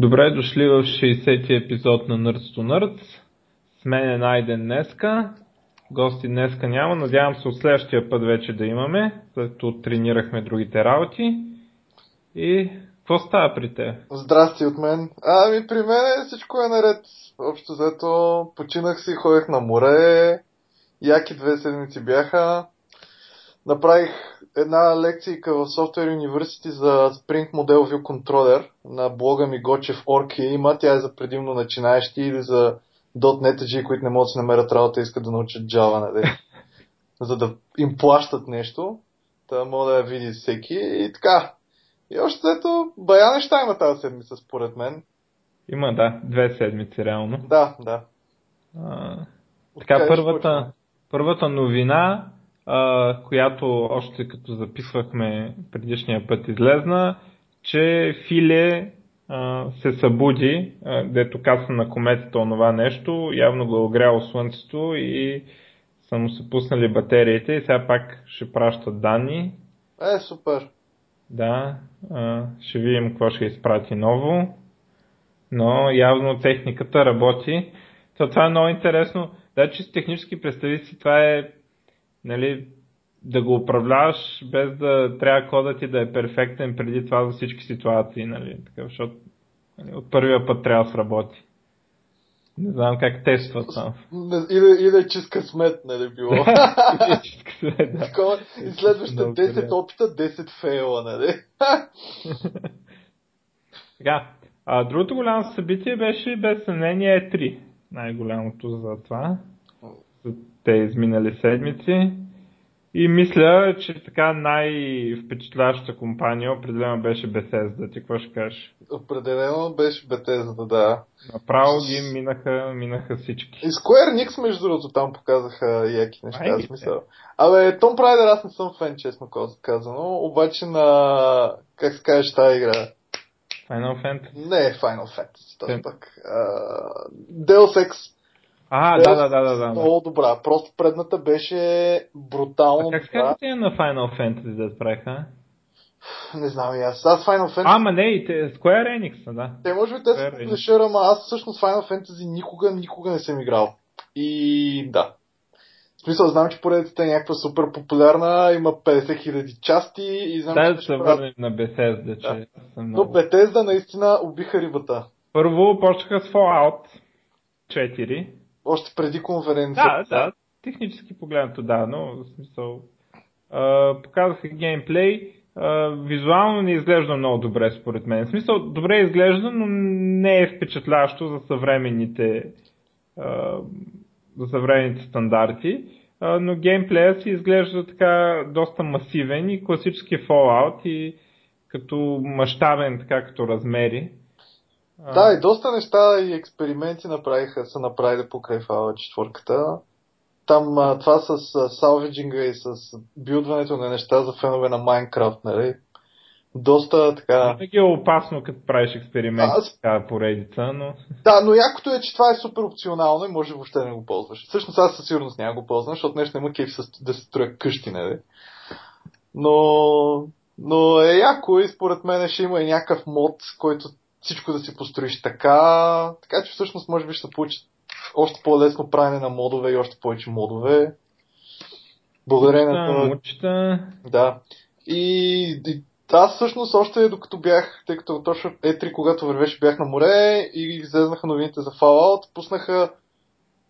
Добре дошли в 60-ти епизод на Nerds to Nerds. С мен е Найден днеска. Гости днеска няма. Надявам се от следващия път вече да имаме, след като тренирахме другите работи. И какво става при те? Здрасти от мен. Ами при мен всичко е наред. Общо взето починах си, ходех на море. Яки две седмици бяха. Направих една лекцийка в Software University за Spring Model View Controller на блога ми Гочев Орки има. Тя е за предимно начинаещи или за .NET които не могат да се намерят работа и искат да научат Java, нали? за да им плащат нещо. Та мога да я види всеки. И така. И още ето, бая неща има тази седмица, според мен. Има, да. Две седмици, реално. Да, да. А, така, първата, първата новина а, която още като записвахме предишния път излезна, че Филе а, се събуди, а, дето каса на кометата онова нещо, явно го е огряло слънцето и са му се пуснали батериите и сега пак ще пращат данни. Е, супер. Да, а, ще видим какво ще изпрати ново, но явно техниката работи. То, това е много интересно. Да, с технически представи си, това е нали, да го управляваш без да трябва кодът ти да е перфектен преди това за всички ситуации, нали, така, защото нали, от първия път трябва да сработи. Не знам как тестват там. И да, и да е чист късмет, нали било. е късмет, да. Такова, и следващите 10 опита, 10 фейла, нали? Така, а, другото голямо събитие беше без съмнение E3. Най-голямото за това. За те изминали седмици. И мисля, че така най-впечатляващата компания определено беше Bethesda. Ти какво ще кажеш? Определено беше Bethesda, да. Направо ги минаха, минаха всички. И Square Enix, между другото, там показаха яки неща. Ай, смисъл. Абе, Том Прайдер аз не съм фен, честно казано. Обаче на... Как се казваш тази игра? Final Fantasy? Не, Final Fantasy, този пък. Uh, Deus Ex а, да, да, да, да, да. Много добра. Просто предната беше брутално. А как се казвате на Final Fantasy да правиха? Не знам и аз. Аз Final Fantasy... Ама не, и те, Square Enix, да. Те може би те са флешера, ама аз всъщност Final Fantasy никога, никога не съм играл. И да. В смисъл, знам, че поредицата е някаква супер популярна, има 50 хиляди части и знам, да, че... Да, се върнем на Bethesda, че да. съм много... Но Bethesda наистина убиха рибата. Първо почнаха с Fallout 4 още преди конференцията. Да, да, технически погледнато да, но в смисъл а, показаха геймплей, а, визуално не изглежда много добре според мен. В смисъл, добре изглежда, но не е впечатляващо за съвременните а, за съвременните стандарти, а, но геймплея си изглежда така доста масивен и класически Fallout и като мащабен, така като размери. Да, и доста неща и експерименти направиха, са направили покрай Fallout четвърката. Там а, това с салвиджинга и с билдването на неща за фенове на Майнкрафт, нали? Доста така... Винаги е опасно, като правиш експерименти Аз... така поредица, но... Да, но якото е, че това е супер опционално и може въобще да не го ползваш. Всъщност аз със сигурност няма го ползвам, защото нещо няма кейф да се строя къщи, нали? Но... Но е яко и според мен ще има и някакъв мод, който всичко да си построиш така, така че всъщност може би ще получи още по-лесно правене на модове и още повече модове. Благодарение на това. Да. И, и аз всъщност още докато бях, тъй като точно E3, когато вървеше, бях на море и излезнаха новините за Fallout, пуснаха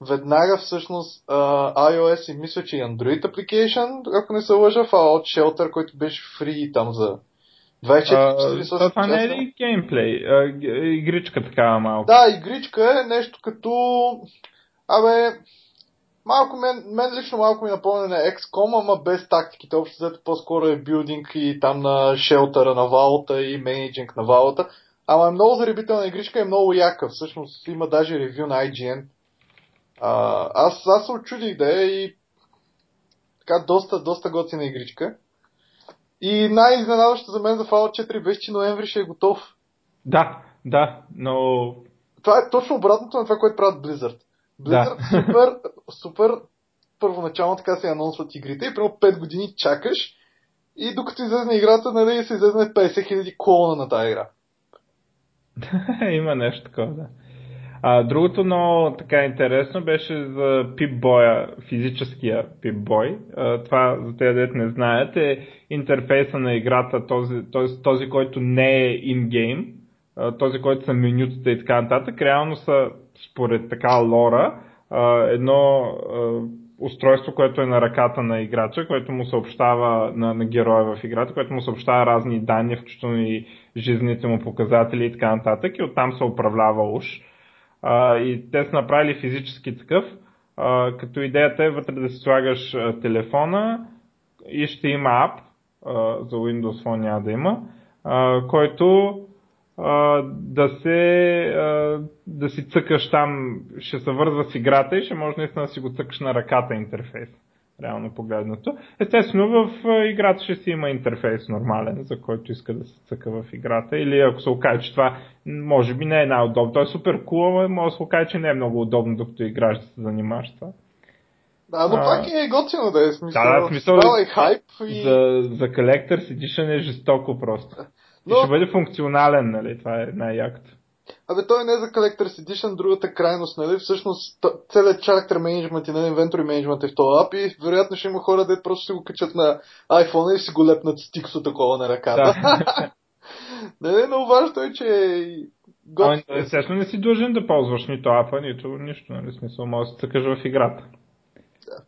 веднага всъщност uh, iOS и мисля, че и Android application, ако не се лъжа, Fallout Shelter, който беше фри там за 24 часа. Това не е ли геймплей? Игричка такава малко. Да, игричка е нещо като... Абе, малко мен, мен лично малко ми напомня на XCOM, ама без тактиките. Общо взето по-скоро е билдинг и там на шелтера на валта и менеджинг на валта. Ама е много заребителна игричка и е много яка. Всъщност има даже ревю на IGN. А, аз, аз се очудих да е и така доста, доста готина игричка. И най-изненадващо за мен за Fallout 4 беше, че ноември ще е готов. Да, да, но... Това е точно обратното на това, което правят Blizzard. Blizzard да. супер, супер първоначално така се анонсват игрите и примерно 5 години чакаш и докато излезне играта, нали, се излезне 50 000 клона на тази игра. Има нещо такова, да. А, другото много така интересно беше за пипбоя, физическия пипбой. Това, за тези дете не знаят, е интерфейса на играта, този, този, този който не е ингейм, този, който са менютата и така нататък. Реално са, според така лора, едно устройство, което е на ръката на играча, което му съобщава на, на героя в играта, което му съобщава разни данни, включително и жизнените му показатели и така нататък и оттам се управлява уж. А, и те са направили физически такъв, а, като идеята е вътре да си слагаш а, телефона и ще има ап, а, за Windows Phone няма да има, а, който да се да си цъкаш там, ще се вързва с играта и ще може наистина да си го цъкаш на ръката интерфейс. Реално погледнато. Естествено в играта ще си има интерфейс нормален, за който иска да се цъка в играта. Или ако се окаже, че това може би не е най-удобно. Той е супер cool, но може да се окаже, че не е много удобно, докато играш да се занимаваш това. Да, но пак е готино да е смисъл. Да, да, смисъл. е хайп и... За, за Collector's Edition е жестоко просто. Но... И ще бъде функционален, нали? Това е най-якото. Абе, той не е за Collector's Edition, другата крайност, нали? Всъщност, целият character management и на inventory management е в този ап и вероятно ще има хора, да просто ще го качат на iPhone и си го лепнат стиксо такова на ръката. Да. не, но важното е, че Ами, естествено не си длъжен да ползваш нито апа, нито нищо, нали? Смисъл, може да се цъкаш в играта. Да.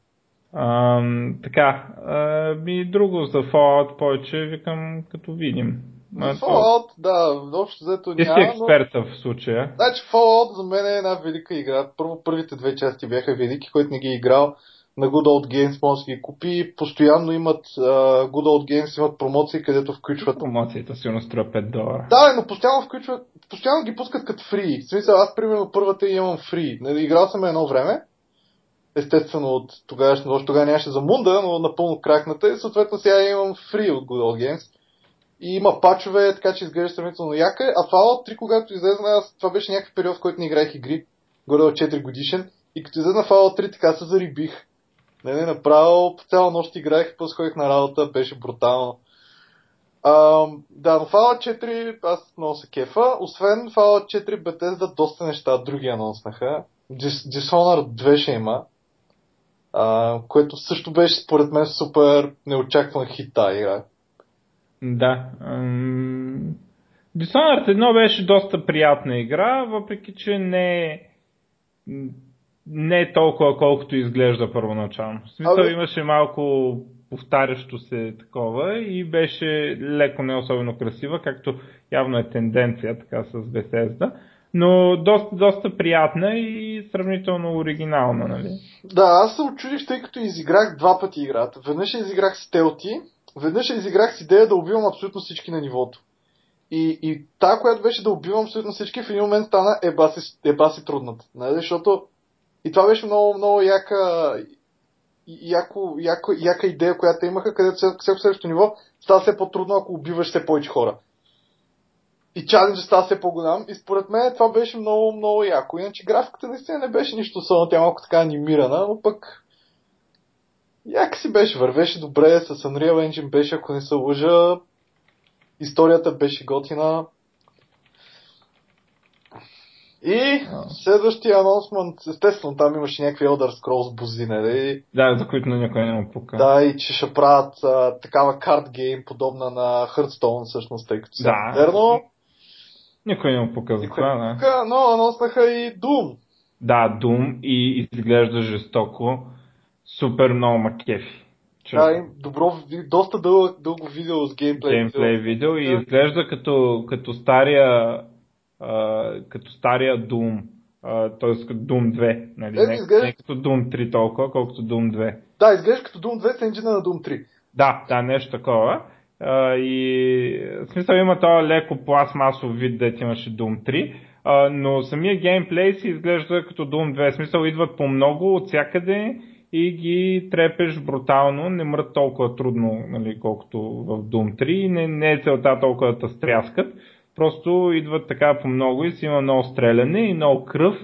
А, така, а, и друго за Fallout повече, викам, като видим. Fallout, да, общо взето няма. Ти си експерта в случая. Значи Fallout за мен е една велика игра. Първо първите две части бяха велики, който не ги е играл на Good Old Games може да ги купи. Постоянно имат uh, Good Old Games имат промоции, където включват... Промоцията си струва 5 долара. Да, но постоянно включват, постоянно ги пускат като фри. В смисъл, аз примерно първата имам фри. Нали, играл съм едно време. Естествено от тогава, още тогава нямаше за мунда, но напълно кракната и съответно сега имам фри от Good Old Games и има пачове, така че изглежда сравнително яка. А Fallout 3, когато излезна, аз, това беше някакъв период, в който не играех игри, горе от 4 годишен, и като излезна Fallout 3, така се зарибих. Не, не, направо по цяла нощ играех, после ходих на работа, беше брутално. А, да, но Fallout 4 аз много се кефа. Освен Fallout 4, Bethesda доста неща други анонснаха. Dishonored 2 ще има. А, което също беше според мен супер неочакван хит тази игра. Да. Dishonored 1 беше доста приятна игра, въпреки че не е не е толкова колкото изглежда първоначално. В смисъл а, имаше малко повтарящо се такова и беше леко не особено красива, както явно е тенденция така с Bethesda, но доста, доста приятна и сравнително оригинална, нали? Да, аз се очудих, тъй като изиграх два пъти играта. Веднъж изиграх стелти, веднъж изиграх с идея да убивам абсолютно всички на нивото. И, и та, която беше да убивам абсолютно всички, в един момент стана еба си, трудната. Нали? Защото и това беше много, много яка, яко, яко, яка идея, която имаха, където всяко следващо ниво става все по-трудно, ако убиваш все повече хора. И чаленджът става все по-голям. И според мен това беше много, много яко. Иначе графиката наистина не беше нищо особено. Тя малко така анимирана, но пък Як си беше, вървеше добре, с Unreal Engine беше, ако не се лъжа. Историята беше готина. И следващия анонсмент, естествено, там имаше някакви Elder Scrolls бузи, нали? Да, за които на някой не му пука. Да, и че ще правят а, такава карт гейм, подобна на Hearthstone, всъщност, тъй като да. модерно. Никой не му пука за това. Пука, но анонснаха и Doom. Да, Doom и изглежда жестоко супер много макефи. Да, добро, доста дълго, дълго видео с геймплей. Геймплей видео и изглежда като, като стария а, като стария Doom. т.е. като Doom 2. Нали? Е, не, изглежда... не като Doom 3 толкова, колкото Doom 2. Да, изглежда като Doom 2 с енджина на Doom 3. Да, да, нещо такова. Uh, и в смисъл има този леко пластмасов вид, да имаше Doom 3, uh, но самия геймплей си изглежда като Doom 2. В смисъл идват по много от всякъде и ги трепеш брутално, не мрат толкова трудно, нали, колкото в Doom 3, не, не е целта толкова да стряскат, просто идват така по много и си има много стреляне и много кръв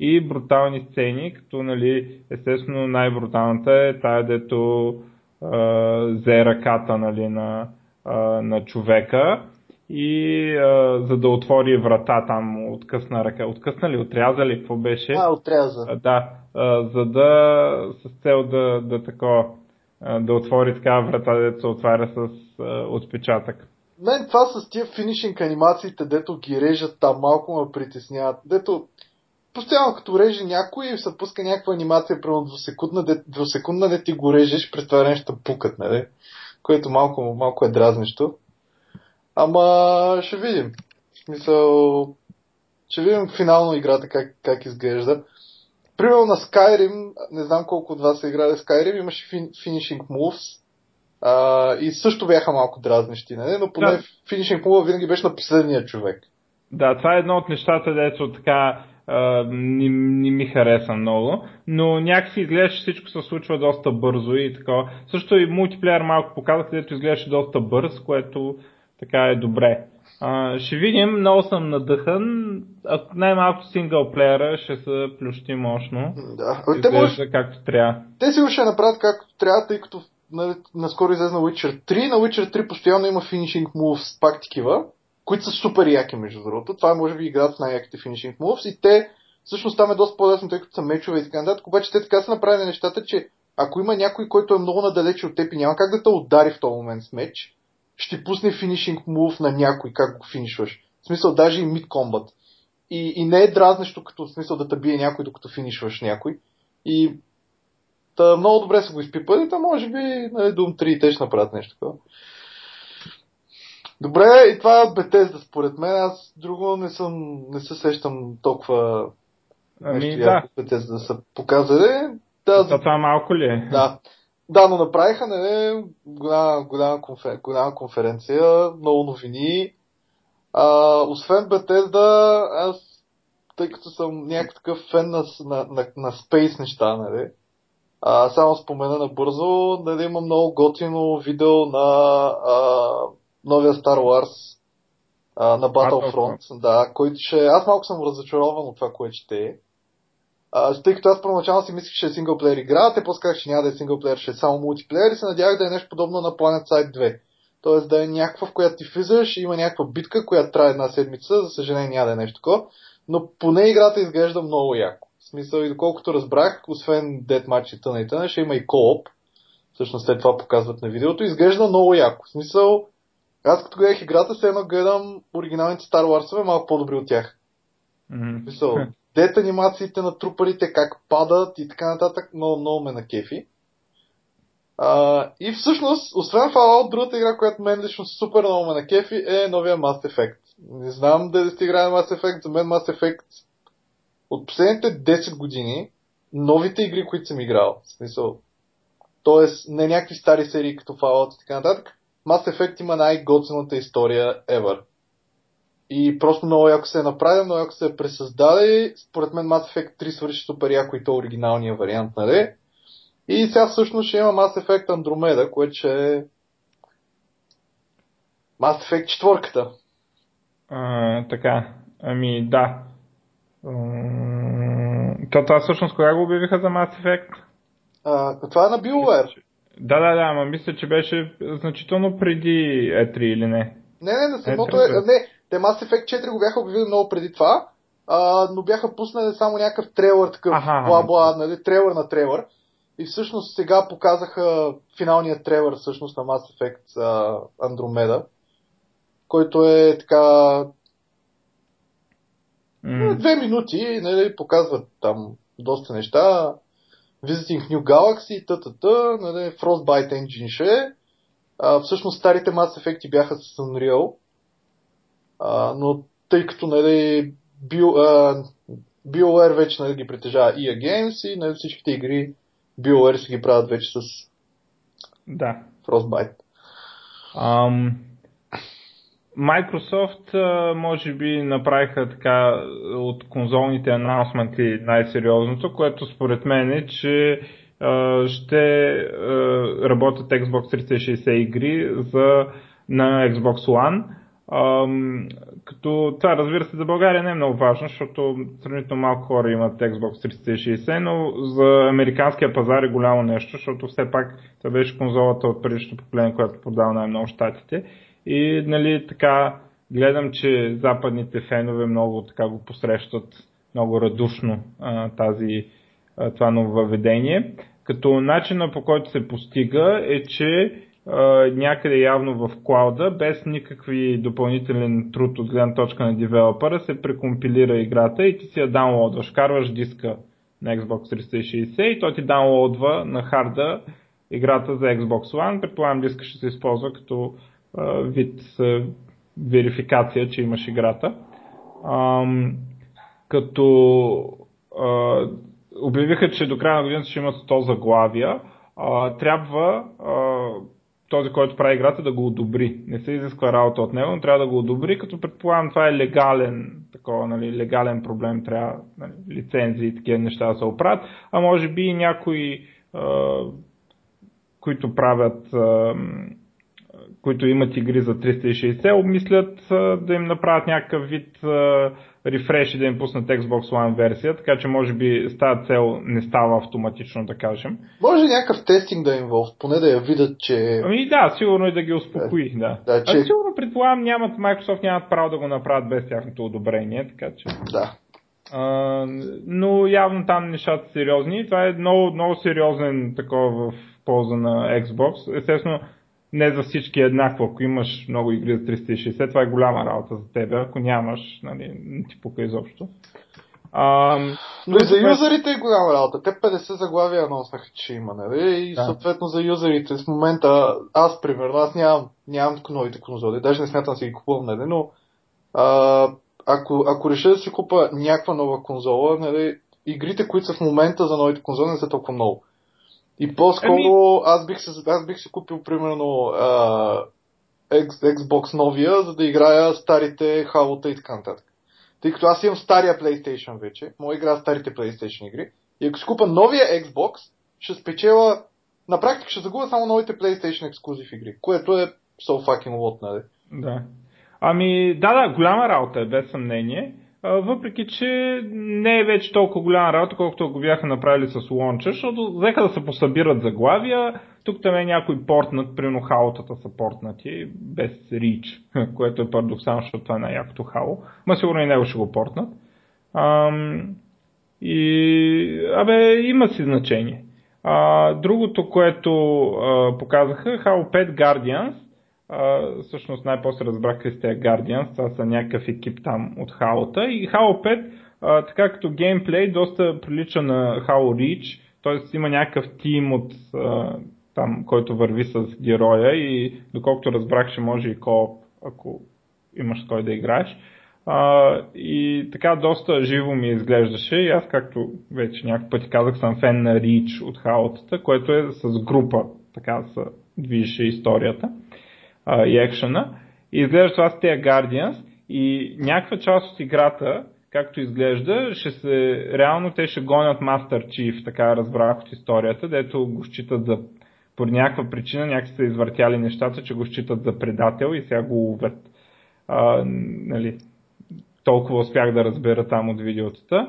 и брутални сцени, като нали, естествено най-бруталната е тая, дето е, взе ръката нали, на, е, на човека и а, за да отвори врата там откъсна ръка. Откъсна ли, отряза ли, какво беше? А, отряза. А, да, а, за да с цел да, да такова да отвори такава врата, дето се отваря с а, отпечатък. Мен това с тия финишинг анимациите, дето ги режат там, малко ме притесняват. Дето постоянно като реже някой и се пуска някаква анимация, примерно двусекундна, де, двусекундна, де ти го режеш, през това ще пукат, нали? Което малко, малко е дразнещо. Ама ще видим. В смисъл, ще видим финално играта как, как изглежда. Примерно на Skyrim, не знам колко от вас са играли Skyrim, имаше finishing moves, а, и също бяха малко дразнещи, нали? но поне да. финишинг мува винаги беше на последния човек. Да, това е едно от нещата, дето така не, не ми хареса много, но някакси изглежда, че всичко се случва доста бързо и така. Също и мултиплеер малко показах, където изглеждаше доста бърз, което така е добре. А, ще видим, много съм надъхан. Ако най-малко синглплеера ще се плющи мощно. Да, те може... както трябва. Те си ще направят както трябва, тъй като нали, наскоро излезе на Witcher 3. На Witcher 3 постоянно има finishing moves, пак такива които са супер яки, между другото. Това е, може би, играят с най-яките finishing moves и те всъщност там е доста по-лесно, тъй като са мечове и така нататък. Обаче те така са направени нещата, че ако има някой, който е много надалече от теб и няма как да те удари в този момент с меч, ще пусне финишинг мув на някой, как го финишваш. В смисъл, даже и мид комбат. И, и не е дразнещо, като в смисъл да те бие някой, докато финишваш някой. И та, много добре са го изпипали, та може би нали, Doom 3 те ще направят нещо такова. Добре, и това е Bethesda според мен. Аз друго не съм, не се сещам толкова ами, нещо да. Bethesda да са показали. Да, за... това малко ли е? Да. Да, но направиха не, голяма, голяма, конфер... голяма конференция, много новини. А, освен Bethesda, аз, тъй като съм някакъв фен на, на, на, на Space неща, нали, а, само спомена набързо, нали, има много готино видео на а, новия Star Wars а, на Battlefront, Battlefront. да, който ще... Аз малко съм разочарован от това, което ще е. А, тъй като аз първоначално си мислех, че е синглплеер игра, те после че няма да е синглплеер, ще е само мултиплеер и се надявах да е нещо подобно на Planet Side 2. Тоест да е някаква, в която ти влизаш, има някаква битка, която трае една седмица, за съжаление няма да е нещо такова, но поне играта изглежда много яко. В смисъл и доколкото разбрах, освен Deathmatch и тъна и тъна, ще има и кооп. Всъщност след това показват на видеото. Изглежда много яко. В смисъл, аз като гледах играта, се едно гледам оригиналните Star Wars много по-добри от тях. Mm-hmm. дет анимациите на трупарите, как падат и така нататък, много, много ме на кефи. А, и всъщност, освен Fallout, другата игра, която мен лично супер много ме на кефи е новия Mass Effect. Не знам дали сте играли Mass Effect, за мен Mass Effect от последните 10 години, новите игри, които съм играл, в смисъл, т.е. не някакви стари серии като Fallout и така нататък, Mass Effect има най-готината история ever. И просто много яко се е направил, много яко се е пресъздаде. Според мен Mass Effect 3 свърши супер яко и то оригиналния вариант, нали? И сега всъщност ще има Mass Effect Andromeda, което ще е Mass Effect четвърката. А, така, ами да. То това всъщност кога го обявиха за Mass Effect? А, това е на BioWare. Да, да, да, ама мисля, че беше значително преди E3 или не. Не, не, на самото е... Не, те Mass Effect 4 го бяха обявили много преди това, а, но бяха пуснали само някакъв трейлър, такъв бла-бла, нали, трейлър на трейлър. И всъщност сега показаха финалния трейлър всъщност на Mass Effect Andromeda, който е така mm. две минути, нали, показват там доста неща. Visiting New Galaxy, т.т. Нали, Frostbite Engine ще. А, всъщност старите Mass Effect бяха с Unreal, а, но тъй като нали, Bio, а, BioWare вече нали, ги притежава EA Games и нали, всичките игри BioWare си ги правят вече с да. Frostbite. Um, Microsoft може би направиха така от конзолните анонсменти най-сериозното, което според мен е, че ще работят Xbox 360 игри за, на Xbox One. Като това разбира се за България не е много важно, защото сравнително малко хора имат Xbox 360, но за американския пазар е голямо нещо, защото все пак това беше конзолата от предишното поколение, която продава най-много щатите и нали, така гледам, че западните фенове много така го посрещат много радушно а, тази, а, това ново въведение. Като начина по който се постига е, че някъде явно в клауда, без никакви допълнителен труд от гледна точка на девелопера, се прекомпилира играта и ти си я даунлодваш. Карваш диска на Xbox 360 и той ти даунлодва на харда играта за Xbox One. Предполагам диска ще се използва като а, вид а, верификация, че имаш играта. А, като а, обявиха, че до края на годината ще имат 100 заглавия, а, трябва а, този, който прави играта, да го одобри. Не се изисква работа от него, но трябва да го одобри, като предполагам това е легален, такова, нали, легален проблем, трябва нали, лицензии и такива неща да се оправят, а може би и някои, а, които правят а, които имат игри за 360, обмислят да им направят някакъв вид рефреш и да им пуснат Xbox One версия, така че може би с тази цел не става автоматично, да кажем. Може някакъв тестинг да е инволв, поне да я видят, че... Ами да, сигурно и да ги успокои, да. да. да че... А сигурно предполагам нямат, Microsoft нямат право да го направят без тяхното одобрение, така че... Да. А, но явно там нещата са сериозни. Това е много, много сериозен такова в полза на Xbox. Естествено, не за всички е еднакво. Ако имаш много игри за 360, това е голяма работа за теб. Ако нямаш, нали, не ти пука изобщо. А, но и за юзерите е голяма работа. Те 50 заглавия анонснаха, че има, нали? И да. съответно за юзерите в момента, аз примерно, аз нямам, нямам новите конзоли, даже не смятам да си ги купувам, нали? Но а, ако, ако реша да си купа някаква нова конзола, нали, игрите, които са в момента за новите конзоли не са толкова много. И по-скоро ами... аз, бих се, аз бих се купил примерно а, Xbox новия, за да играя старите Halo и така нататък. Тъй като аз имам стария PlayStation вече, мога игра старите PlayStation игри. И ако си купа новия Xbox, ще спечела, на практика ще загубя само новите PlayStation ексклюзив игри, което е so fucking what, нали? Да. Ами, да, да, голяма работа е, без съмнение въпреки че не е вече толкова голяма работа, колкото го бяха направили с лонча, защото взеха да се посъбират заглавия, тук там е някой портнат, примерно хаотата са портнати, без рич, което е парадоксално, защото това е най-якото хао, ма сигурно и него ще го портнат. Ам, и, абе, има си значение. А, другото, което а, показаха, Halo 5 Guardians, Uh, всъщност най-после разбрах какви сте Guardians, това са някакъв екип там от Halo-та и Halo 5, uh, така като геймплей, доста прилича на Halo Reach, т.е. има някакъв тим от uh, там, който върви с героя и доколкото разбрах, ще може и кооп, ако имаш с кой да играеш. Uh, и така доста живо ми изглеждаше и аз както вече някакъв пъти казах съм фен на Reach от Хаотата, което е с група, така се движеше историята а, и екшена. И изглежда това с тези Guardians и някаква част от играта, както изглежда, ще се, реално те ще гонят Master Chief, така разбрах от историята, дето го считат за по някаква причина някакси са извъртяли нещата, че го считат за предател и сега го ловят. А, нали, толкова успях да разбера там от видеотата.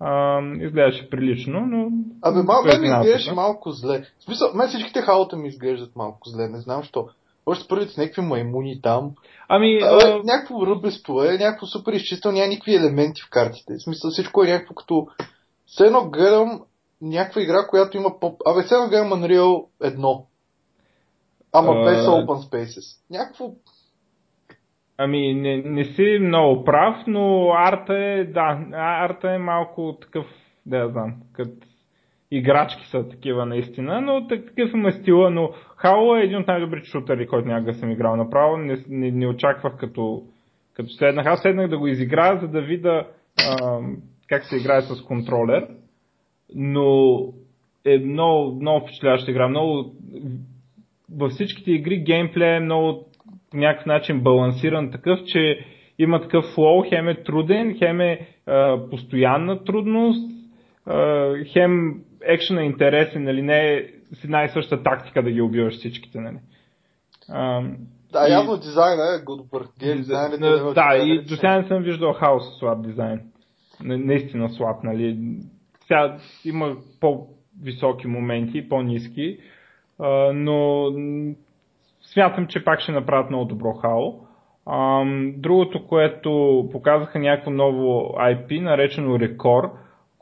А, изглеждаше прилично, но... Абе, мал, мен ми изглеждаше малко зле. В смисъл, мен всичките хаота ми изглеждат малко зле, не знам що. Още първи с някакви маймуни там. Ами, а, а... някакво ръбесто е, някакво супер изчистено, няма никакви елементи в картите. В смисъл всичко е някакво като... Все едно гледам някаква игра, която има по... Абе, все едно гледам Unreal 1. Ама а... без Open Spaces. Някакво... Ами, не, не си много прав, но арта е, да, арта е малко такъв, да я знам, като играчки са такива наистина, но такъв има стила, но Halo е един от най-добрите шутери, който някога съм играл направо. Не, не, не очаквах като, като седнах. Аз седнах да го изиграя, за да видя а, как се играе с контролер, но е много, много впечатляваща игра. Много, във всичките игри геймплей е много по някакъв начин балансиран такъв, че има такъв флоу, хем е труден, хем е а, постоянна трудност, а, хем екшен е интересен, нали, не е с една и съща тактика да ги убиваш всичките, нали. А, да, и... явно дизайна е го добър. Дизайн, да, да, и до сега не съм виждал хаос слаб дизайн. Наистина слаб, нали. Сега има по-високи моменти, по-низки, но смятам, че пак ще направят много добро хао. Другото, което показаха някакво ново IP, наречено Record,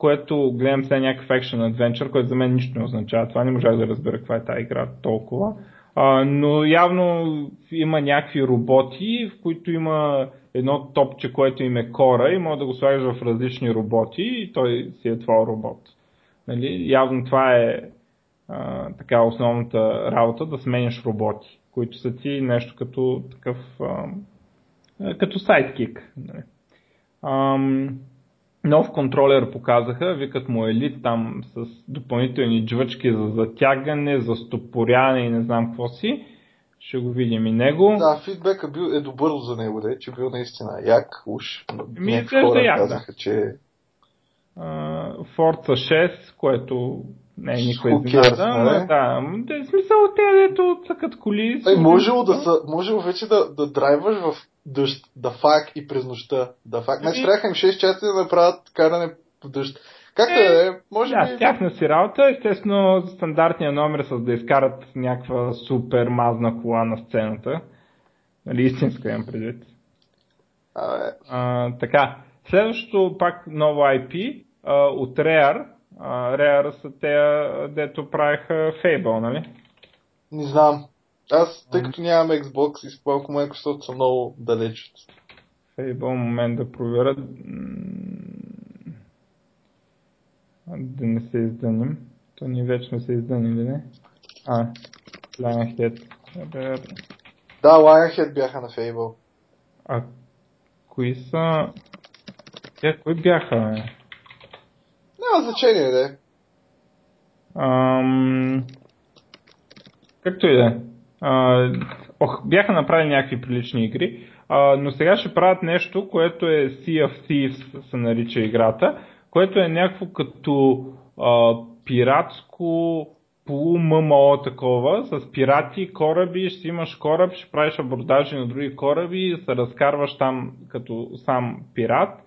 което гледам сега някакъв Action Adventure, което за мен нищо не означава. Това не можах да разбера каква е тази игра толкова. А, но явно има някакви роботи, в които има едно топче, което им е кора и може да го слагаш в различни роботи и той си е твой робот. Нали? Явно това е а, така основната работа, да сменяш роботи, които са ти нещо като такъв а, като сайдкик. Нали? Ам, нов контролер показаха, викат му елит там с допълнителни джвъчки за затягане, за стопоряне и не знам какво си. Ще го видим и него. Да, фидбека бил, е добър за него, да, че бил наистина як, уж. Ми, изглежда як, да. казаха, че Uh, Forza 6, което не е cares, изненада, ама да, да, смисъл те, дето цъкат коли. Са- можело да са, можело вече да, да драйваш в дъжд, да фак и през нощта. Да фак. Значи Ами- трябваха им 6 часа да направят каране по дъжд. Както Е, е, може Да, би... тяхна си работа, естествено стандартния номер с да изкарат някаква супер мазна кола на сцената. Нали, истинска имам предвид. Абе, А, така, следващото пак ново IP а, от Rare. А, Rare са те, а, дето правиха Fable, нали? не знам. Аз, тъй като нямам Xbox и спалко Microsoft са много далеч. Fable, момент да проверя. Да не се изданим. То ние вече сме се издънили, не? А, Lionhead. Да, Lionhead бяха на Fable. А кои са... Те, кои бяха, бе? Няма значение, да е. Ам... Както и да е. Ох, бяха направили някакви прилични игри, а, но сега ще правят нещо, което е Sea of Thieves се нарича играта, което е някакво като а, пиратско полу ММО такова, с пирати, кораби, ще имаш кораб, ще правиш абордажи на други кораби се разкарваш там като сам пират.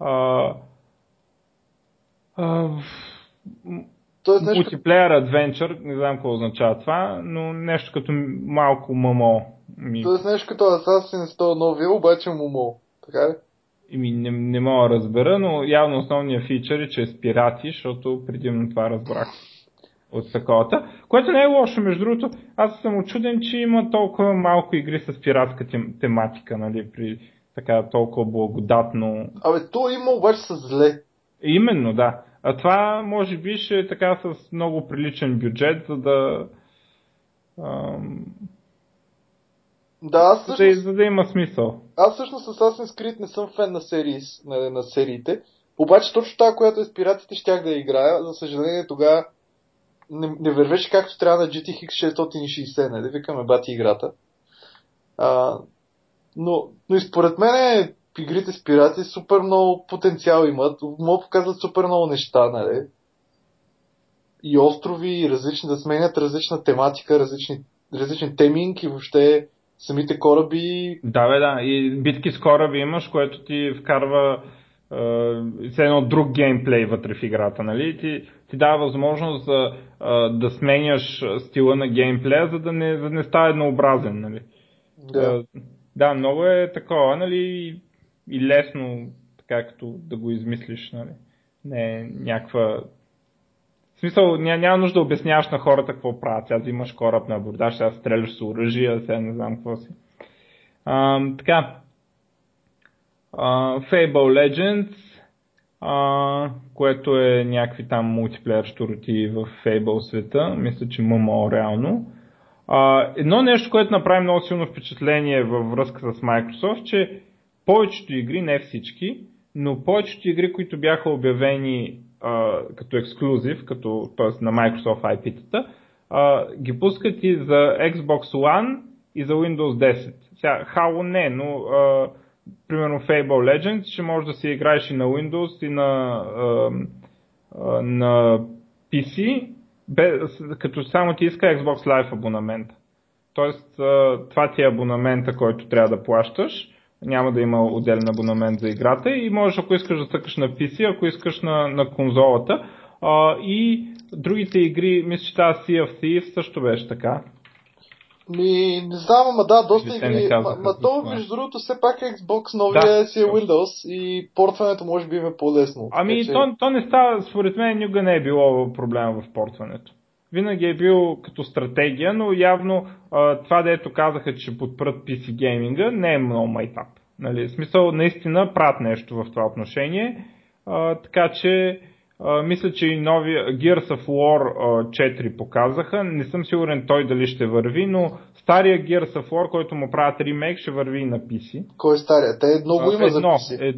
А, а, Тоест нещо, Мултиплеер адвенчър, не знам какво означава това, но нещо като малко ММО. Ми, тоест нещо като Assassin's 100 новия, обаче Момо. Така ли? ми не, не мога да разбера, но явно основният фичър е, че е с пирати, защото предимно това разбрах от таковата. Което не е лошо, между другото. Аз съм очуден, че има толкова малко игри с пиратска тем, тематика, нали, при така толкова благодатно Абе, то има обаче с зле. Именно, да. А това може би ще е така с много приличен бюджет, за да. Ам, Да, аз за, да всъщност, за да има смисъл. аз всъщност Assassin's Creed не съм фен на, серии, на, на сериите. Обаче точно тази, която е с пиратите, щях да я играя. За съжаление тогава не, не вървеше както трябва на GTX 660, нали? Викаме бати играта. А, но, но и според мен е, игрите с пирати супер много потенциал имат. Могат да показват супер много неща, нали? И острови, и различни, да сменят различна тематика, различни, различен теминг и въобще самите кораби. Да, бе, да. И битки с кораби имаш, което ти вкарва е, все едно друг геймплей вътре в играта, нали? Ти, ти дава възможност за, е, да сменяш стила на геймплея, за да не, за да не става еднообразен, нали? Да. Е, да, много е такова, нали, и, лесно, така като да го измислиш, нали. Не е някаква... В смисъл, ня, няма нужда да обясняваш на хората какво правят. Сега взимаш кораб на абордаж, сега стреляш с оръжия, сега не знам какво си. А, така. А, Fable Legends, а, което е някакви там мултиплеер штороти в Fable света. Мисля, че ММО реално. А, едно нещо, което направи много силно впечатление във връзка с Microsoft, че повечето игри, не всички, но повечето игри, които бяха обявени а, като ексклюзив, като, т.е. на Microsoft IP-тата, а, ги пускат и за Xbox One и за Windows 10. Сега, Halo не, но а, примерно Fable Legends ще може да си играеш и на Windows и на, а, а, на PC, без, като само ти иска Xbox Live абонамента. Тоест, а, това ти е абонамента, който трябва да плащаш. Няма да има отделен абонамент за играта и можеш, ако искаш да цъкаш на PC, ако искаш на, на конзолата. А, и другите игри, мисля, че тази Sea of Thieves също беше така. Ми, не знам, ама да, доста игри. Ма, ма то, между другото, все пак Xbox новия Да. си е Windows и портването може би им е по-лесно. Ами, Така че- то, то не става, според мен, никога не е било проблема в портването. Винаги е бил като стратегия, но явно това, дето казаха, че подпрат PC гейминга, не е много майтап. Нали? В смисъл, наистина правят нещо в това отношение. Така че, а, мисля, че и новия Gears of War а, 4 показаха. Не съм сигурен той дали ще върви, но стария Gears of War, който му правят ремейк, ще върви и на PC. Кой е стария? Те много А, има за едно, PC. ед,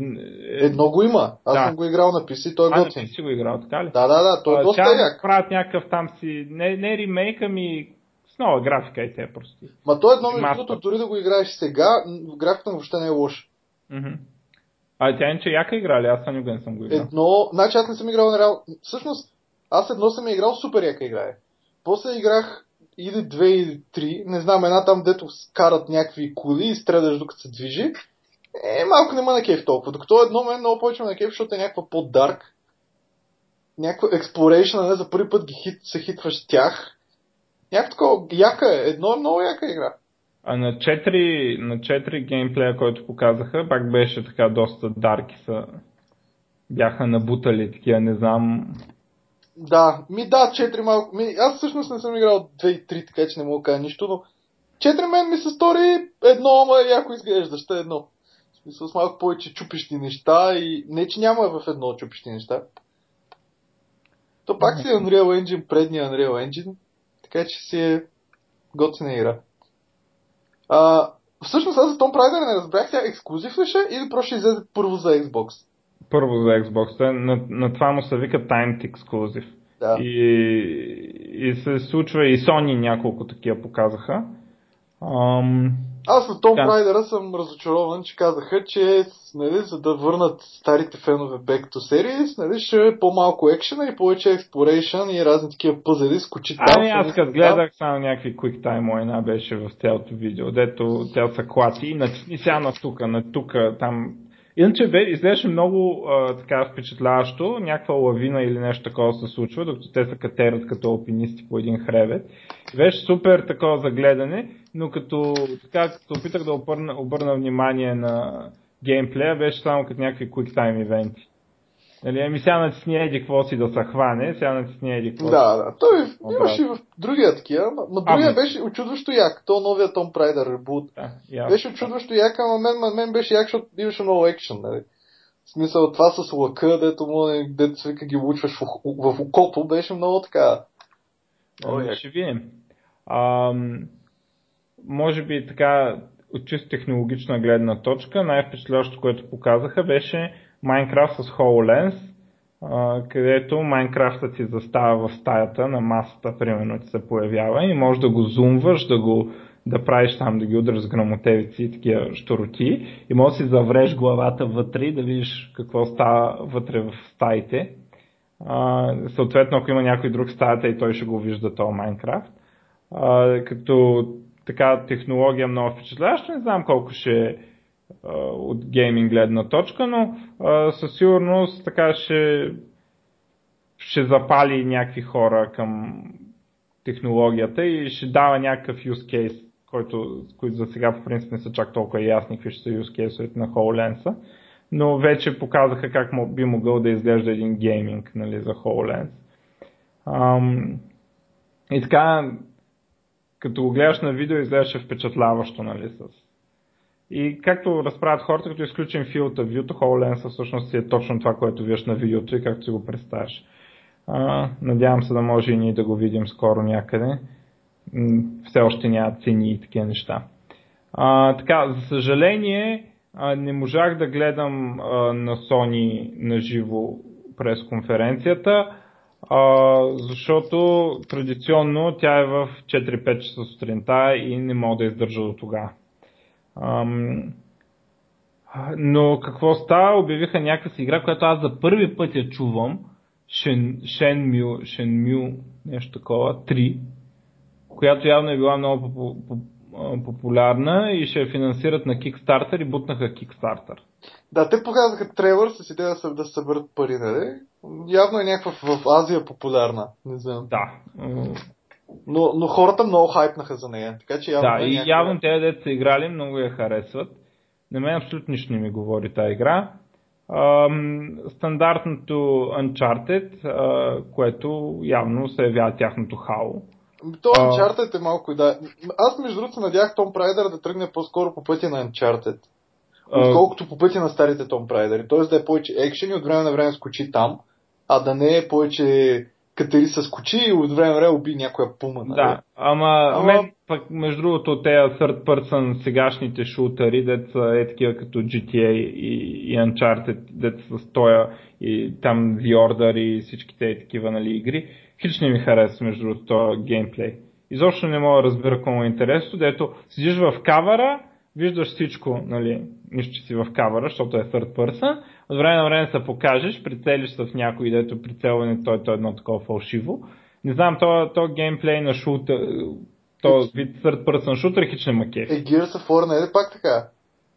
Едно го има. Аз Да. съм го играл на PC, той е а, готин. PC го играл, така ли? Да, да, да, той е А, доста як. правят някакъв там си, не, не ремейк, ами с нова графика и те прости. Ма то едно, между другото, дори да го играеш сега, графиката му въобще не е лоша. Мгм. А тя иначе яка игра ли? Аз никога не съм го играл. Едно, значи аз не съм играл на реал... Всъщност, аз едно съм играл супер яка игра е. После играх или две или три, не знам, една там, дето карат някакви коли и стреляш докато се движи. Е, малко не ма на кеф толкова. Докато едно мен много повече на кеф, защото е някаква по-дарк. Някаква exploration, не за първи път ги хит, се хитваш с тях. Някакво такова, яка е. Едно е много яка игра. А на 4, на 4 геймплея, който показаха, пак беше така доста дарки са. Бяха набутали такива, не знам. Да, ми да, 4 малко. Ми, аз всъщност не съм играл 2 и 3, така че не мога да кажа нищо, но 4 мен ми се стори едно, ама яко изглеждащо едно. В смисъл с малко повече чупищи неща и не, че няма в едно чупищи неща. То пак си е Unreal Engine, предния Unreal Engine, така че си е готина игра. А, всъщност аз за Tomb Raider не разбрах тя ексклюзив ли ще или просто ще излезе първо за Xbox? Първо за Xbox, на, на това му се вика Timed Exclusive. Да. И, и се случва и Sony няколко такива показаха. Ам, Аз на Том Да. Райдера съм разочарован, че казаха, че нали, за да върнат старите фенове Back to Series, нали, ще е по-малко екшена и повече exploration и разни такива пъзели с кочи Ами аз като гледах само някакви quick time една беше в цялото видео, дето тя са клати и натисни сега на тука, на тука, там. Иначе бе, изглеждаше много а, така впечатляващо, някаква лавина или нещо такова се случва, докато те се катерат като алпинисти по един хребет. Беше супер такова за гледане, но като, така, като опитах да обърна, обърна внимание на геймплея, беше само като някакви quick time ивенти. Нали, ами сега натисни еди какво си да се хване, сега натисни еди какво Да, да. Той имаше и в другия такива, но другия Ами. беше очудващо як. То новия Том Прайдер ребут. Да. Беше очудващо як, ама мен, мен беше як, защото имаше много екшен, нали. В смисъл това с лъка, дето, му, е- дето се вика ги лучваш в, в, в окото, беше много така. Много Ами, як. ще видим. Ам, може би така, от чисто технологична гледна точка, най-впечатляващото, което показаха, беше Minecraft с HoloLens, където Minecraftът си застава в стаята на масата, примерно, ти се появява и можеш да го зумваш, да го да правиш там, да ги удръш с грамотевици и такива штороти и можеш да си завреш главата вътре и да видиш какво става вътре в стаите. А, съответно, ако има някой друг стаята и той ще го вижда този Майнкрафт. Като така технология много впечатляваща, не знам колко ще от гейминг гледна точка, но със сигурност така ще, ще запали някакви хора към технологията и ще дава някакъв use case, който, които за сега по принцип не са чак толкова ясни какви ще са use case на HoloLens, но вече показаха как би могъл да изглежда един гейминг нали, за HoloLens. Ам, и така, като го гледаш на видео, изглеждаше впечатляващо, нали, с... И както разправят хората, като изключим of View, HoloLens всъщност си е точно това, което виждаш на видеото и както си го представяш. Надявам се да може и ние да го видим скоро някъде. Все още няма цени и такива неща. А, така, за съжаление, а, не можах да гледам а, на Sony на живо през конференцията, а, защото традиционно тя е в 4-5 часа сутринта и не мога да издържа до тогава. Ам, но какво става? Обявиха някаква си игра, която аз за първи път я чувам. Shen, Shenmue, Shenmue, нещо такова, 3, която явно е била много популярна и ще я финансират на Kickstarter и бутнаха Kickstarter. Да, те показаха трейлър с идея да се- да се съберат пари, нали? Явно е някаква в Азия популярна. Не знам. Да. Но, но хората много хайпнаха за нея, така че явно Да, е и някаква- явно те, дето са играли, много я харесват. На мен абсолютно нищо не ми говори тази игра. Ам, стандартното Uncharted, а, което явно се явява тяхното хао. То. Uncharted е малко и да. Аз между другото надях Том Прайдър да тръгне по-скоро по пътя на Uncharted. Отколкото по пътя на старите Том Прайдъри. Тоест да е повече екшен и от време на време скочи там, а да не е повече катери с скочи и от време време уби някоя пума. нали? Да, ама, Ама- мен пък между другото тези third person сегашните шутъри, деца е такива като GTA и, и Uncharted, деца с тоя и там The Order и всичките е такива нали, игри, хич не ми харесва между другото този геймплей. Изобщо не мога да разбера какво му е интересно, дето седиш в кавара, виждаш всичко, нали, нищо, че си в кавара, защото е third person, от време на време се покажеш, прицелиш се в някой, дето прицелването е едно такова фалшиво. Не знам, то, то геймплей на шутър, то вид third person шутър хич не ма кефи. Е, Gears of War не е пак така?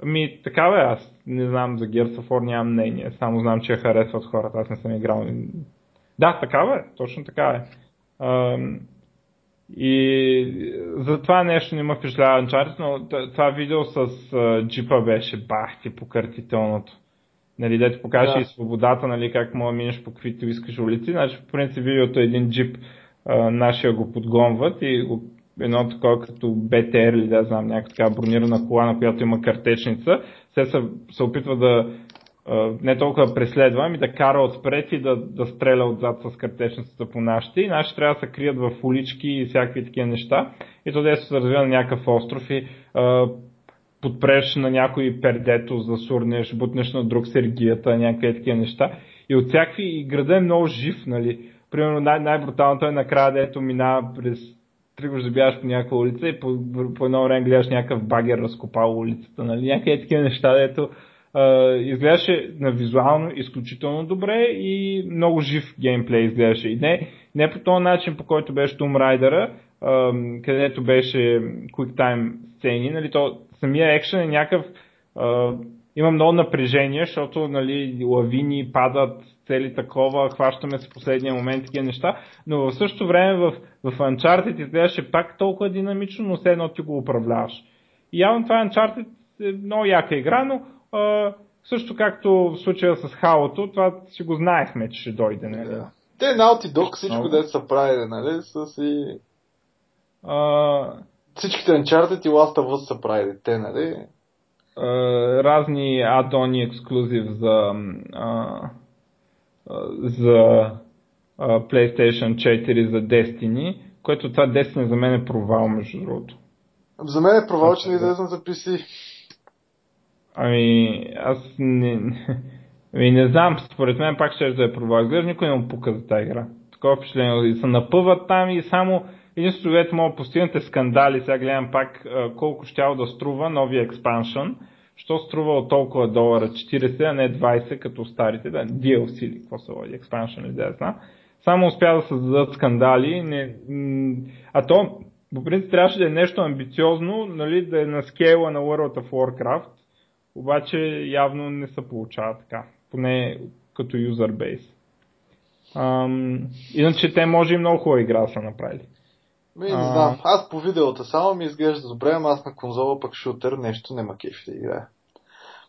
Ами така бе, аз не знам за Gears of War, нямам мнение, само знам, че я харесват хората, аз не съм играл. Да, така бе, точно така е. Ам, и за това нещо не ме впечатлява Uncharted, но това видео с джипа беше бахти покъртителното. Нали, дето покаже Да. и свободата, нали, как мога да минеш по каквито искаш улици. Значи, по принцип, видеото е един джип, а, нашия го подгонват и го, едно такова като БТР или да знам, някаква така бронирана кола, на която има картечница. Се се, се опитва да а, не толкова да преследва, ами да кара отпред и да, да стреля отзад с картечницата по нашите. И нашите трябва да се крият в улички и всякакви такива неща. И то дето се развива на някакъв остров и а, подпреш на някой пердето, засурнеш, бутнеш на друг сергията, някакви такива неща. И от всякакви, и града е много жив, нали. Примерно най- най-бруталното е накрая, дето минава през тръгваш да бягаш по някаква улица и по, по едно време гледаш някакъв багер разкопал улицата, нали, някакви такива неща, дето а, изглеждаше на визуално изключително добре и много жив геймплей изглеждаше. И не, не по този начин, по който беше Tomb Raider, където беше QuickTime сцени, нали, то самия екшен е някакъв а, има много напрежение, защото нали, лавини падат, цели такова, хващаме се в последния момент такива неща, но в същото време в, в Uncharted изглеждаше пак толкова динамично, но все едно ти го управляваш. И явно това Uncharted е много яка игра, но а, също както в случая с Хаото, това си го знаехме, че ще дойде. Нали? Да. Те Naughty Dog всичко, дето са правили, нали, са си... А, Всичките Uncharted и Last of Us са правили, те, нали? а, разни адони ексклюзив за, а, за а, PlayStation 4 за Destiny, което това Destiny за мен е провал, между другото. За мен е провал, че не излезна за PC. Ами, аз не, ами не знам, според мен пак ще да е провал. Изглежда никой не му пука за тази игра. Такова впечатление. И се напъват там и само единството, което мога да постигнете скандали, сега гледам пак колко щял да струва новия експаншън. Що струва от толкова долара 40, а не 20, като старите, да, DLC или какво се води, експаншън или да знам. Само успя да създадат скандали, не, а то по принцип трябваше да е нещо амбициозно, нали, да е на скейла на World of Warcraft, обаче явно не се получава така, поне като юзер бейс. Иначе те може и много хубава игра са направили. Ми, не знам. Аз по видеота само ми изглежда добре, ама аз на конзола пък шутър нещо не ма кефи да играя.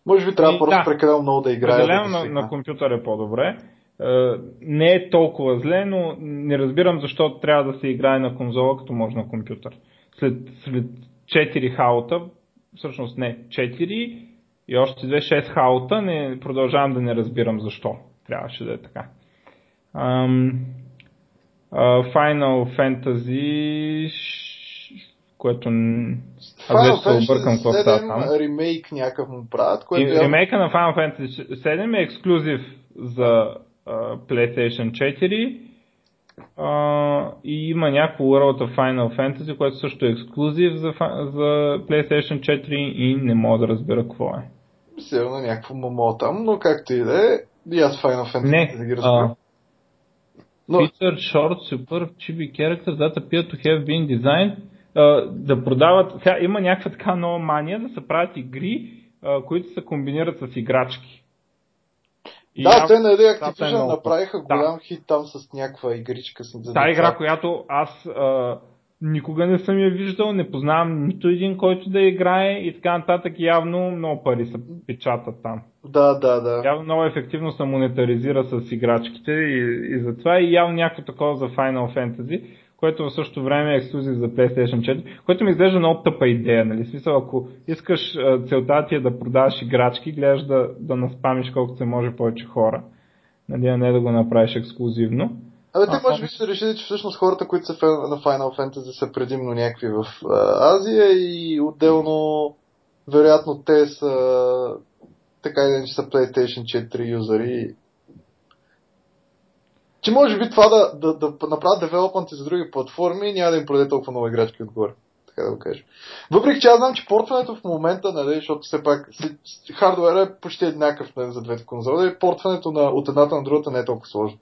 Може би трябва И, просто да. прекалено много да играя. Определено да на, на компютър е по-добре. Е, не е толкова зле, но не разбирам защо трябва да се играе на конзола, като може на компютър. След, след 4 хаота, всъщност не, 4 и още 2, 6 хаота, не, продължавам да не разбирам защо трябваше да е така. Ам, Final Fantasy, което аз вече се объркам какво става там. 7 ремейк някакъв му правят, И е... ремейка на Final Fantasy 7 е ексклюзив за а, PlayStation 4 а, и има някакво World of Final Fantasy, което също е ексклюзив за, за PlayStation 4 и не мога да разбера какво е. Сигурно някакво мамо там, но както и да е, и аз Final Fantasy Не, да ги а, Но Featured Short Super Chibi Characters that appear to have been designed а, да продават, сега има някаква така нова мания да се правят игри, а, които се комбинират с играчки. И да, те нали е Activision много направиха Да. голям хит там с някаква игричка. С Та игра, която аз а, никога не съм я виждал, не познавам нито един, който да играе и така нататък. Явно много пари се печатат там. Да, да, да. Явно много ефективно се монетаризира с играчките и, и затова и явно някакво такова за Final Fantasy, което в същото време е ексклюзив за PlayStation 4, което ми изглежда много тъпа идея. Нали? Смисъл, ако искаш целта ти е да продаваш играчки, гледаш да, да наспамиш колкото се може повече хора. Нали, а не да го направиш ексклюзивно. Абе, те може би са решили, че всъщност хората, които са на Final Fantasy са предимно някакви в Азия и отделно вероятно те са така или иначе са PlayStation 4 юзери. Че може би това да, да, да направят девелопменти за други платформи няма да им продаде толкова много играчки отгоре. Така да го кажа. Въпреки че аз знам, че портването в момента, нали, защото все пак хардуера е почти еднакъв нали, за двете конзоли, портването на, от едната на другата не е толкова сложно.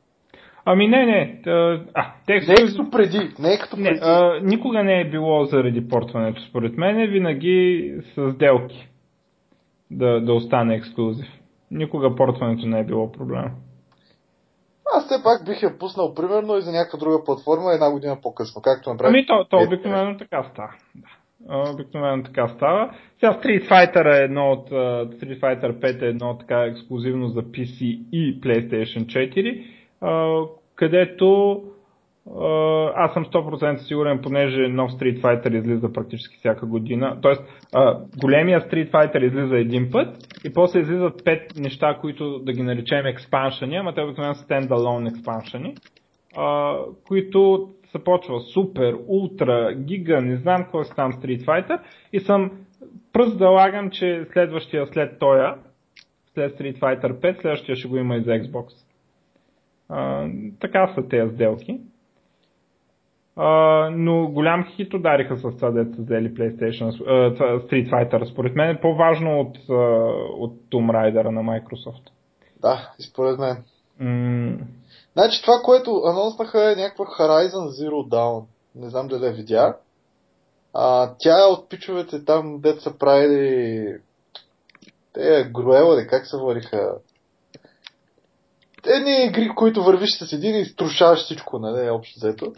Ами не, не. А, текст... Не е като преди. Не е като преди. Не, а, никога не е било заради портването, според мен. Винаги с сделки да, да остане ексклюзив. Никога портването не е било проблем. Аз все пак бих я пуснал примерно и за някаква друга платформа една година по-късно, както направи. Ами то, то обикновено така става. Да. Обикновено така става. Сега Street Fighter е едно от Street Fighter 5 е едно така ексклюзивно за PC и PlayStation 4, където аз съм 100% сигурен, понеже нов Street Fighter излиза практически всяка година. Тоест, големия Street Fighter излиза един път и после излизат пет неща, които да ги наречем експаншени, ама те обикновено са стендалон експаншени, които се почва супер, ултра, гига, не знам какво е там Street Fighter и съм пръст да лагам, че следващия след тоя, след Street Fighter 5, следващия ще го има и за Xbox. А, така са тези сделки. Uh, но голям хит удариха с това, дето взели PlayStation, uh, Street Fighter. Според мен е по-важно от, uh, от Tomb Raider на Microsoft. Да, и според мен. Mm. Значи това, което анонснаха е някаква Horizon Zero Dawn. Не знам дали я видя. А, тя е от пичовете там, дето са правили те Груела, как се вариха? Едни игри, които вървиш с един и струшаваш всичко, нали, общо взето.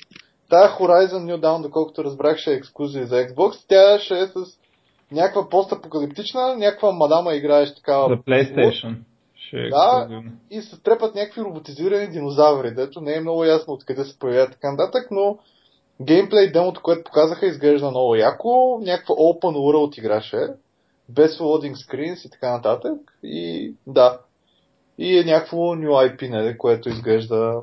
Тая Horizon New Dawn, доколкото разбрах, ще е ексклюзив за Xbox. Тя ще е с някаква постапокалиптична, някаква мадама играеш такава. За PlayStation. Ще е да, и се трепат някакви роботизирани динозаври, дето не е много ясно откъде се появяват така нататък, но геймплей демото, което показаха, изглежда много яко. Някаква open world играше, без loading screens и така нататък. И да. И е някакво new IP, нали, което изглежда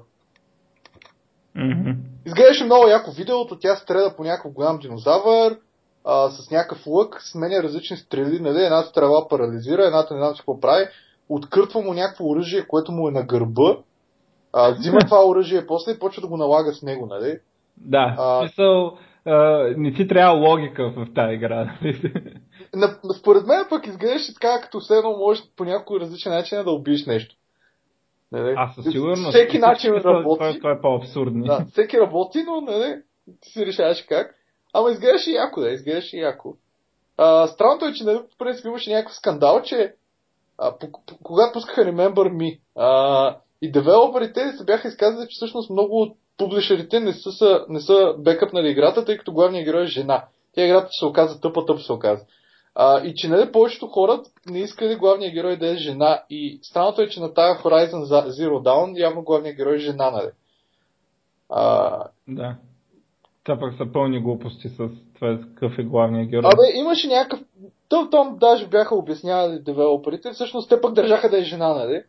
Mm-hmm. Изглеждаше много яко видеото, тя стреля по някакъв голям динозавър, а, с някакъв лък, сменя различни стрели, нали? едната стрела парализира, едната не знам какво прави, откъртва му някакво оръжие, което му е на гърба, а, взима това оръжие после и почва да го налага с него, нали? Да, а, смисъл, а, не ти трябва логика в тази игра. Нали? На, според мен пък изглеждаше така, като все едно можеш по някой различен начин да убиеш нещо. Не, не. А със сигурност. Всеки начин работи. Това, това е по-абсурдно. Да, всеки работи, но не, не, ти си решаваш как. Ама изглеждаше яко, да, изглеждаше яко. А, странното е, че нали, в принцип имаше някакъв скандал, че а, по, по, когато пускаха Remember Me а, и девелоперите се бяха изказали, че всъщност много от публишерите не са, са, не са бекъпнали играта, тъй като главният герой е жена. Тя играта се оказа тъпа, тъп се оказа. А, и че нали, повечето хора не искали главния герой да е жена. И странното е, че на тази Horizon Zero Dawn явно главният герой е жена, нали? А... Да. Това пък са пълни глупости с това какъв е главният герой. Абе, имаше някакъв... Тъм, там даже бяха обяснявали девелоперите. Всъщност те пък държаха да е жена, нали?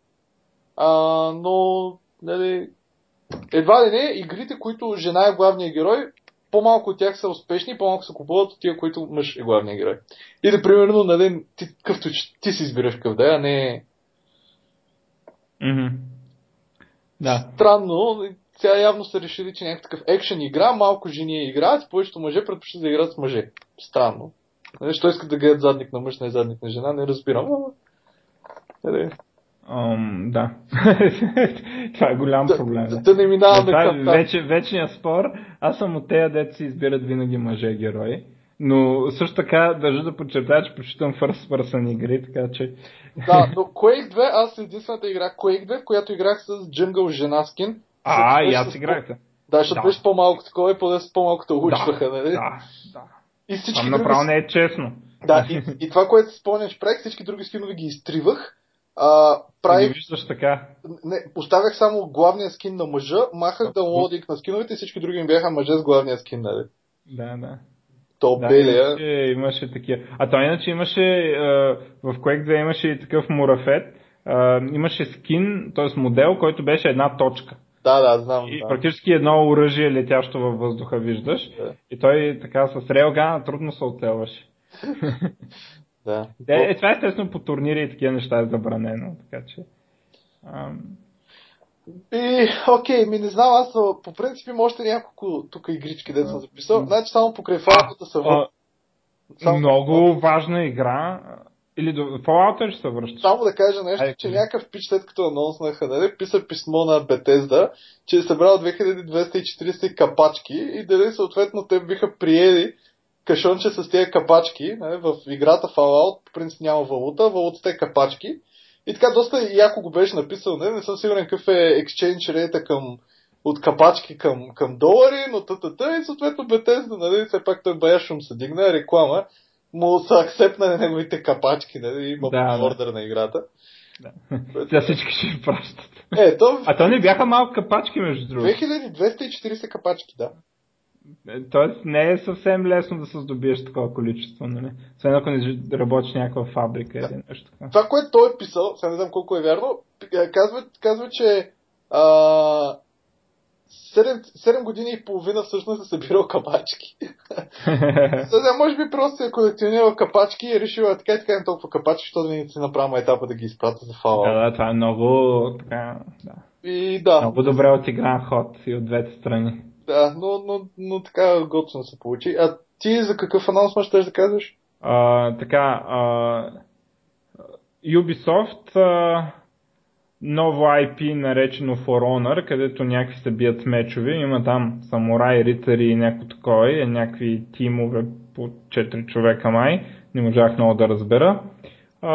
А, но, нали... Едва ли не, игрите, които жена е главният герой, по-малко от тях са успешни, по-малко се купуват от тия, които мъж е главният герой. Или, примерно, нали, ти, къвто, ти си избираш къв да е, а не... Mm-hmm. Да. Странно, сега явно са решили, че някакъв екшен игра, малко жени играят, повечето мъже предпочитат да играят с мъже. Странно. Нали, що искат да гледат задник на мъж, не задник на жена, не разбирам, ама... Um, да. Това е голям да, проблем. Да, да не минаваме към вече, Вечният спор. Аз съм от тея, дете си избират винаги мъже герои. Но също така държа да подчертая, че почитам First Person игри, така че... Да, но Quake 2, аз единствената игра Quake 2, в която играх с Jungle жена скин. А, и аз играхте. Да, защото Да. беше по-малко такова и поне по-малко те учваха, нали? Да, да. И всички Това други... направо не е честно. Да, и, и това, което спомням, че правих, всички други скинове ги изтривах. А, правих, виждаш така. не, оставях само главния скин на мъжа, махах да лодик на скиновете и всички други ми бяха мъже с главния скин, нали? Да, да. То Да, белия. имаше, имаше такива. А то иначе имаше, в Quake 2 имаше и такъв мурафет, имаше скин, т.е. модел, който беше една точка. Да, да, знам. И да. практически едно оръжие летящо във въздуха виждаш. Да. И той така с рейлгана трудно се оцелваше. да. Е, е, това естествено по турнири и такива неща е забранено, така че... Ам, И, окей, ми не знам, аз по принцип има още няколко тук игрички, да съм записал. Значи само покрай фалката са а, върна. Само- много важна игра. Или до Fallout ще се връщаш? Само да кажа нещо, Айде, че някакъв пич след като анонснаха, нали, писа писмо на Bethesda, че е събрал 2240 капачки и дали съответно те биха приели кашонче с тези капачки. Нали, в играта Fallout по принцип няма валута, валутата е капачки. И така доста яко го беше написал, не, не съм сигурен какъв е exchange rate към от капачки към, към долари, но тата и съответно Bethesda, нали, все пак той бая шум се дигна, реклама, му са акцепнали неговите капачки, нали, има Да, да. ордер на играта. Да. Сега всички ще пращат. Е, то А то не бяха малко капачки, между другото. 2240 капачки, да. Е, Тоест не е съвсем лесно да се здобиеш такова количество, нали? Освен ако не работиш някаква фабрика или нещо така. Това, което той е писал, сега не знам колко е вярно, е, казва, казва че а, 7, 7 години и половина всъщност е събирал капачки. Сега, може би просто е колекционирал капачки и е решил, а така и така не толкова капачки, защото да не си направим етапа да ги изпратя за да, фала. да, това е много, така, да. И да, много добре отигран ход и от двете страни. Да но, но, но така готино се получи. А ти за какъв анонсмент ще да казваш? А, така, а, Ubisoft, а, ново IP наречено For Honor, където някакви се бият с мечове. Има там самураи, рицари и някакво такова, някакви тимове по 4 човека май. Не можах много да разбера. А,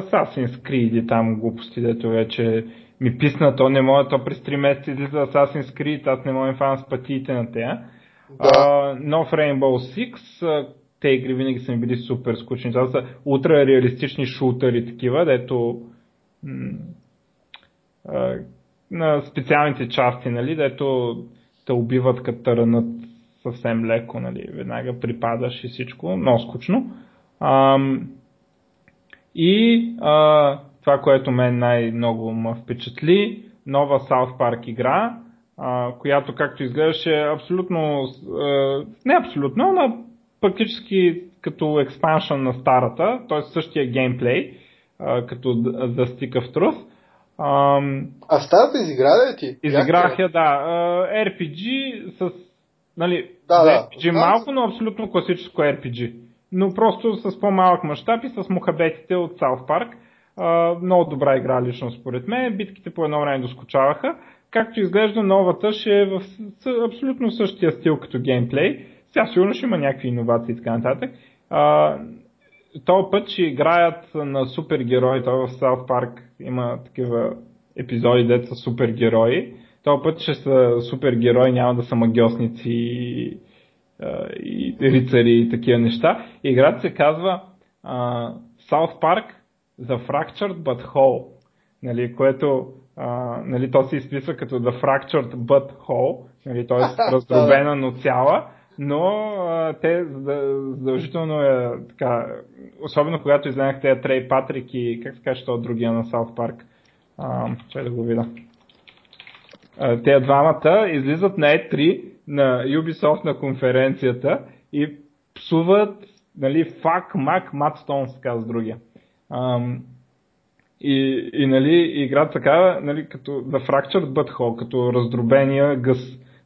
Assassin's Creed и там глупости, дето вече ми писна, то не мога, то през 3 месеца излиза Assassin's Creed, аз не мога да фана с пътиите на тея. Да. А, нов Rainbow Six, а, те игри винаги са ми били супер скучни. Това са ултра реалистични шутъри такива, дето м- а, на специалните части, нали, дето те убиват като те ранат съвсем леко, нали, веднага припадаш и всичко, много скучно. Ам, и а, това, което мен най-много ме впечатли, нова South Park игра, а, която както изглеждаше абсолютно, а, не абсолютно, но практически като експаншън на старата, т.е. същия геймплей, а, като The Stick of Truth. А старата изигра ли ти? Изиграх е? я, да. RPG с... Нали, Да, да. RPG малко, но абсолютно класическо RPG. Но просто с по-малък мащаб и с мухабетите от South Park. Много добра игра лично според мен. Битките по едно време доскочаваха. Както изглежда новата ще е в абсолютно същия стил като геймплей. Сега сигурно ще има някакви иновации и така нататък. А, този път ще играят на супергерои. Той в South Park има такива епизоди, дето са супергерои. Този път ще са супергерои, няма да са магиосници и, и рицари и такива неща. Играта се казва а, South Park The Fractured But Whole, нали, което а, нали, то се изписва като The Fractured But Whole, нали, т.е. раздробена, но цяла, но а, те задължително е така, особено когато изгледах тези Трей Патрик и как се каже това от другия на Park, а, чай да го видя. А, Те двамата излизат на E3 на Ubisoft на конференцията и псуват, нали, мат стон, се казва с другия. Ам, и, и нали, играта така, нали, като The Fractured Butthole, като раздробения гъс,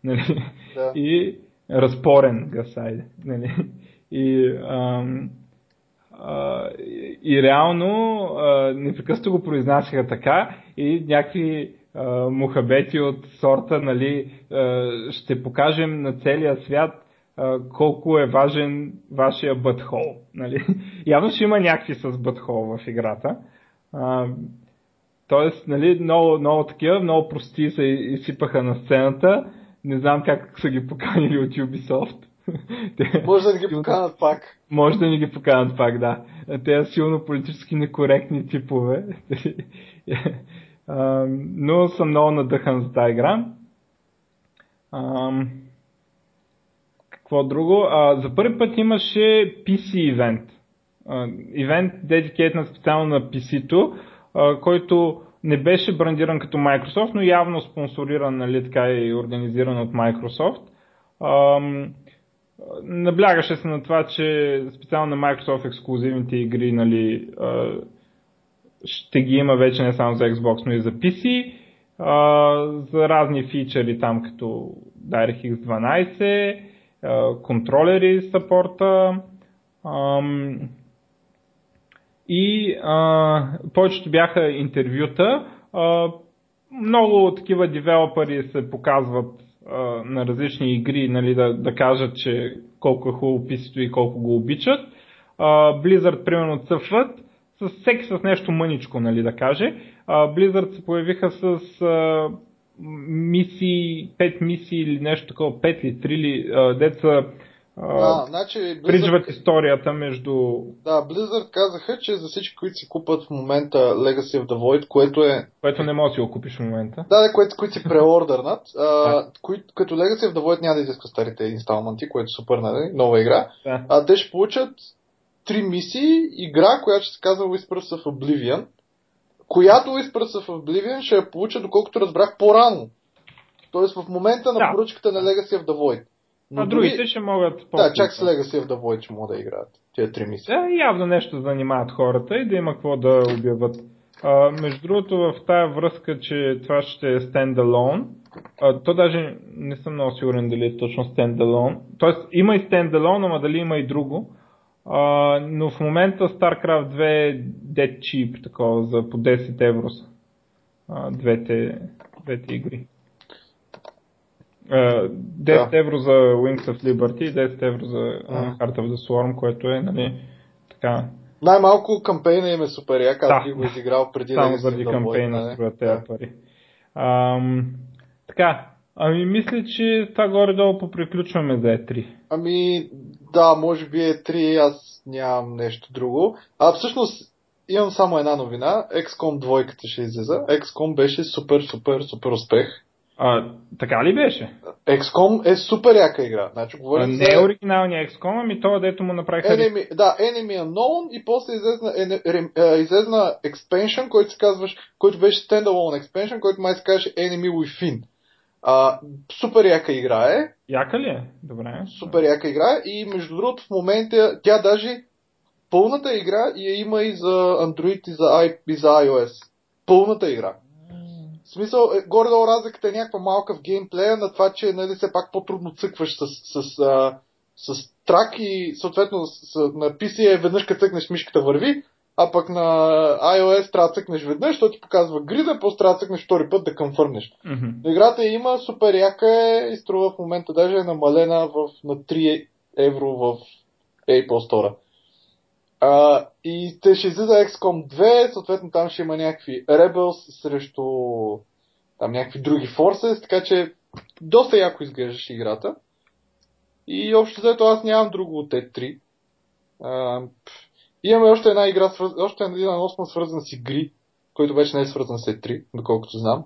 нали, Да. и разпорен гъс, айде, нали, и, ам, а, и, и реално а, непрекъснато го произнасяха така и някакви мухабети от сорта, нали, ще покажем на целия свят колко е важен вашия бътхол. Нали? Явно ще има някакви с бътхол в играта. А, Тоест, нали, много, много такива, много прости се изсипаха на сцената Не знам как са ги поканили от Ubisoft. Може да ги поканат пак. Може да ни ги поканат пак, да. Те са силно политически некоректни типове. Но съм много надъхан за тази игра. Какво друго? А, за първи път имаше PC ивент. Ивент дедикейтнат специално на PC-то, а, който не беше брандиран като Microsoft, но явно спонсориран нали, така и организиран от Microsoft. Ам, наблягаше се на това, че специално на Microsoft ексклюзивните игри нали, а, ще ги има вече не само за Xbox, но и за PC. А, за разни фичери там като DirectX 12, а, контролери саппорта. Ам, и повечето бяха интервюта. Много такива девелопери се показват на различни игри, нали, да, да кажат, че колко е хубаво писито и колко го обичат. А, Blizzard, примерно, цъфват с всеки с нещо мъничко, нали, да каже. А, Blizzard се появиха с мисии, 5 мисии или нещо такова, 5 или 3 или деца а, значи, Blizzard... приджват историята между... Да, Blizzard казаха, че за всички, които си купат в момента Legacy of the Void, което е... Което не можеш да си го купиш в момента. Да, да, което, които си преордърнат, а, кои, като Legacy of the Void няма да изисква старите инсталменти, което е супер, нали? Нова игра. Да. А, те ще получат три мисии, игра, която ще се казва Whispers of Oblivion, която Whispers of Oblivion ще я получа, доколкото разбрах по-рано. Тоест в момента на Да. поръчката на Legacy of the Void. Но а другите ще могат Да, чак с Legacy of the Void ще могат да играят. Тия три мисии. Да, явно нещо занимават хората и да има какво да обяват. А, между другото, в тая връзка, че това ще е стендалон, то даже не съм много сигурен дали е точно стендалон. Тоест има и стендалон, ама дали има и друго. А, но в момента StarCraft 2 е dead cheap, такова, за по 10 евро са. А, двете, двете игри. А, 10 Да. евро за Wings of Liberty и 10 евро за Ага. Heart of the Swarm, което е, нали, така, Най-малко кампейна им е супер як, аз Да. го изиграл преди само Legacy заради кампейна нали? струват тези пари. Ам, така, ами мисля, че това горе-долу поприключваме за E3. Ами, да, може би е 3, аз нямам нещо друго. А всъщност имам само една новина. XCOM 2 ще излезе. XCOM беше супер, супер, супер успех. А, така ли беше? XCOM е супер яка игра. Значи, А, говорим не за е оригиналния XCOM, ами това, дето му направиха... Enemy, да, Enemy Unknown и после излезна, е, е, излезна expansion, който се казваш, който беше standalone expansion, който май се казваше Enemy Within. А, супер яка игра е. Яка ли е? Добре. Супер яка игра и между другото в момента тя даже пълната игра я има и за Android и за, I, и за iOS. Пълната игра. В смисъл, е, горе-долу разликата е някаква малка в геймплея на това, че нали, все пак по-трудно цъкваш с, с, а, с трак и съответно с, с, на PC е веднъж като цъкнеш мишката върви, а пък на iOS трябва да цъкнеш веднъж, защото ти показва грида, после трябва да цъкнеш втори път да. Мгм. Но играта я има, супер яка е и струва в момента даже е намалена в, на 3 евро в Apple Store. А, и те ще излиза XCOM 2, съответно там ще има някакви Rebels срещу там някакви други Forces, така че доста яко изглеждаше играта. И общо взето аз нямам друго от T3. А, имаме още една игра, свърз... още един анонсмент свързан с игри, който вече не е свързан с E3, доколкото знам.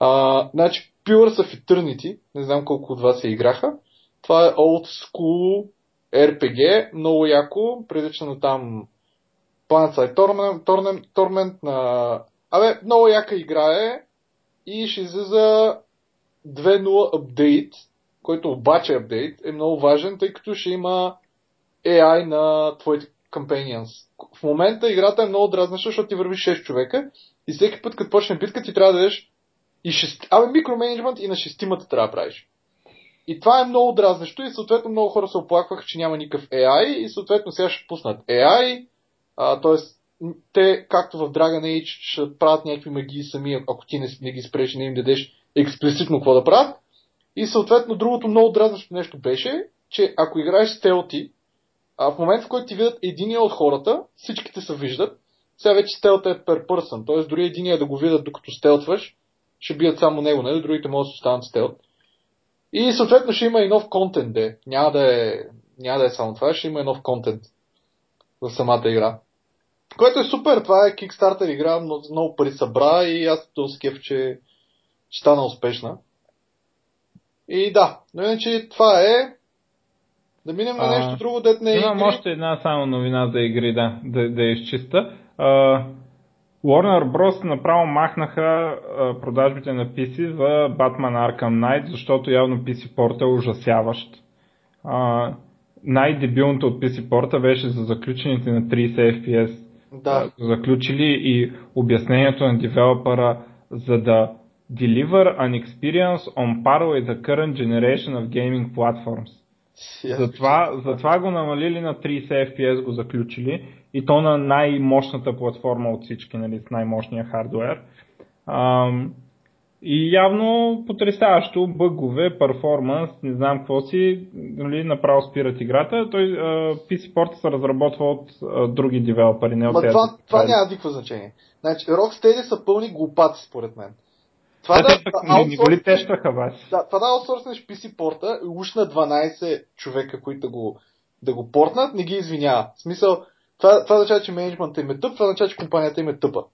А, значи, Pillars of Eternity, не знам колко от вас я играха. Това е old school RPG, много яко, прилича на там Planetside Torment, Torment, Torment на... Абе, много яка игра е и ще излиза 2.0 апдейт, който обаче апдейт е много важен, тъй като ще има AI на твоите companions. В момента играта е много дразнаща, защото ти вървиш 6 човека и всеки път, като почне битка, ти трябва да дадеш и шест... Абе, микроменеджмент и на шестимата трябва да правиш. И това е много дразнещо и съответно много хора се оплакваха, че няма никакъв AI и съответно сега ще пуснат AI, т.е. те, както в Dragon Age, ще правят някакви магии сами, ако ти не, не ги спреш и не им дадеш експлицитно какво да правят. И съответно другото много дразнещо нещо беше, че ако играеш стелти, а в момента в който ти видят единия от хората, всичките се виждат, сега вече стелта е per person, т.е. дори единия да го видят докато стелтваш, ще бият само него, нали? Другите могат да останат стелт. И съответно ще има и нов контент, де. Няма да е, няма да е само това, ще има и нов контент в самата игра. Което е супер, това е Kickstarter игра, много, много пари събра и аз съм скеф, че стана успешна. И да, но иначе това е. Да минем на нещо друго, дет не е Имам игри. още една само новина за игри, да, да, да изчиста. Uh, Warner Bros. направо махнаха uh, продажбите на PC за Batman Arkham Knight, защото явно PC порта е ужасяващ. Uh, най-дебилното от PC порта беше за заключените на 30 FPS. Да. Заключили и обяснението на девелопера за да deliver an experience on par with the current generation of gaming platforms. Затова, затова го намалили на 30 FPS го заключили и то на най-мощната платформа от всички, нали, с най-мощния хардвер. Ам, и явно потрясаващо, бъгове, перформанс, не знам какво си, нали, направо спират играта. Той uh, PC Port се разработва от uh, други девелопери, не от тези. това, това няма никакво значение. Значи, Rocksteady са пълни глупаци, според мен. Това Да, да, аутсорс- вас? да, това да аутсорснеш PC порта, уж на 12 човека, които да го, да го портнат, не ги извинява. В смисъл, това, това означава, че менеджментът им е тъп, това означава, че компанията им е тъпа.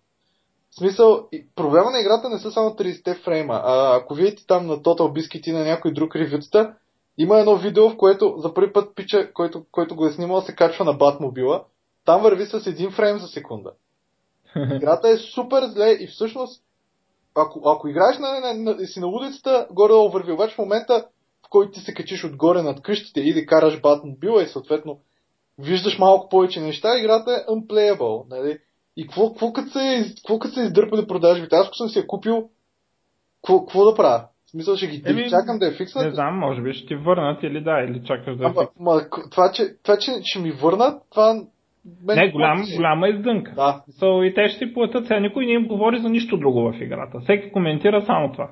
В смисъл, проблема на играта не са само 30 фрейма. А, ако видите там на Total Biscuit и на някой друг ревютата, има едно видео, в което за първи път пича, който, който го е снимал, се качва на Батмобила. Там върви с един фрейм за секунда. Играта е супер зле и всъщност, ако, ако играеш на, на, на, си на улицата, горе-долу върви. Обаче в момента, в който ти се качиш отгоре над къщите и да караш Батмобила и съответно виждаш малко повече неща, играта е unplayable. Нали? И какво, какво, като се, какво като се издърпали продажбите? Аз ако съм си я купил, какво, какво да правя? В смисъл ще ги Еми, чакам да я фикснат. Не знам, може би ще ти върнат или да, или чакаш да е Ама, ма, това, че, това, че ще ми върнат, това... Не, голям, голяма издънка. Да. So, и те ще ти платят. Сега никой не им говори за нищо друго в играта. Всеки коментира само това.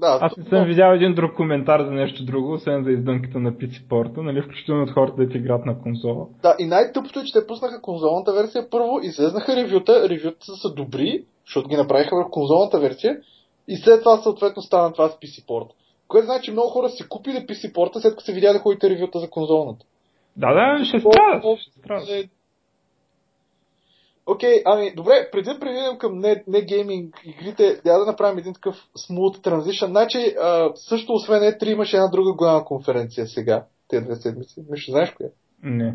Да, Аз не съм видял един друг коментар за нещо друго, освен за издънката на PC порта, нали, включително от хората да ти играят на конзола. Да, и най-тъпото е, че те пуснаха конзолната версия първо, излезнаха ревюта, ревюта са добри, защото ги направиха в конзолната версия, и след това съответно стана това с PC порт. Което значи, че много хора си купили PC порта, след като са видяли хубавите ревюта за конзолната. Да, да, ще страдат. о, Ще страдат. е, Окей, ами добре, преди да преминем към не, не гейминг игрите, трябва да направим един такъв smooth transition. Значи, а, също освен E3 имаше една друга голяма конференция сега, тези две седмици. Мишо, знаеш коя? Не.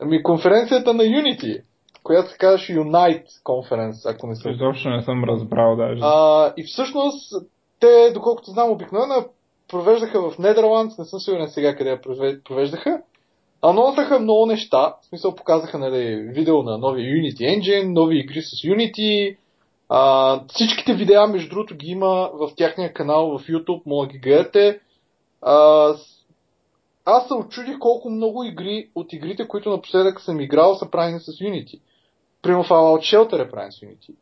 Ами конференцията на Unity, която се казваше Unite Conference, ако не се Изобщо не съм разбрал даже. а, и всъщност, те, доколкото знам, обикновено я провеждаха в Нидерландс, не съм сигурен сега къде я прове- провеждаха. Анонсаха много неща, в смисъл показаха нали, видео на новия Unity Engine, нови игри с Unity. А, всичките видеа, между другото, ги има в тяхния канал в YouTube, мога да ги гледате. А, аз се очудих колко много игри от игрите, които напоследък съм играл, са правени с Unity. Примерно Fallout Shelter е правен с Unity.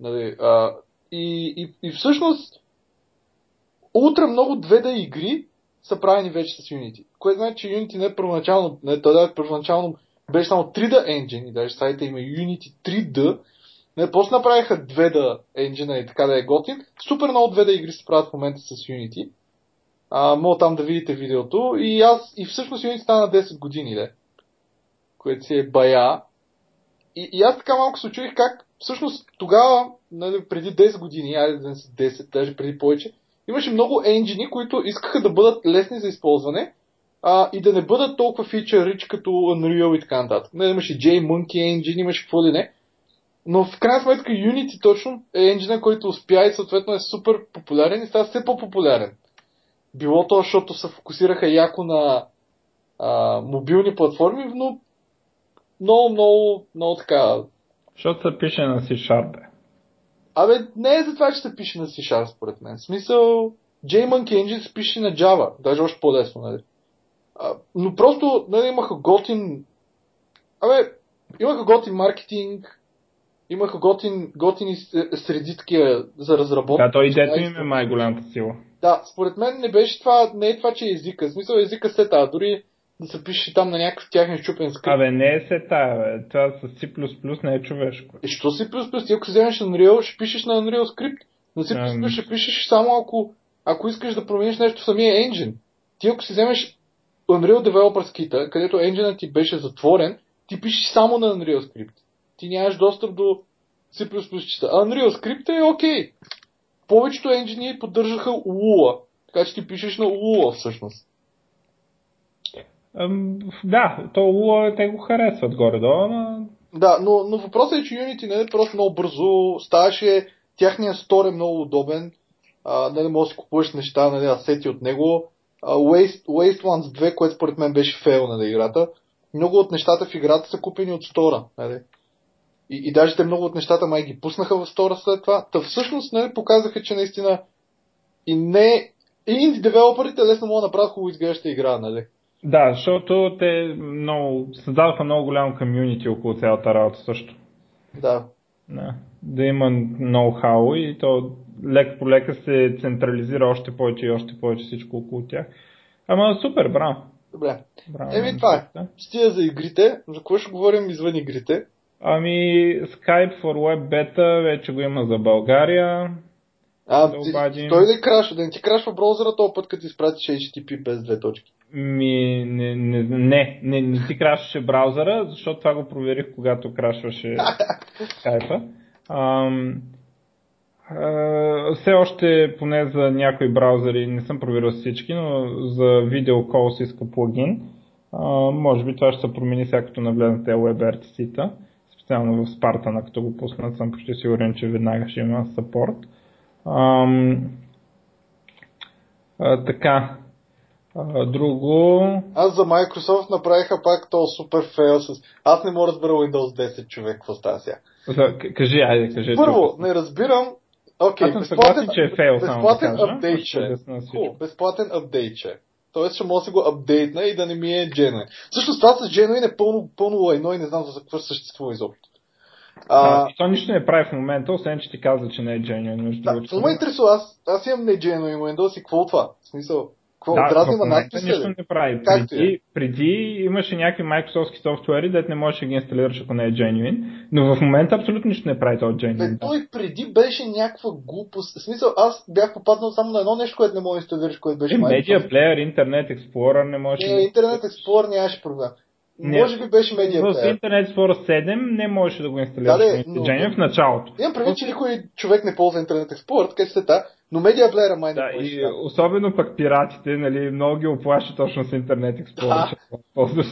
Нали, а, и, и, и всъщност ултра много 2D игри са правени вече с Unity. Което значи, че Unity не е първоначално, не, да, първоначално беше само 3D engine и даже сайта има Unity 3D. Не, после направиха 2D engine и така да е готин. Супер много 2D игри се правят в момента с Unity. А, мога там да видите видеото. И аз, и всъщност Unity стана 10 години, де. Което си е бая. И, и аз така малко се очудих как всъщност тогава, нали, преди 10 години, айде да не са 10, даже преди повече, имаше много енджини, които искаха да бъдат лесни за използване а, и да не бъдат толкова фичър rich като Unreal и така нататък. Не, имаше JMonkey engine, имаше какво ли не. Но в крайна сметка Unity точно е енджина, който успя и съответно е супер популярен и става все по-популярен. Било то, защото се фокусираха яко на а, мобилни платформи, но много, много, много така. Защото се пише на C-Sharp. бе. Абе, не е за това, че се пише на C-Sharp, според мен. В смисъл, JMonkey Engine се пише на Java, даже още по-лесно, нали? А, но просто, нали, имаха готин... Абе, имаха готин маркетинг, имаха готин, готини с- среди такива за разработка. Да, той идето им е май голямата сила. Да, според мен не беше това, не е това, че е езика. В смисъл езика се тая, дори да се пише там на някакъв тяхен щупен скрипт. Абе, не е се тая, бе. Това с C++ не е човешко. И що плюс? Ти ако вземеш Unreal, ще пишеш на Unreal скрипт. На C++ ще пишеш само ако, ако искаш да промениш нещо в самия engine. ти ако си вземеш Unreal Developers Kit, където енджинът ти беше затворен, ти пишеш само на Unreal Script. Ти нямаш достъп до C++ чита. Unreal Script е окей. Okay. Повечето енджини поддържаха Lua. Така че ти пишеш на Lua всъщност. да, то Lua те го харесват горе-долу, но... Да, но, но въпросът е, че Unity не е просто много бързо ставаше, тяхният стор е много удобен, а, нали, можеш да си купуваш неща, нали, асети от него. Waste, Wastelands 2, което според мен беше фейл на играта, много от нещата в играта са купени от стора. Нали. И, и даже те много от нещата май ги пуснаха в стора след това. Та всъщност нали, показаха, че наистина и не и инди девелоперите лесно могат да направят хубаво изглеждаща игра, нали? Да, защото те много, създадоха много голямо комьюнити около цялата работа също. Да. да. Да има ноу-хау и то лека по лека се централизира още повече и още повече всичко около тях. Ама супер, браво. Добре. Браво, Еми това е. Стига за игрите. За какво ще говорим извън игрите? Ами Skype for Web Beta вече го има за България. А, да обадим... той ли крашва? Да не ти крашва браузъра този път, като изпратиш HTTP без две точки? Ми, не, не, не, не, не ти крашваше браузъра, защото това го проверих, когато крашваше скайпа. Ам, все още, поне за някои браузъри, не съм проверил всички, но за видео call се иска плагин. А, може би това ще се промени сега като навлезнат тези WebRTC-та. Специално в Spartan, като го пуснат, съм почти сигурен, че веднага ще има support. Ам, а, така. А, друго... Аз за Microsoft направиха пак то супер фейл с... Аз не мога да разбера Windows 10 човек, какво става сега. Кажи, айде, кажи. Първо, не разбирам Окей, okay, съгласен, че е фейл, безплатен апдейтче. Cool, безплатен апдейтче. Тоест ще може да си го апдейтна и да не ми е genuine. Също това с genuine е пълно, пълно лайно и не знам за какво съществува изобщо. А, а, то нищо не прави в момента, освен че ти казва, че не е genuine. Да, но ме интересува, аз, аз имам не genuine Windows и какво е това? В смисъл, какво да, ма надписа? Нищо не прави. Преди, е? преди имаше някакви Microsoft софтуери, дете не можеш да ги инсталираш, ако не е genuine, но в момента абсолютно нищо не прави този genuine. Бе, той преди беше някаква глупост. В смисъл, аз бях попаднал само на едно нещо, което не можеш да инсталираш, което беше е, Media Player, Internet Explorer не можеш. Не, Internet Explorer нямаше проблем. Не, може би беше медиа В Internet Explorer 7 не можеше да го инсталираш да, но, в началото. Имам предвид, че никой човек не ползва Internet Explorer, така че та, но медиа плеера май да, не и особено пък пиратите, нали, много ги оплаши точно с Internet Explorer, че ползваш.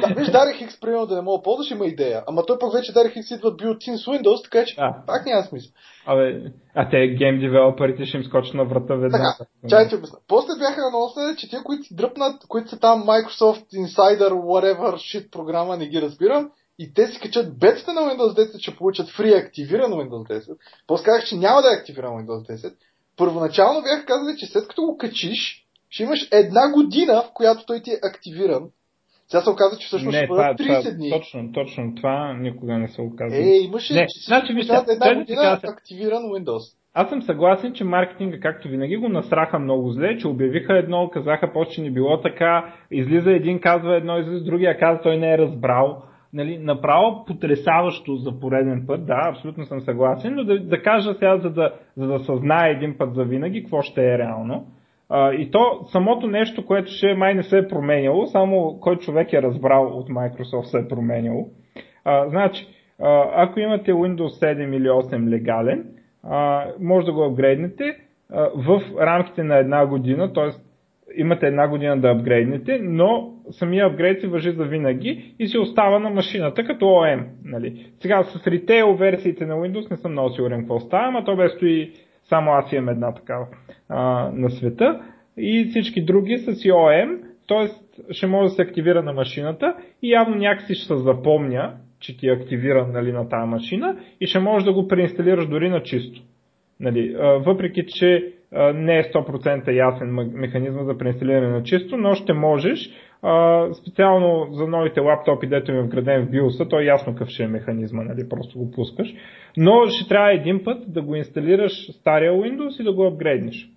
Да, виж, DirectX, примерно да не мога да ползваш, има идея. Ама той пък вече DirectX идва built-in с Windows, така че да. пак няма смисъл. Абе, а те гейм девелоперите ще им скочат на врата веднага. Така, чай ти обясна. После бяха анонсали, че те, които си дръпнат, които са там Microsoft Insider, whatever shit програма, не ги разбирам, и те си качат бетата на Windows 10, ще получат фри активиран Windows 10. После казах, че няма да е активиран Windows 10. Първоначално бях казали, че след като го качиш, ще имаш една година, в която той ти е активиран. Сега се оказа, че всъщност не, ще бъдат 30 това, дни. Точно, точно това никога не се оказа. Е, имаше не, че значи, вижте, една година каза, активиран Windows. Аз съм съгласен, че маркетинга, както винаги, го насраха много зле, че обявиха едно, казаха че не било така, излиза един, казва едно, излиза другия, казва, той не е разбрал. Нали, направо потрясаващо за пореден път, да, абсолютно съм съгласен, но да, да кажа сега, за да, за да съзнае един път за винаги, какво ще е реално. А, и то самото нещо, което ще май не се е променяло, само кой човек е разбрал от Microsoft се е променяло. А, значи, а, ако имате Windows 7 или 8 легален, а, може да го апгрейднете в рамките на една година, т.е. имате една година да апгрейднете, но самия апгрейд се въжи за винаги и се остава на машината като OM. Нали. Сега с ритейл версиите на Windows не съм много сигурен какво става, а то бе стои само аз имам една такава а, на света и всички други са си OM, т.е. ще може да се активира на машината и явно някакси ще се запомня, че ти е активиран нали, на тази машина и ще можеш да го преинсталираш дори на чисто. Нали, въпреки, че не е 100% ясен механизъм за преинсталиране на чисто, но ще можеш. Специално за новите лаптопи, дето ми е вграден в BIOS, то е ясно какъв ще е механизма, нали, просто го пускаш. Но ще трябва един път да го инсталираш стария Windows и да го апгрейднеш.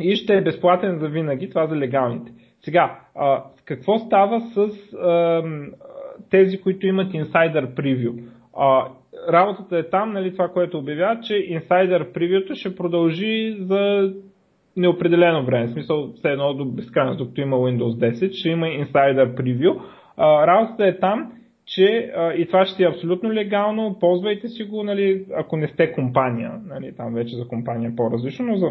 И ще е безплатен за винаги, това за легалните. Сега, какво става с тези, които имат инсайдър превю? Работата е там, нали, това, което обявяват, че инсайдър превюто ще продължи за неопределено време. В смисъл, все едно до безкрайност, докато има Windows 10, ще има Preview. А, работата е там, че а, и това ще е абсолютно легално, ползвайте си го, нали, ако не сте компания, нали, там вече за компания е по-различно, но за,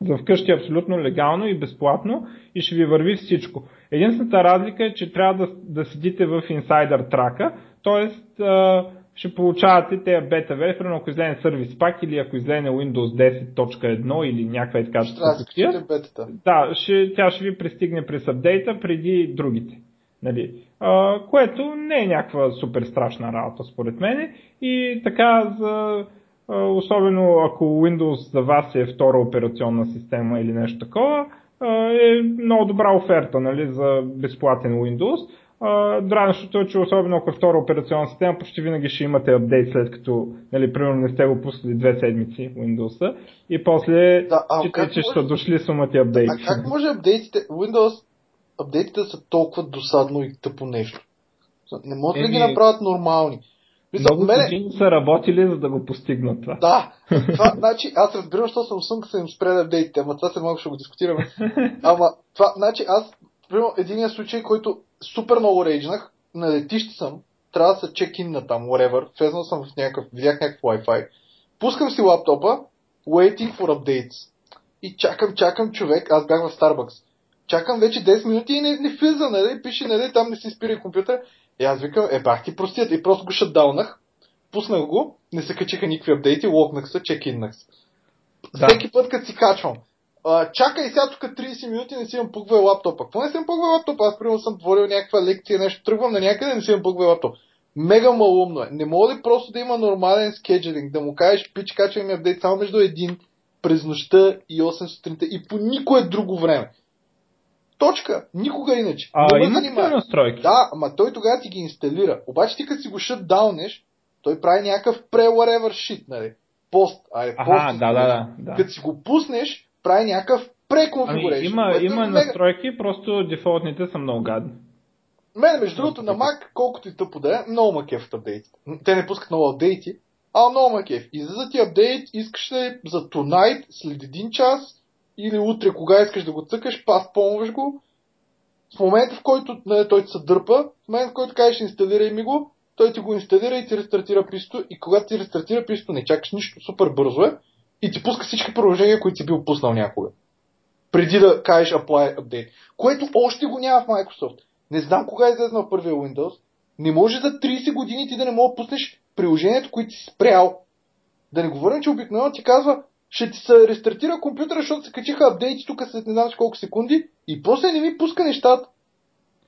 за вкъщи е абсолютно легално и безплатно и ще ви върви всичко. Единствената разлика е, че трябва да, да седите в инсайдър трака, т.е. ще получавате тези бета версии, ако излезе сервис пак или ако излезе Windows 10.1 или някаква е така. Ще трябва да бетата. Да, ще, тя ще ви пристигне през апдейта преди другите. Нали? А, което не е някаква супер страшна работа според мен. И така, за, особено ако Windows за вас е втора операционна система или нещо такова, е много добра оферта нали, за безплатен Windows. Дранешното е, че особено ако е втора операционна система, почти винаги ще имате апдейт след като, нали, примерно не сте го пуснали две седмици Windows и после да, а, читай, че ще дошли сумати апдейти. А как може апдейтите, Windows апдейтите са толкова досадно и тъпо нещо. Не могат ли ги направят нормални? Мисля, Много мене... години са работили, за да го постигнат това. Да, това, значи, аз разбирам, защо Samsung са им спрели апдейтите, ама това се малко ще го дискутираме. Ама, това, значи, аз, примерно, единия случай, който супер много рейджнах, на летище съм, трябва да се чек-ин на там, whatever, влезнал съм в някакъв, видях някакъв Wi-Fi, пускам си лаптопа, waiting for updates. И чакам, чакам човек, аз бях в Starbucks чакам вече 10 минути и не, не влиза, нали? Пише, нали, там не си спира компютър. И аз викам, е, бах ти простият. И просто го шатдаунах, пуснах го, не се качиха никакви апдейти, логнах се, чекиннах се. Да. Всеки път, като си качвам. А, чакай сега тук 30 минути, не си имам пъгвай лаптопа. Какво не си имам пъгвай лаптопа? Аз примерно съм творил някаква лекция, нещо, тръгвам на някъде, не си имам пъгвай лаптоп. Мега малумно е. Не мога ли просто да има нормален скеджелинг, да му кажеш, пич, качвай ми апдейт само между един през нощта и 8 сутринта и по никое друго време. Точка. Никога иначе. А, има такива настройки. Да, ама той тогава ти ги инсталира. Обаче ти като си го шатдаунеш, той прави някакъв pre-whatever shit, нали? Пост. Ай, пост. Ага, да, да, да. Като си го пуснеш, прави някакъв pre-configuration. Ами, има, има е настройки, просто дефолтните са много гадни. Мене, между другото, на Mac, колкото и тъпо да е, много ма кеф апдейти. Те не пускат много апдейти, а много ма кеф. за ти апдейт, искаш ли за tonight, след един час, или утре, кога искаш да го цъкаш, пас помваш го. В момента, в който не, той се дърпа, в момента, в който кажеш инсталирай ми го, той ти го инсталира и ти рестартира писто. И когато ти рестартира писто, не чакаш нищо, супер бързо е. И ти пуска всички приложения, които си бил пуснал някога. Преди да кажеш Apply Update. Което още го няма в Microsoft. Не знам кога е излезнал първия Windows. Не може за 30 години ти да не мога да пуснеш приложението, което си спрял. Да не говорим, че обикновено ти казва, ще ти се рестартира компютъра, защото се качиха апдейти тук след не знам колко секунди и после не ми пуска нещата.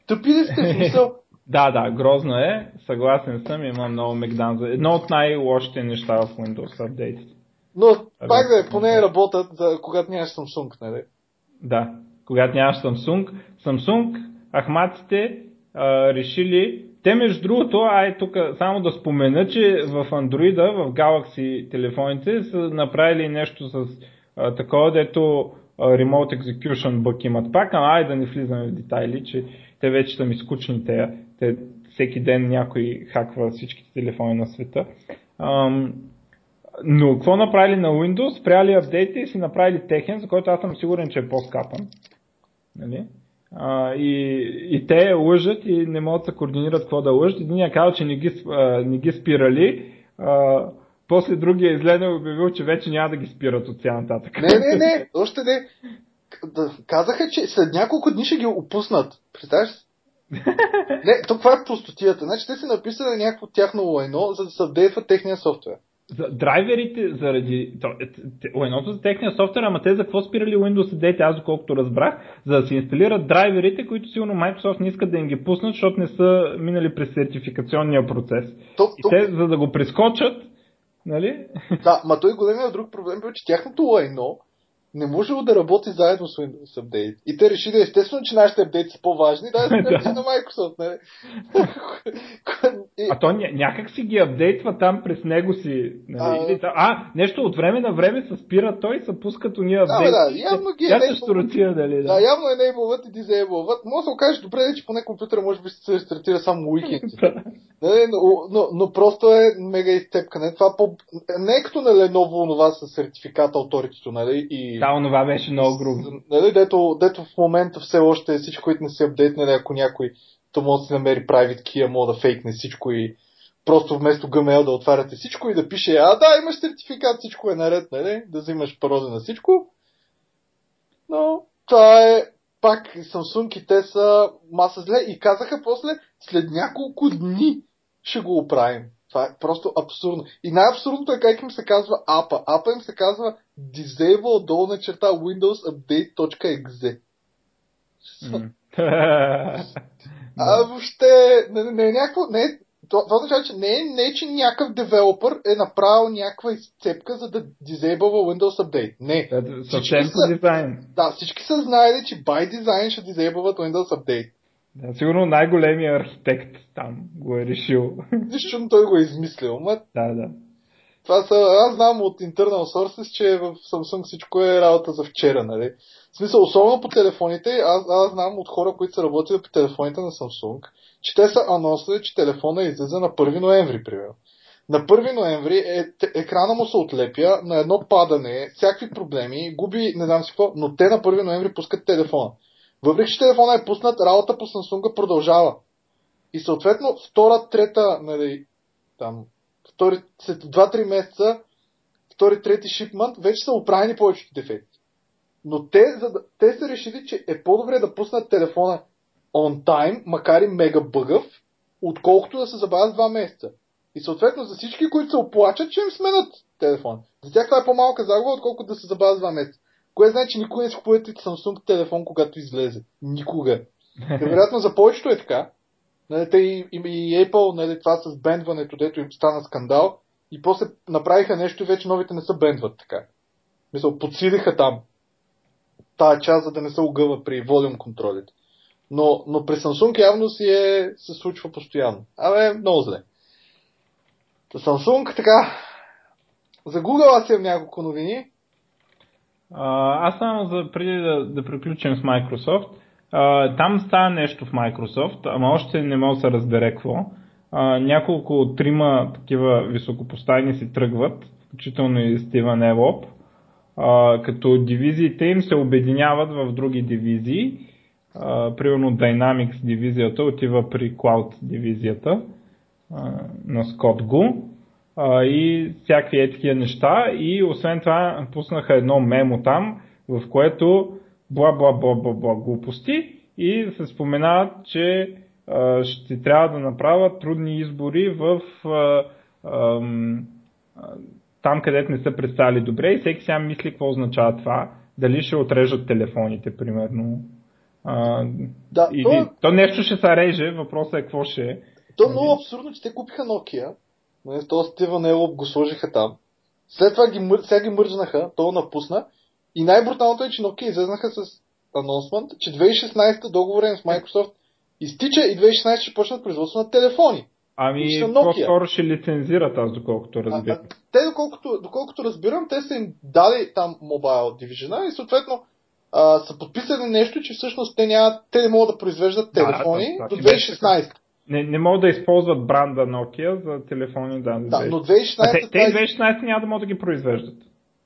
Тъпи ли сте смисъл? да, да, грозно е. Съгласен съм, има много мегдан. Едно от най-лошите неща в Windows апдейти. Но пак да е, поне работят, за когато нямаш Samsung, нали? Да, когато нямаш Samsung. Samsung, ахматите, а, решили те, между другото, ай тук само да спомена, че в Android, в Galaxy телефоните са направили нещо с а, такова, дето а, Remote Execution бък имат пак, а ай да не влизаме в детайли, че те вече са ми скучни те, те всеки ден някой хаква всичките телефони на света. Ам, но какво направили на Windows? Спряли апдейти и си направили техен, за който аз съм сигурен, че е по-скапан. Нали? А, и, и те лъжат и не могат да се координират какво да лъжат. Единия казал, че не ги, а, не ги спирали. А, после другия изгледал и обявил, че вече няма да ги спират от сега нататък. Не, не, не, още не. Казаха, че след няколко дни ще ги опуснат. Представяш Не, то това е простотията. Значи те са написали някакво тяхно лайно, за да се апдейтва техния софтуер за драйверите заради едното за техния софтуер, ама те за какво спирали Windows 10, аз доколкото разбрах, за да се инсталират драйверите, които сигурно Microsoft не искат да им ги пуснат, защото не са минали през сертификационния процес. То, и то... те, за да го прескочат, нали? Да, ма той големия друг проблем бил, че тяхното лайно не можело да работи заедно с Windows Update. И те решили, естествено, че нашите апдейти са по-важни, да, да да. на Microsoft, нали? а то ня- някак си ги апдейтва там през него си. Нали? А, а, нещо от време на време се спира той и се пускат уния апдейти. Да, да, явно ги е Рутия, нали, да. да, явно е enableват и disableват. Може да се окажеш добре, че поне компютъра може би се рестартира само уикенд. Не, но, но, но, просто е мега изцепка. Не, това по... не е като на Lenovo онова с сертификата Authority, нали? И... Да, онова беше много грубо. Нали, дето, дето в момента все още всичко, които не си апдейтнали, ако някой то може да си намери private key, може да фейкне всичко и просто вместо Gmail да отваряте всичко и да пише, а да, имаш сертификат, всичко е наред, нали? Да взимаш пароли на всичко. Но това е пак Samsung и те са маса зле и казаха после, след няколко дни ще го оправим. Това е просто абсурдно. И най-абсурдното е как им се казва апа. Апа им се казва disable долна черта Windows Update.exe. Mm. а въобще не, не, не е някакво, не е това, това означава, че не е, не е, че някакъв девелопър е направил някаква изцепка, за да дизейбълва Windows Update. Не. Съвсем по дизайн. Да, всички са знаели, че by design ще дизейбълват Windows Update. Да, сигурно най-големия архитект там го е решил. Нищо, той го е измислил. Ма... Да, да. Това са, аз знам от internal sources, че в Samsung всичко е работа за вчера, нали? В смисъл, особено по телефоните, аз, аз знам от хора, които са работили по телефоните на Samsung, че те са анонсали, че телефона излиза на 1 ноември, примерно. На 1 ноември е, екрана му се отлепя на едно падане, всякакви проблеми, губи не знам си какво, но те на 1 ноември пускат телефона. Въпреки, че телефона е пуснат, работа по Samsung продължава. И съответно, втора, трета, нали, там, втори, след 2-3 месеца, втори, трети шипмент, вече са оправени повечето дефекти. Но те, за те са решили, че е по-добре да пуснат телефона on time, макар и мега бъгъв, отколкото да се забавят два месеца. И съответно за всички, които се оплачат, че им сменят телефон. За тях това е по-малка загуба, отколкото да се забавят два месеца. Кое значи, че никога не си купувате Samsung телефон, когато излезе. Никога. Вероятно за повечето е така. Нали, те и, и, и Apple, нали, това с бендването, дето им стана скандал, и после направиха нещо и вече новите не са бендват така. Мисъл, подсилиха там тая част, за да не се огъва при волюм контролите. Но, но при Samsung явно си е, се случва постоянно. Абе, много зле. За Samsung така. За Google аз имам няколко новини. А, аз само за, преди да, да приключим с Microsoft. А, там става нещо в Microsoft, ама още не мога да се разбере какво. А, няколко трима такива високопоставени си тръгват, включително и Стивен Елоп, а, като дивизиите им се обединяват в други дивизии примерно Dynamics дивизията отива при Cloud дивизията а, на Scott Gu а, и всякакви е такива неща. И освен това пуснаха едно мемо там, в което бла бла бла бла бла глупости. И се споменават, че а, ще трябва да направят трудни избори в а, а, там, където не са представили добре. И всеки сега мисли какво означава това. Дали ще отрежат телефоните, примерно, а, да, или, то... то нещо ще се реже, въпросът е какво ще е. То е много абсурдно, че те купиха Nokia, нали, то Стивън Елоп го сложиха там. След това ги, сега ги мържнаха, то напусна. И най-бруталното е, че Nokia излезнаха с анонсмент, че 2016 договорен с Microsoft изтича и 2016 ще почнат производство на телефони. Ами, по-скоро ще лицензират аз, доколкото разбирам. А, а, те, доколкото, доколкото разбирам, те са им дали там Mobile Division и съответно а, са подписали нещо, че всъщност те, няма, те не могат да произвеждат телефони да, да, до 2016. Не, не могат да използват бранда Nokia за телефони, да. Да, но 2016... А те, те 2016 няма да могат да ги произвеждат.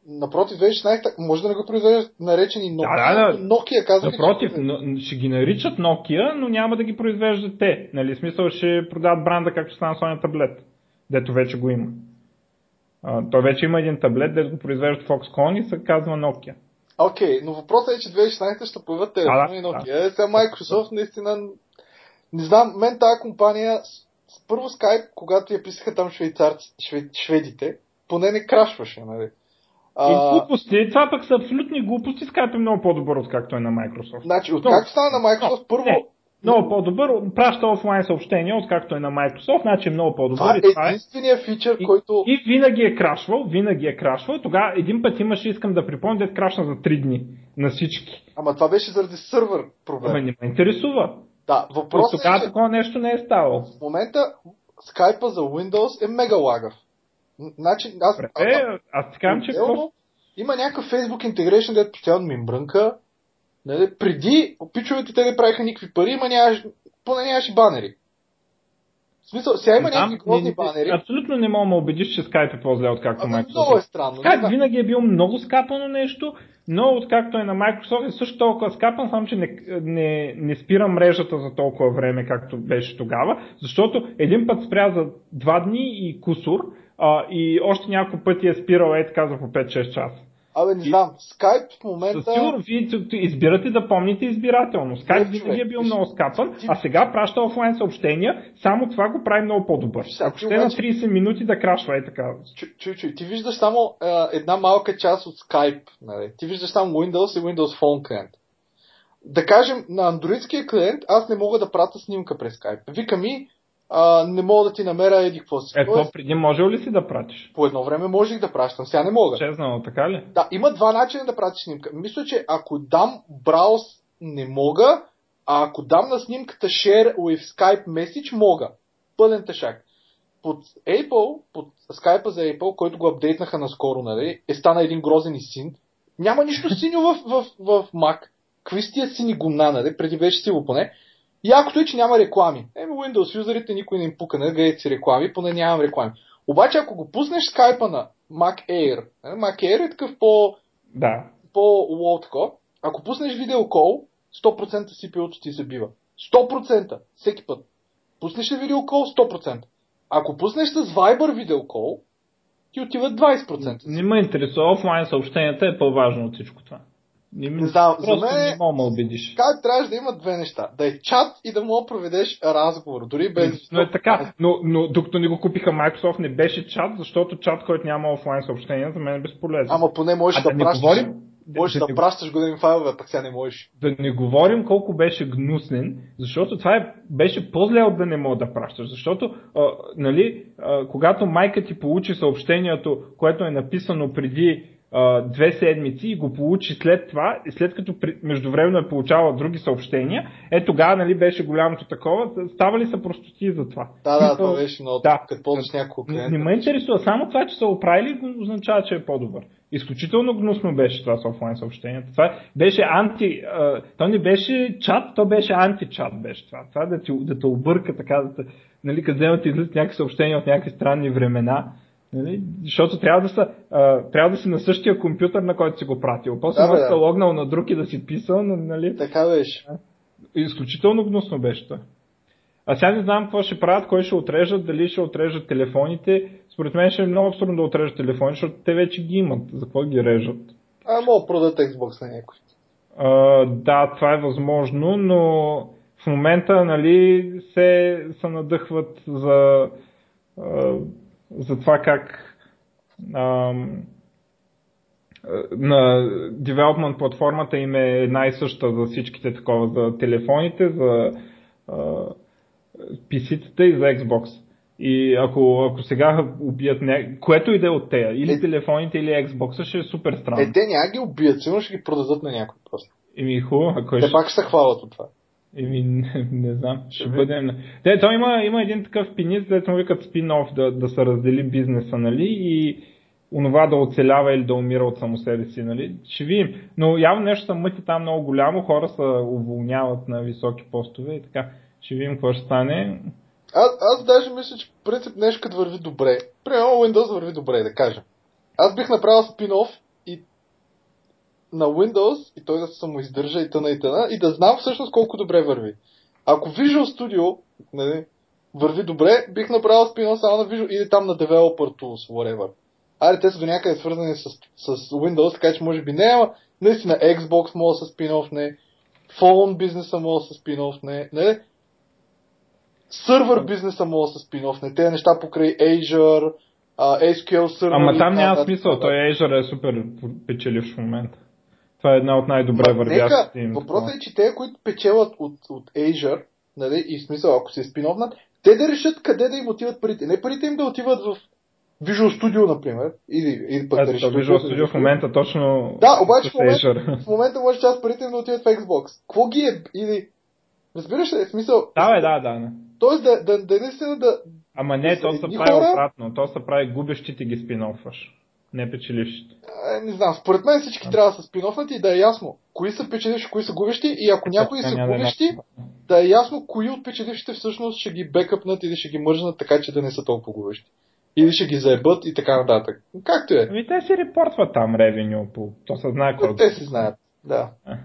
Напротив, 2016 може да не го произвеждат наречени Nokia. Да, да, да. Nokia казва. Напротив, че... ще ги наричат Nokia, но няма да ги произвеждат те. Нали, смисъл ще продават бранда, както стана Sony таблет, дето вече го има. А, той вече има един таблет, дето го произвеждат Foxconn и се казва Nokia. Окей, okay, но въпросът е, че 2016 ще появят телефони и Nokia. Да. Е, сега Microsoft наистина... Не знам, мен тази компания... Първо Skype, когато я писаха там швейцарци, швед, шведите, поне не крашваше, нали? А... И глупости. Това пък са абсолютни глупости. Skype е много по-добър, откакто е на Microsoft. Значи, откакто стана на Microsoft, първо... Не, много по-добър, праща офлайн съобщения, откакто е на Microsoft, значи е много по-добър. Това е единствения фичър, и, който... И винаги е крашвал, винаги е крашвал. Тогава един път имаше, искам да припомня, да е крашна за 3 дни на всички. Ама това беше заради сървър проблем. Ама не ме интересува. Да, въпросът е, тогава че... такова нещо не е ставало. В момента скайпа за Windows е мега лагав. Значи, аз... Е, аз, аз ти че... Има някакъв Facebook integration, дето постоянно ми мрънка Нали, преди пичовете те не правиха никакви пари, ма нямаш, поне нямаше банери. В смисъл, сега има Знам, някакви грозни не- банери. Абсолютно не мога да убедиш, че Skype е по-зле откакто Ами, Microsoft. много е странно. Skype винаги е бил много скапано нещо, но откакто е на Microsoft е също толкова скапан, само че не, не, не спира мрежата за толкова време, както беше тогава, защото един път спря за два дни и кусур, а, и още няколко пъти е спирал е така за по 5-6 часа. Абе, не знам. Skype в Със момента... сигурно, вие избирате да помните избирателно. Skype Не, винаги е бил много скапан, а сега праща офлайн съобщения, само това го прави много по-добър. Ако ще е на обаче- 30 минути да крашва е така. Чуй, чуй. Ти виждаш само една малка част от Skype. Нали? Ти виждаш само Windows и Windows Phone клиент. Да кажем, на андроидския клиент аз не мога да пратя снимка през Skype. Вика ми, а, не мога да ти намеря еди какво си. Ето, Тоест, преди може ли си да пратиш? по едно време можех да пращам, сега не мога. Чезнало, така ли? Да, има два начина да пратиш снимка. Мисля, че ако дам брауз, не мога, а ако дам на снимката share with Skype message, мога. Пълен тъшак. Под Apple, под Skype за Apple, който го апдейтнаха наскоро, нали, е стана един грозен и син. Няма нищо синьо в, в, в Mac. Какви са тия сини гумна, нали? Преди беше сило поне. Якото е, че няма реклами. Еми, Windows юзерите никой не им пука, не гледайте си реклами, поне нямам реклами. Обаче, ако го пуснеш скайпа на Mac Air, нали, Mac Air е такъв по, Да. по-лоу тако, ако пуснеш видеокол, 100% CPU-то ти се бива. 100%! Всеки път. Пуснеш ли видеокол, 100%. Ако пуснеш с Viber видеокол, ти отиват 20%. Не ме интересува. Офлайн съобщенията е по-важно от всичко това. Не, Не знам, за мен- не да убедиш. Как трябваше да има две неща? Да е чат и да мога да проведеш разговор, дори без... Но е така, но, но докато не го купиха Microsoft не беше чат, защото чат, който няма офлайн съобщения, за мен е безполезен. Ама поне можеш а да, да пращаш... говорим, Можеш да, не, пращаш големи файлове, пък сега не можеш. да не говорим колко беше гнуснен, защото това е, беше по-зле от да не мога да пращаш. Защото, а, нали, а, когато майка ти получи съобщението, което е написано преди а, две седмици и го получи след това, и след като при, междувременно е получавала други съобщения, е тогава нали, беше голямото такова, ставали са простоти за това. Да, да, това беше много. да. Като ползваш няколко Не, клиента. не ме интересува. Само това, че са оправили, означава, че е по-добър. Изключително гнусно беше това с офлайн съобщенията. Това беше анти... А, то не беше чат, то беше античат беше това. Това да, ти, да те обърка така, да те, нали, като вземат излизат някакви съобщения от някакви странни времена. Нали? Защото трябва да, са, а, трябва да си на същия компютър, на който си го пратил. После Да, да, да. логнал на друг и да си писал, нали? Така беше. Изключително гнусно беше това. А сега не знам какво ще правят, кой ще отрежат, дали ще отрежат телефоните. Според мен ще е много абсурдно да отрежат телефони, защото те вече ги имат. За какво ги режат? А, мога да продадат Xbox на някой. А, да, това е възможно, но в момента нали, се, се надъхват за, а, за това как ам, на девелопмент платформата им е една и съща за всичките такова, за телефоните, за а, PC-тата и за Xbox. И ако, ако сега убият ня... което и да е от тея, или Е- телефоните, или Xbox, ще е супер странно. Е, те няма ги убият, сигурно ще ги продадат на някой просто. Еми хубаво, а кой Те ще... пак ще се хвалят от това. Еми, не, не знам, ще Еми. бъдем... Те, той има, има един такъв пиниц, дето му викат спин-оф, да, да се раздели бизнеса, нали, и онова да оцелява или да умира от само себе си, нали, ще видим. Но явно нещо са мъти там много голямо, хора се уволняват на високи постове и така. Ще видим какво ще стане. Аз, аз даже мисля, че в принцип нещо върви добре. Примерно Windows върви добре, да кажем. Аз бих направил спин-оф на Windows и той да се самоиздържа и тъна и тъна и да знам всъщност колко добре върви. Ако Visual Studio нали, върви добре, бих направил спин-оф само на Visual или там на Developer Tools, whatever. Аре, те са до някъде свързани с, с Windows, така че може би не, ама наистина Xbox мога се спин-оф не, Phone бизнеса мога се спин-оф не, нали? Сървър бизнеса мога да спин-оф не, тези неща покрай Azure, а, SQL Server. Ама там няма смисъл, той Azure е супер печеливш в момента. Това е една от най-добре вървящите им. въпросът е, че те, които печелят от, от Azure, нали, и в смисъл, ако се спиновнат, те да решат къде да им отиват парите. Не парите им да отиват в Visual Studio, например, или, или пък да Ето, решат. Visual Studio в момента точно Да, обаче в момента, в момента може част парите им да отиват в Xbox. Какво ги е? Или... Разбираш ли? Смисъл... Да, бе, да, да. да. Тоест да, да, да, наистина да... Ама не, то се прави хора- обратно. То се прави губещите ги спин-офваш. Не печелившите. Е, не знам, според мен всички трябва да са спинофнати и да е ясно кои са печеливши, кои са губещи и ако някои са е губещи, да е ясно кои от печелившите всъщност ще ги бекъпнат или ще ги мържнат така, че да не са толкова губещи. Или ще ги заебат и така нататък. Както е. Ами те си репортват там ревеню, по... то се знае кой. Те си знаят, да. А.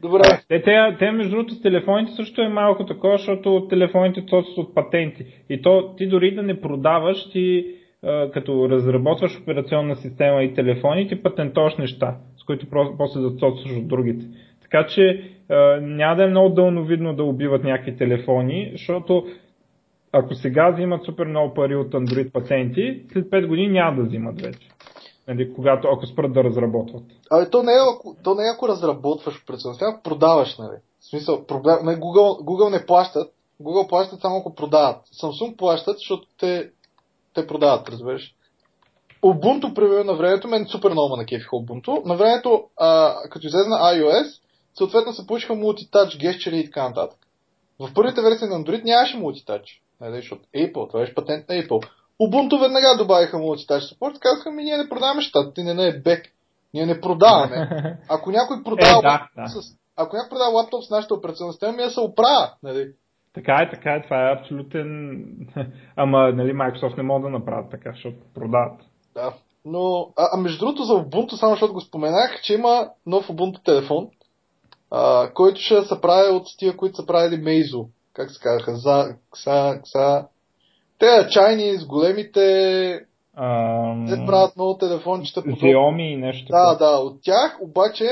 Добре. Те, те, те, между другото, с телефоните също е малко такова, защото телефоните цоцат от патенти. И то ти дори да не продаваш, ти а, като разработваш операционна система и телефони, ти патентоваш неща, с които после да цоцаш от другите. Така че няма да е много дълновидно да убиват някакви телефони, защото ако сега взимат супер много пари от Android патенти, след 5 години няма да взимат вече. Нали, когато, ако спрат да разработват. Абе, то не е, ако, то не е ако разработваш операционна система, продаваш, нали? В смисъл, проблем, не, Google, Google не плащат, Google плащат само ако продават. Samsung плащат, защото те, те продават, разбираш. Ubuntu, примерно, на времето, мен супер много на кефиха Ubuntu. На времето, а, като излезе на iOS, съответно се получиха multitouch, gesture и така нататък. В първите версии на Android нямаше multitouch. Нали, защото Apple, това беше патент на Apple. Ubuntu веднага добавиха multitouch support, казаха ми, ние не продаваме щата, ти не, не е бек. Ние не продаваме. Ако някой продава, Е, да, да. С, ако някой продава лаптоп с нашата операционна система, ми да се оправя. Нали? Така е, така е, това е абсолютен... Ама, нали, Microsoft не могат да направят така, защото продават. Да. Но, а, а между другото за Ubuntu, само защото го споменах, че има нов Ubuntu телефон, а, който ще се прави от тия, които са правили Meizu. Как се казаха? За, кса, кса. Те чайни с големите, Ам... те правят много телефончета. Xiaomi и нещо Да, такова. да, от тях обаче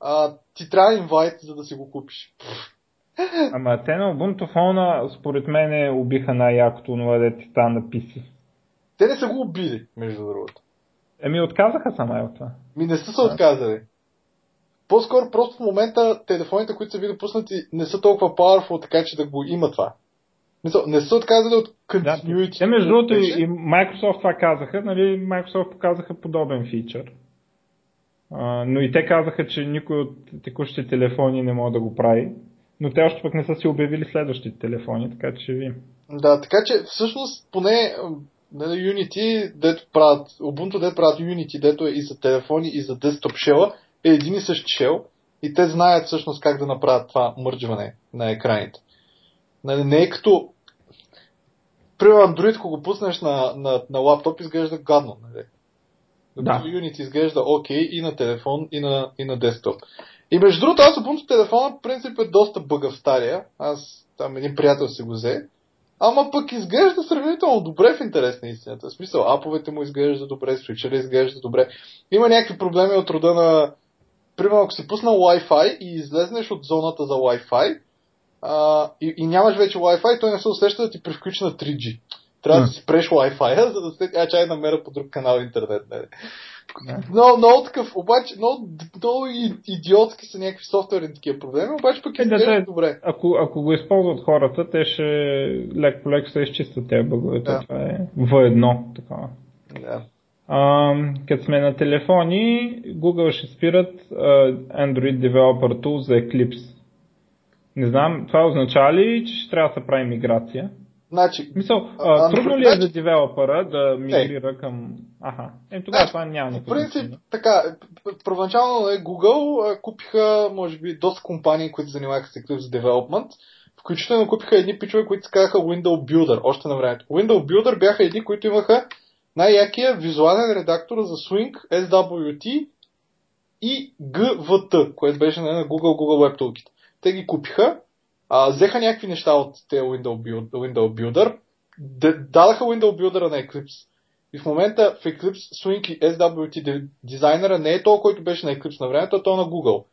а, ти трябва инвайт, за да си го купиш. Ама те на Ubuntu фона, според мен, убиха най-якото това, де ти стана на PC. Те не са го убили, между другото. Еми, отказаха сама от това. Ми не са се Да. отказали. По-скоро просто в момента телефоните, които са ви допуснати, не са толкова powerful, така че да го има това. Не са отказали от Да. continuity. Те, между другото, и, Microsoft това казаха, нали, Microsoft показаха подобен фичър. А, но и те казаха, че никой от текущите телефони не може да го прави. Но те още пък не са си обявили следващите телефони, така че ще видим. Да, така че всъщност поне нали, Unity, дето правят, Ubuntu, дето правят Unity, дето е и за телефони, и за десктоп shell, е един и същ shell и те знаят всъщност как да направят това мърджване на екраните. Нали, не е като Примерно Android, ако го пуснеш на, на, на лаптоп, изглежда гадно. Нали? Докато Да. Unity изглежда окей и на телефон, и на, и на десктоп. И между другото, аз Ubuntu телефона, в принцип е доста бъгав стария. Аз там един приятел си го взе. Ама пък изглежда сравнително добре в интерес на истината. В смисъл, аповете му изглежда добре, свичера изглежда добре. Има някакви проблеми от рода на... Примерно, ако си пуснал Wi-Fi и излезнеш от зоната за Wi-Fi а, и, и нямаш вече Wi-Fi, той не се усеща да ти превключи на 3G. Трябва да си спреш Wi-Fi, за да след а, чай намеря по друг канал интернет. Не. Но, много такъв, обаче, много, много идиотски са някакви софтуерни такива проблеми, обаче пък Е, да, да. добре. Ако, ако го използват хората, те ще лек по лек се изчистват тези бъгове. Да. Това е V1 такова. Да. А, като сме на телефони, Google ще спират а, Android Developer Tool за Eclipse. Не знам, това означава ли, че ще трябва да се прави миграция? Значи, Мисъл, А, а, а, трудно ли значи- е за девелопера да мигрира към... Аха, е, тогава Значи, това няма по никакво принцип, така, първоначално нали, Google купиха, може би, доста компании, които се занимаваха с Eclipse Development, включително купиха едни пичове, които се казаха Window Builder, още на времето. Window Builder бяха едни, които имаха най-якия визуален редактор за Swing, SWT и GVT, което беше нали, на Google, Google Web Toolkit. Те ги купиха, а, взеха някакви неща от тези Window, Build, Window Builder, дадаха Window Builder на Eclipse. И в момента в Eclipse Swing и SWT дизайнера не е то, който беше на Eclipse на времето, а то на Google.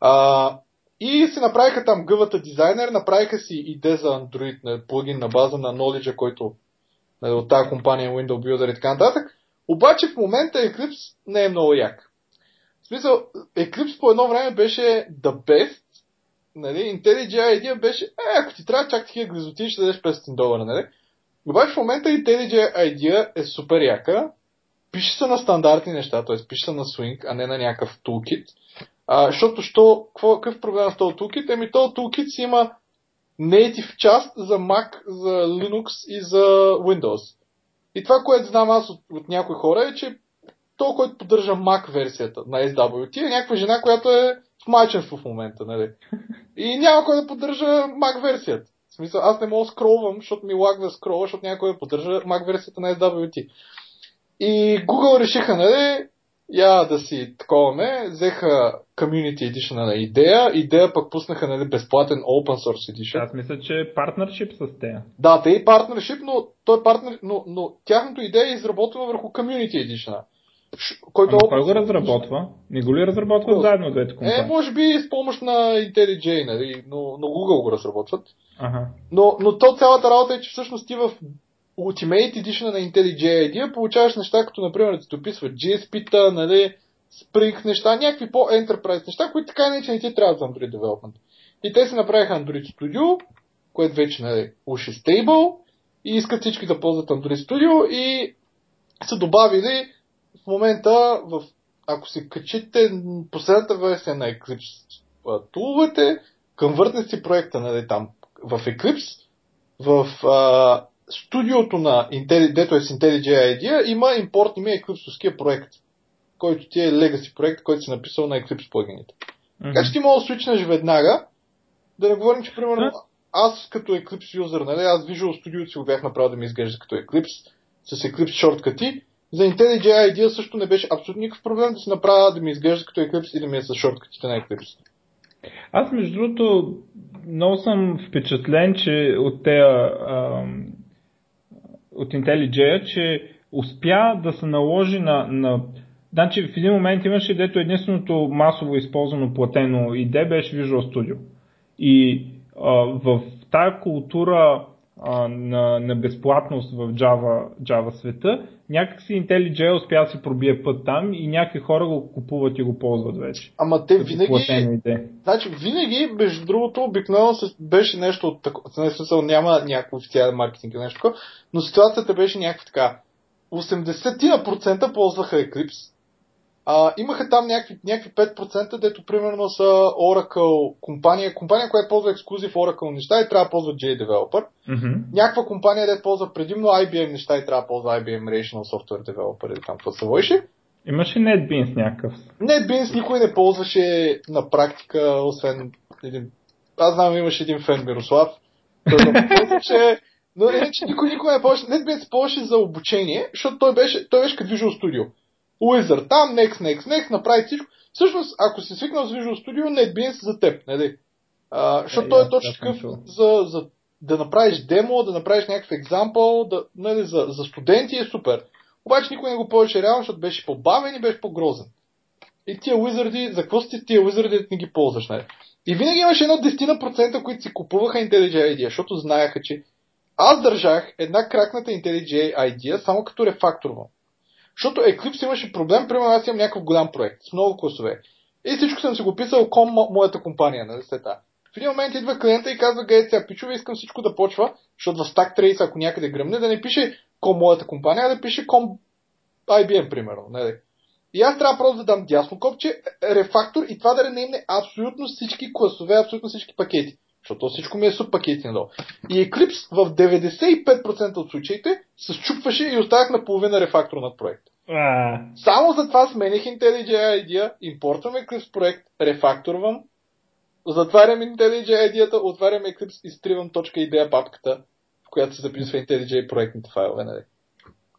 А, и си направиха там гъвата дизайнер, направиха си идея за Android, на плагин на база на Knowledge, който нали, от тази компания Window Builder и така нататък. Обаче в момента Eclipse не е много як. В смисъл, Eclipse по едно време беше the best, нали, IntelliJ IDEA беше, е, ако ти трябва чак такива гризоти, ще дадеш 500 долара, нали? Обаче в момента IntelliJ IDEA е супер яка, пише се на стандартни неща, т.е. пише се на Swing, а не на някакъв toolkit. А, защото, що, какво, какъв проблем с този toolkit? Еми, този toolkit си има native част за Mac, за Linux и за Windows. И това, което знам аз от, от някои хора е, че то, който поддържа Mac версията на SWT е някаква жена, която е в майченство в момента, нали? И няма кой да поддържа Mac версията. В смисъл, аз не мога да скролвам, защото ми лагва да скролва, защото някой да поддържа Mac версията на SWT. И Google решиха, нали, я да си таковаме, взеха Community Edition на идея, идея пък пуснаха нали, безплатен Open Source Edition. Аз мисля, че е партнершип с тея. Да, те и партнершип, но, той е партнер, но, но тяхното идея е изработена върху Community Edition. Който Ама кой го разработва? Не го ли разработват Google. заедно двете компании? Е, може би с помощ на IntelliJ, нали, но, но Google го разработват. Ага. Но, но то цялата работа е, че всъщност ти в Ultimate Edition на IntelliJ IDEA получаваш неща, като например да ти дописват GSP-та, нали, Spring неща, някакви по-enterprise неща, които така не, че не ти трябва за Android Development. И те си направиха Android Studio, което вече нали, уж е stable, и искат всички да ползват Android Studio и са добавили момента, в, ако си качите последната версия на Eclipse туловете, конвъртнете си проекта нали, там в Eclipse, в а, студиото на Intelli, дето е с IntelliJ IDEA, има импорт име Eclipse проект, който ти е legacy проект, който си написал на Eclipse плагините. Mm-hmm. Така че ти мога да свичнеш веднага, да не говорим, че примерно аз като Eclipse юзър, нали, аз Visual Studio си го бях направил да ми изглежда като Eclipse, с Eclipse шорткати, за IntelliJ IDEA също не беше абсолютно никакъв проблем да си направя да ми изглежда като Eclipse или да ми е с шорткатите на Eclipse. Аз между другото много съм впечатлен, че от тези от IntelliJ, че успя да се наложи на, на Значи в един момент имаше, дето единственото масово използвано платено ID беше Visual Studio. И а, в тая култура а, на, на безплатност в Java, Java света, някакси IntelliJ успя да си пробие път там и някакви хора го купуват и го ползват вече. Ама те винаги... Значи, винаги, между другото, обикновено беше нещо от такова. В смисъл няма някакво официален маркетинг или нещо такова, но ситуацията беше някаква така. 80% ползваха Eclipse, а, имаха там някакви, някакви 5%, дето примерно са Oracle компания, компания, която ползва ексклюзив Oracle неща и трябва да ползва JDeveloper. Mm-hmm. Някаква компания, дето ползва предимно IBM неща и трябва да ползва IBM Rational Software Developer или там какво се войше. Имаше NetBeans някакъв. NetBeans никой не ползваше на практика, освен един... Аз знам, имаше един фен Мирослав. Той да ползваше, но не, че никой, никой не ползваше. NetBeans ползваше за обучение, защото той беше, той беше като Visual Studio. Wizard там, next, next, next, направи всичко. Всъщност, ако си свикнал с Visual Studio, NetBeans за теб, нали? А, защото е, той е точно такъв за, за да направиш демо, да направиш някакъв екзампъл, да, нали, за, за студенти е супер. Обаче никой не го повече реално, защото беше по-бавен и беше по-грозен. И тия wizardi, за какво сте тия wizardi, не ги ползваш, нали? И винаги имаше едно 10%, които си купуваха IntelliJ IDEA, защото знаеха, че аз държах една кракната IntelliJ IDEA само като рефакторвам. Защото Eclipse имаше проблем, примерно аз имам някакъв голям проект с много класове. И всичко съм си го писал ком моята компания, нали, след В един момент идва клиента и казва, гей, сега пичове, искам всичко да почва, защото в Stack Trace, ако някъде гръмне, да не пише ком моята компания, а да пише ком IBM, примерно. Нали. И аз трябва просто да дам дясно копче, рефактор и това да ренеймне абсолютно всички класове, абсолютно всички пакети. Защото всичко ми е суб пакети надолу. И Eclipse в 95% от случаите се счупваше и оставах на половина рефактор над проект. А. Само за това смених IntelliJ IDEA, импортвам Eclipse проект, рефакторвам, затварям IntelliJ IDEA, отварям Eclipse и стривам .idea папката, в която се записва IntelliJ проектните файлове. Нали?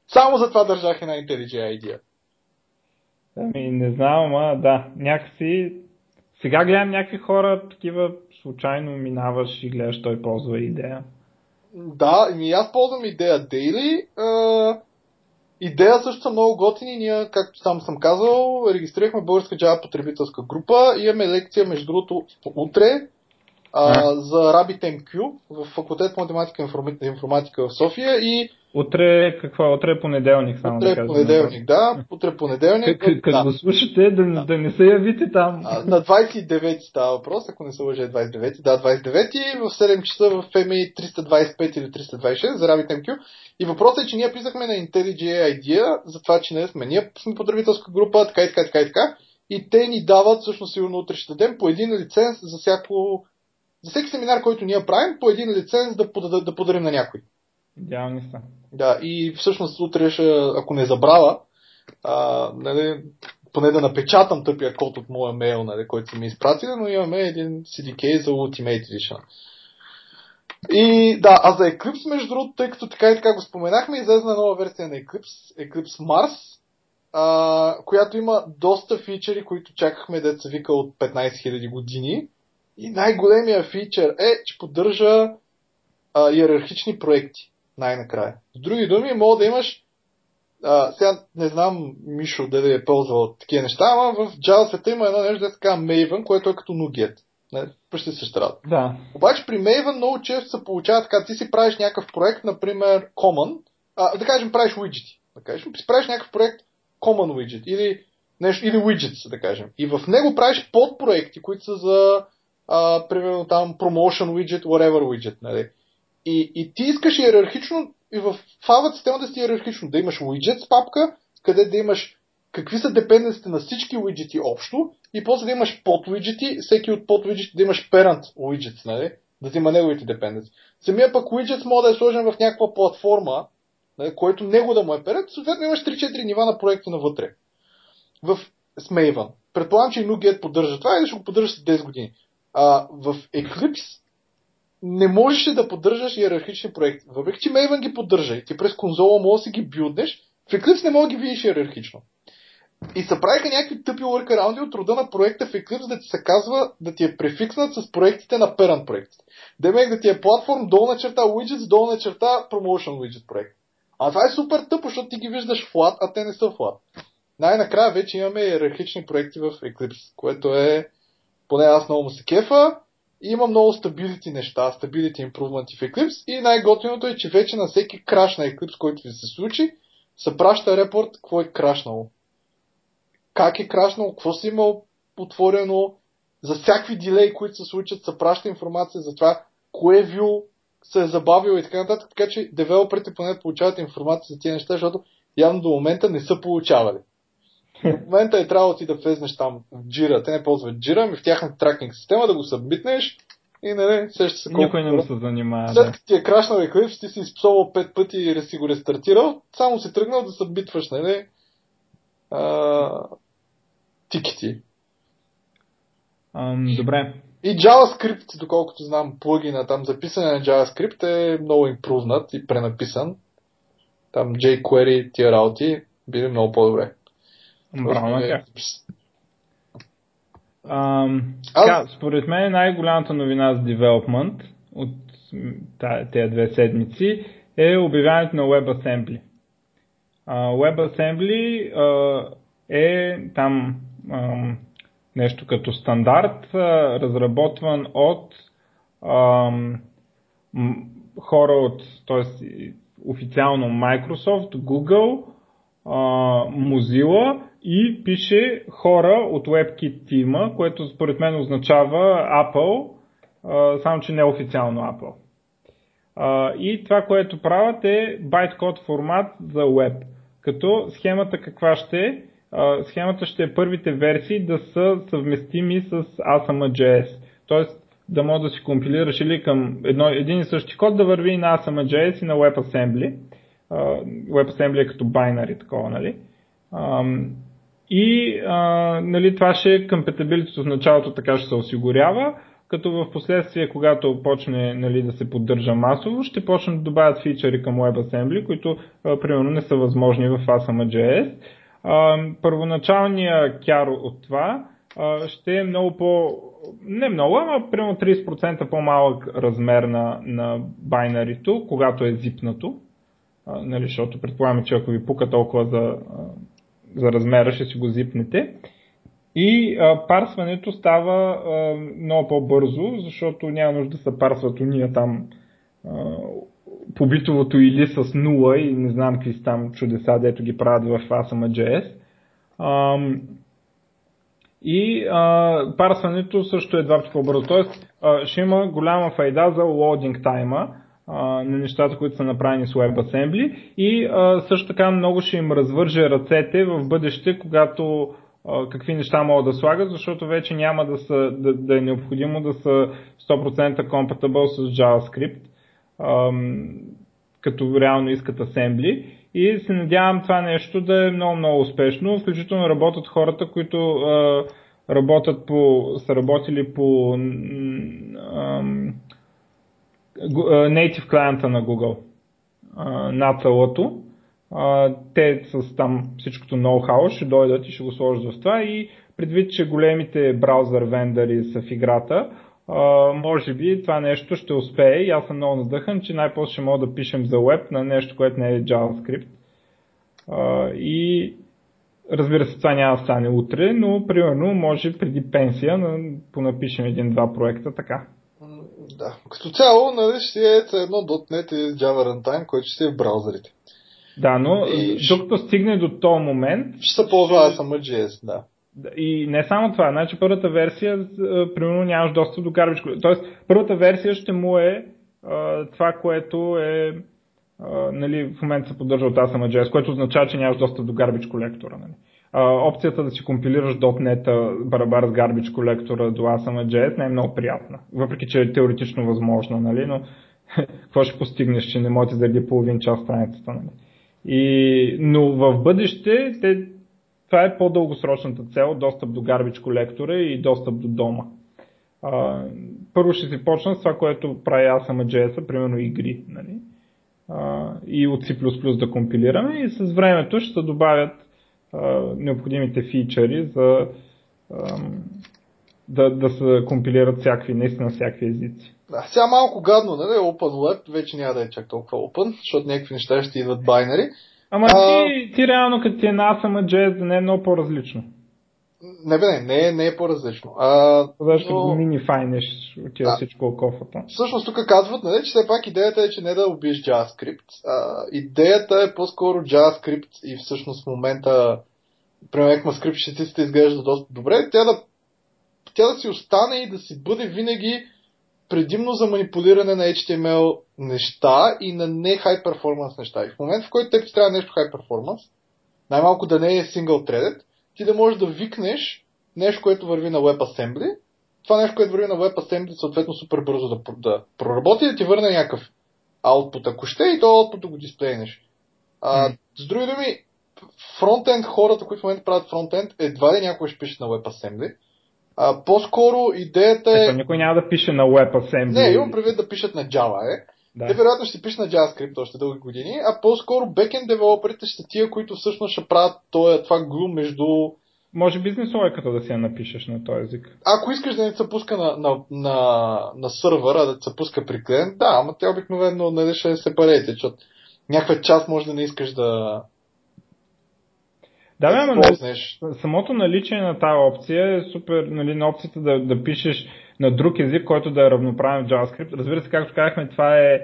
Само за това държах една IntelliJ IDEA. Ами, не знам, а да, някакси сега гледам някакви хора, такива случайно минаваш и гледаш той ползва идея. Да, и аз ползвам идея Daily. Uh, идея също са много готини. Ние, както сам съм казал, регистрирахме българска Java потребителска група. Имаме лекция, между другото, утре а, за RabbitMQ в факултет по математика и информатика в София и Утре, какво? Утре е понеделник, само Утре да понеделник, да. Утре понеделник. Като да. го слушате, да, да. да не се явите там. А, на 29 става въпрос, ако не се лъжа 29. Да, 29 в 7 часа в FMI 325 или 326 за RabbitMQ. И въпросът е, че ние писахме на IntelliJ IDEA за това, че не сме ние сме потребителска група, така и така, така и така. И те ни дават, всъщност сигурно утре ще дадем, по един лиценз за всяко за всеки семинар, който ние правим, по един лиценз да, да, да подарим на някой. Идеални са. Да, и всъщност утре ще, ако не забравя, нали, поне да напечатам тъпия код от моя мейл, нали, който са ми изпратили, но имаме един CDK за Ultimate Edition. И да, а за Eclipse, между другото, тъй като така и така го споменахме, излезна нова версия на Eclipse, Eclipse Mars, а, която има доста фичери, които чакахме да се вика от 15 000 години. И най-големия фичър е, че поддържа а, иерархични проекти. Най-накрая. С други думи, мога да имаш а, сега не знам Мишо дали е ползвал такива неща, ама в Java света има едно нещо, да така Maven, което е като Nuget. Не, почти същата работа. Да. Обаче при Maven много често се получава така, ти си правиш някакъв проект, например Common, а, да кажем правиш widgets, да кажем, си правиш някакъв проект Common widget или, нещо, или widgets, да кажем. И в него правиш подпроекти, които са за, а, примерно там promotion widget, whatever widget, нали? И, и ти искаш иерархично и в файлът система да си иерархично, да имаш widgets папка, къде да имаш какви са депенденците на всички widgets общо и после да имаш под widgets, всеки от под widgets да имаш parent widgets, нали? да взима неговите депенденции. Самия пък widgets може да е сложен в някаква платформа, нали, който него да му е parent, съответно имаш 3-4 нива на проекта навътре. В Maven. Предполагам, че и NuGet поддържа това и ще го поддържа след 10 години. А, в Eclipse не можеш да поддържаш иерархични проекти. Въпреки, че Maven ги поддържа и ти през конзола може да си ги билднеш, в Eclipse не мога да ги видиш иерархично. И се правиха някакви тъпи workaround от рода на проекта в Eclipse да ти се казва да ти е префикснат с проектите на parent проектите. Демек да ти е платформ, долна черта widgets, долна черта promotion widget проект. А това е супер тъпо, защото ти ги виждаш flat, а те не са flat. Най-накрая вече имаме иерархични проекти в Eclipse, което е, поне аз много му се кефа, има много стабилити неща, stability improvement в Eclipse и най-готиното е, че вече на всеки краш на Eclipse, който ви се случи, се праща репорт какво е крашнало. Как е крашнало, какво си имал отворено, за всякакви дилей, които се случат, се праща информация за това, кое вю се е забавило и така нататък, така че девелоперите поне получават информация за тези неща, защото явно до момента не са получавали. В момента е трябвало ти да влезнеш там в Jira. Те не ползват Jira, ами в тяхната тракинг система да го събмитнеш и нали, ще се колко. Никой не му се занимава. След като ти е крашнал Eclipse, ти си изпсовал пет пъти и си го рестартирал, само си тръгнал да събмитваш, нали, а, тикети. Um, добре. И JavaScript, доколкото знам, плагина там за писане на JavaScript е много импрувнат и пренаписан. Там jQuery, тия работи били много по-добре. Браво на тях. така, според мен най-голямата новина за Development от тези две седмици е обявяването на WebAssembly. Uh, WebAssembly uh, е там uh, нещо като стандарт, uh, разработван от uh, хора от, т.е. официално Microsoft, Google, uh, Mozilla и пише хора от WebKit тима, което според мен означава Apple, само че не официално Apple. И това, което правят е bytecode формат за web. Като схемата каква ще е? Схемата ще е първите версии да са съвместими с ASM.js. Тоест да може да си компилираш или към едно, един и същи код да върви на ASM.js и на WebAssembly. WebAssembly е като binary такова, нали? И а, нали, това ще е compatibility в началото така ще се осигурява, като в последствие, когато почне нали, да се поддържа масово, ще почнат да добавят фичъри към WebAssembly, които а, примерно не са възможни в ASM.js. А, първоначалният кяр от това а, ще е много по... не много, ама примерно 30% по-малък размер на, на байнарито, когато е зипнато. Нали, защото предполагаме, че ако ви пука толкова за за размера, ще си го зипнете. И а, парсването става а, много по-бързо, защото няма нужда да се парсват уния там а, по или с нула и не знам какви са там чудеса, дето ги правят в ASM.js. А, и а, парсването също е два пъти по-бързо. Тоест а, ще има голяма файда за лоудинг тайма, на нещата, които са направени с WebAssembly и а, също така много ще им развърже ръцете в бъдеще, когато а, какви неща могат да слагат, защото вече няма да, са, да, да е необходимо да са 100% compatible с JavaScript, а, като реално искат Assembly и се надявам това нещо да е много, много успешно. Включително работят хората, които а, работят по, са работили по а, native клиента на Google, а, нацелото. те с там всичкото ноу-хау ще дойдат и ще го сложат в това и предвид, че големите браузър вендари са в играта, може би това нещо ще успее и аз съм много надъхан, че най-после ще мога да пишем за веб на нещо, което не е JavaScript. И разбира се, това няма да стане утре, но примерно може преди пенсия да понапишем един-два проекта така. Да. Като цяло, нали, ще е едно .NET и Java Runtime, който ще е в браузърите. Да, но и докато ще... стигне до този момент... Ще се ползва само JS, да. И не само това, значи първата версия, примерно нямаш достъп до garbage Тоест, първата версия ще му е а, това, което е а, нали, в момента се поддържа от ASM.js, което означава, че нямаш достъп до garbage колектора. Нали. Опцията да си компилираш .NET барабар с garbage колектора до ASM.js не е много приятна. Въпреки, че е теоретично възможно, нали, но какво ще постигнеш, че не можете да половин час страницата. Нали. И, но в бъдеще те това е по-дългосрочната цел, достъп до гарбич колектора и достъп до дома. А, първо ще си почна с това, което прави аз sama JS, примерно игри. Нали? А, и от C++ да компилираме и с времето ще се добавят а, необходимите фичъри за а, да, да се компилират всякакви, наистина всякакви езици. Да, сега малко гадно, нали? Open Web вече няма да е чак толкова open, защото някакви неща ще идват байнари. Ама а... ти, ти реално като ти е на ASM.js да не е много по-различно. Не бе, не, не е, не е по-различно. А, Защо но... мини файнеш отива да. всичко кофата. Всъщност тук казват, нали, че все пак идеята е, че не да убиеш JavaScript. А, идеята е по-скоро JavaScript и всъщност в момента примерно ECMAScript ти се изглежда доста добре, тя да, тя да си остане и да си бъде винаги предимно за манипулиране на HTML неща и на не high performance неща. И в момента, в който те трябва нещо high performance, най-малко да не е single threaded, ти да можеш да викнеш нещо, което върви на WebAssembly, това нещо, което върви на WebAssembly, съответно супер бързо да, да проработи и да ти върне някакъв output, ако ще, и то output го дисплейнеш. А, mm. С други думи, фронтенд хората, които в момента правят фронтенд, едва ли някой ще пише на WebAssembly, а, по-скоро идеята е... Ето, никой няма да пише на WebAssembly. Не, имам предвид да пишат на Java, е. Да. Те вероятно ще пишат на JavaScript още дълги години, а по-скоро backend девелоперите ще тия, които всъщност ще правят това, това глу между може бизнес логиката да си я напишеш на този език. Ако искаш да не се пуска на, на, на, на сървъра, да се пуска при клиент, да, ама те обикновено не ще се парете, защото някаква част може да не искаш да, да, да но самото наличие на тази опция е супер, нали, на опцията да, да пишеш на друг език, който да е равноправен в JavaScript. Разбира се, както казахме, това е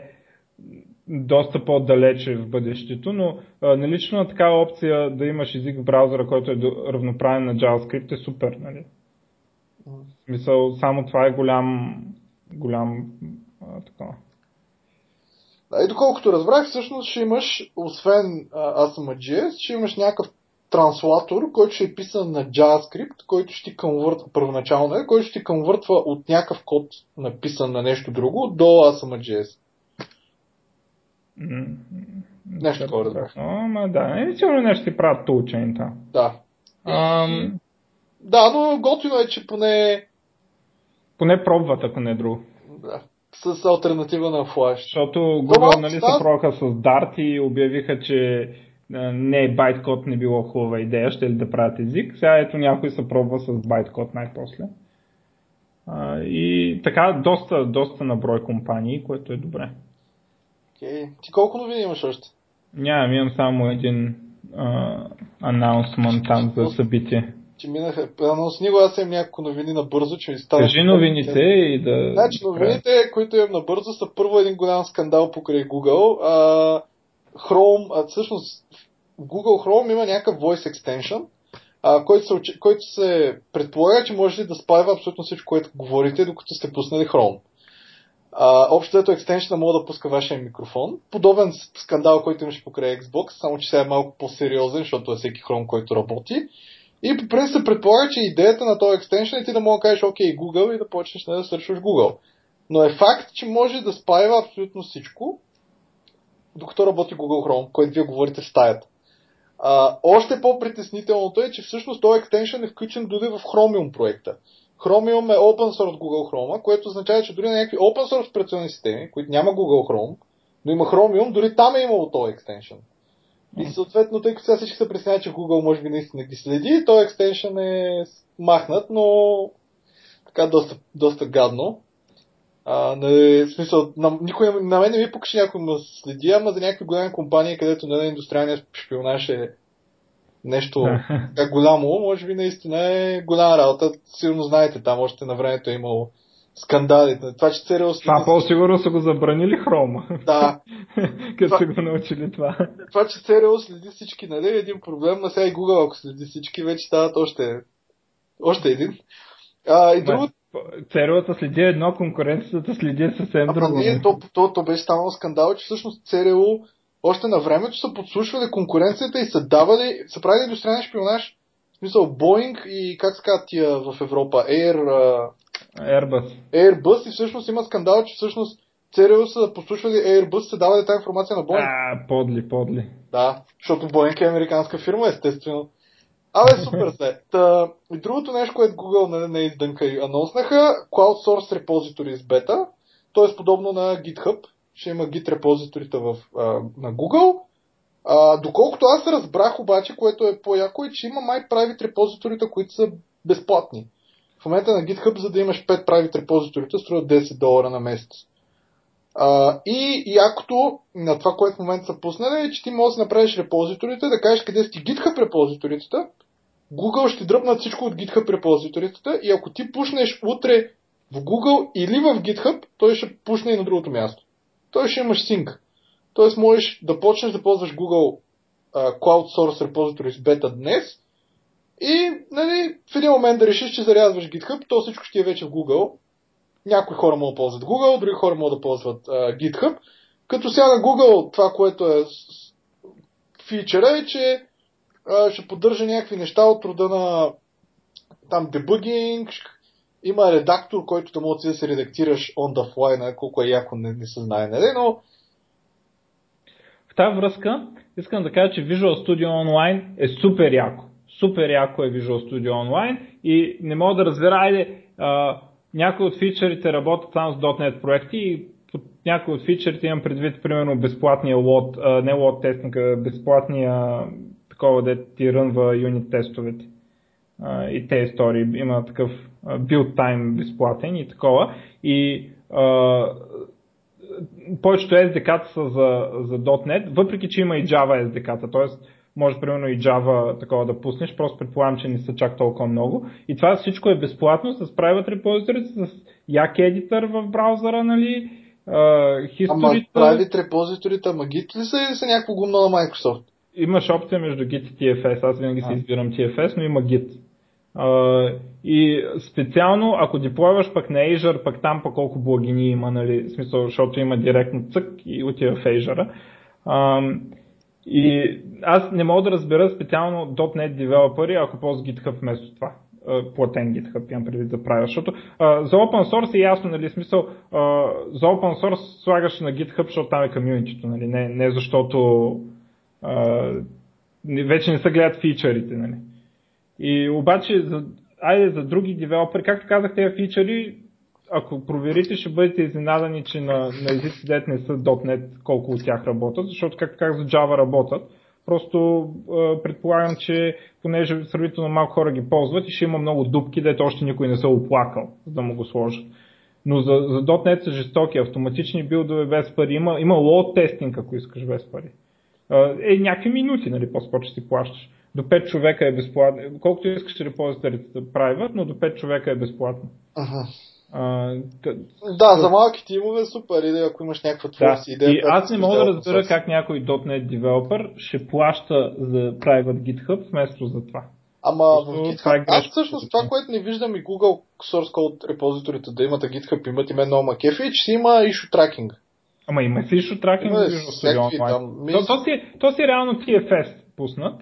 доста по-далече в бъдещето, но налично на такава опция да имаш език в браузъра, който е равноправен на JavaScript е супер. Нали? В смисъл, само това е голям, голям такова. Да, и доколкото разбрах, всъщност ще имаш, освен ASM.js, ще имаш някакъв транслатор, който ще е писан на JavaScript, който ще ти конвъртва първоначално, е, който ще ти конвъртва от някакъв код написан на нещо друго до ASM.js. Mm-hmm. Нещо такова разбрах. Ама да, не сигурно нещо ти правят тулчейнта. Да. Ам... Да, но готино е, че поне... Поне пробват, ако не е друго. Да. С альтернатива на Flash. Защото Google нали, се пробваха с Dart и обявиха, че не байткод не било хубава идея, ще ли да правят език. Сега ето някой се пробва с байткод най-после. и така, доста, доста на брой компании, което е добре. Okay. Ти колко новини имаш още? Нямам, имам само един анонсмент там за събитие. Че минаха, анонсни го, аз имам няколко новини набързо, че ми става... Кажи новините и да... Значи новините, които имам набързо, са първо един голям скандал покрай Google. А, Chrome, а, всъщност Google Chrome има някакъв voice extension, а, който, се, който се предполага, че може да спайва абсолютно всичко, което говорите, докато сте пуснали Chrome. А, общо ето екстеншна мога да пуска вашия микрофон. Подобен скандал, който имаше покрай Xbox, само че сега е малко по-сериозен, защото е всеки Chrome, който работи. И по принцип се предполага, че идеята на този екстеншн е ти да мога да кажеш OK Google и да почнеш да сършваш Google. Но е факт, че може да спайва абсолютно всичко докато работи Google Chrome, който вие говорите в стаята. А, още по-притеснителното е, че всъщност този екстеншън е включен дори в Chromium проекта. Chromium е open source Google Chrome, което означава, че дори на някакви open source операционни системи, които няма Google Chrome, но има Chromium, дори там е имало този екстеншън. И съответно, тъй като сега всички се преснява, че Google може би наистина ги следи, този екстеншън е махнат, но така доста, доста гадно. А, нали, в смисъл, на, никой, на мен не ми покажи някой ме следи, ама за някакви голями компании, където нали, индустриалният шпионаж е нещо така голямо, може би наистина е голяма работа. Сигурно знаете, там още на времето е имало скандали. Това, че ЦРУ. Това по-сигурно са го забранили хрома. Да. Като са го научили това. Това, че ЦРУ следи всички, нали, е един проблем, но сега и Google, ако следи всички, вече стават още, още един. А, и друго... ЦРУ-та следи едно, конкуренцията следи съвсем друго. Не, то, то, то беше станало скандал, че всъщност ЦРУ още на времето са подслушвали конкуренцията и са давали, са правили индустриален шпионаж. В смисъл Боинг и как се казват тия в Европа? Air, Airbus. Airbus и всъщност има скандал, че всъщност ЦРУ са послушвали Airbus, се давали тази информация на Боинг. А, подли, подли. Да, защото Боинг е американска фирма, естествено. Абе, супер се. Та, и другото нещо, което Google не, не издънка и анонснаха, Cloud Source Repositories Beta, т.е. подобно на GitHub, ще има Git репозиторите в, а, на Google. А, доколкото аз разбрах обаче, което е по-яко, е, че има май правит репозиторите, които са безплатни. В момента на GitHub, за да имаш 5 правит репозиторите, струва 10 долара на месец. А, и якото на това, което в момента са пуснали, е, че ти можеш да направиш репозиторите, да кажеш къде си GitHub репозиторите, Google ще дръпнат всичко от GitHub репозиторите и ако ти пушнеш утре в Google или в GitHub, той ще пушне и на другото място. Той ще имаш синк. Тоест можеш да почнеш да ползваш Google uh, Cloud Source Repositories бета днес и нали, в един момент да решиш, че зарязваш GitHub, то всичко ще е вече в Google. Някои хора могат да ползват Google, други хора могат да ползват uh, GitHub. Като сега на Google това, което е фичъра е, че ще поддържа някакви неща от рода на там дебъгинг, има редактор, който да може да се редактираш on the fly, нали, колко е яко не, не се знае, нали, но в тази връзка искам да кажа, че Visual Studio Online е супер яко. Супер яко е Visual Studio Online и не мога да разбера, айде, някои от фичърите работят само с .NET проекти и някои от фичърите имам предвид, примерно, безплатния лот, а, не лот тестинга, безплатния такова, де ти рънва юнит тестовете и тези истории. Има такъв build time безплатен и такова. И а, повечето SDK са за, за .NET, въпреки че има и Java SDK, т.е. може примерно и Java такова да пуснеш, просто предполагам, че не са чак толкова много. И това всичко е безплатно с private repository, с як едитър в браузъра, нали, Uh, Ама private repository, ама Git ли са или са някакво гумно на Microsoft? Имаш опция между Git и TFS, аз винаги си избирам TFS, но има Git. Uh, и специално, ако деплойваш пък на Azure, пък там пък колко благини има, нали, смисъл, защото има директно цък и отива в Azure. Uh, и аз не мога да разбера специално .NET девелопери, ако ползват GitHub вместо това. платен GitHub имам предвид да правя, защото uh, за open source е ясно, нали, смисъл, uh, за open source слагаш на GitHub, защото там е комьюнитито, нали, не, не защото uh, вече не се гледат фичърите, нали. И обаче, за, айде за други девелопери, както казах, тези фичъри, ако проверите, ще бъдете изненадани, че на, на езици дет не са .NET колко от тях работят, защото както казах за Java работят. Просто е, предполагам, че понеже сравнително малко хора ги ползват и ще има много дупки, дето още никой не се оплакал, за да му го сложат. Но за, за .NET са жестоки, автоматични билдове без пари. Има, има лоуд тестинг, ако искаш без пари. Е, някакви минути, нали, по-скоро ще си плащаш до 5 човека е безплатно. Колкото искаш репозиторите да правят, но до 5 човека е безплатно. Ага. А, тъ... Да, за малки тимове е супер, или ако имаш някаква твоя да. идея. И аз не мога да разбера как някой .NET девелопер ще плаща за private GitHub вместо за това. Ама в GitHub, е аз всъщност това, което не виждам и Google Source Code репозиторите да имат GitHub, имат и мен много макефи, че си има issue tracking. Ама има си issue tracking има всякакви там. То, то, си, то си реално TFS пуснат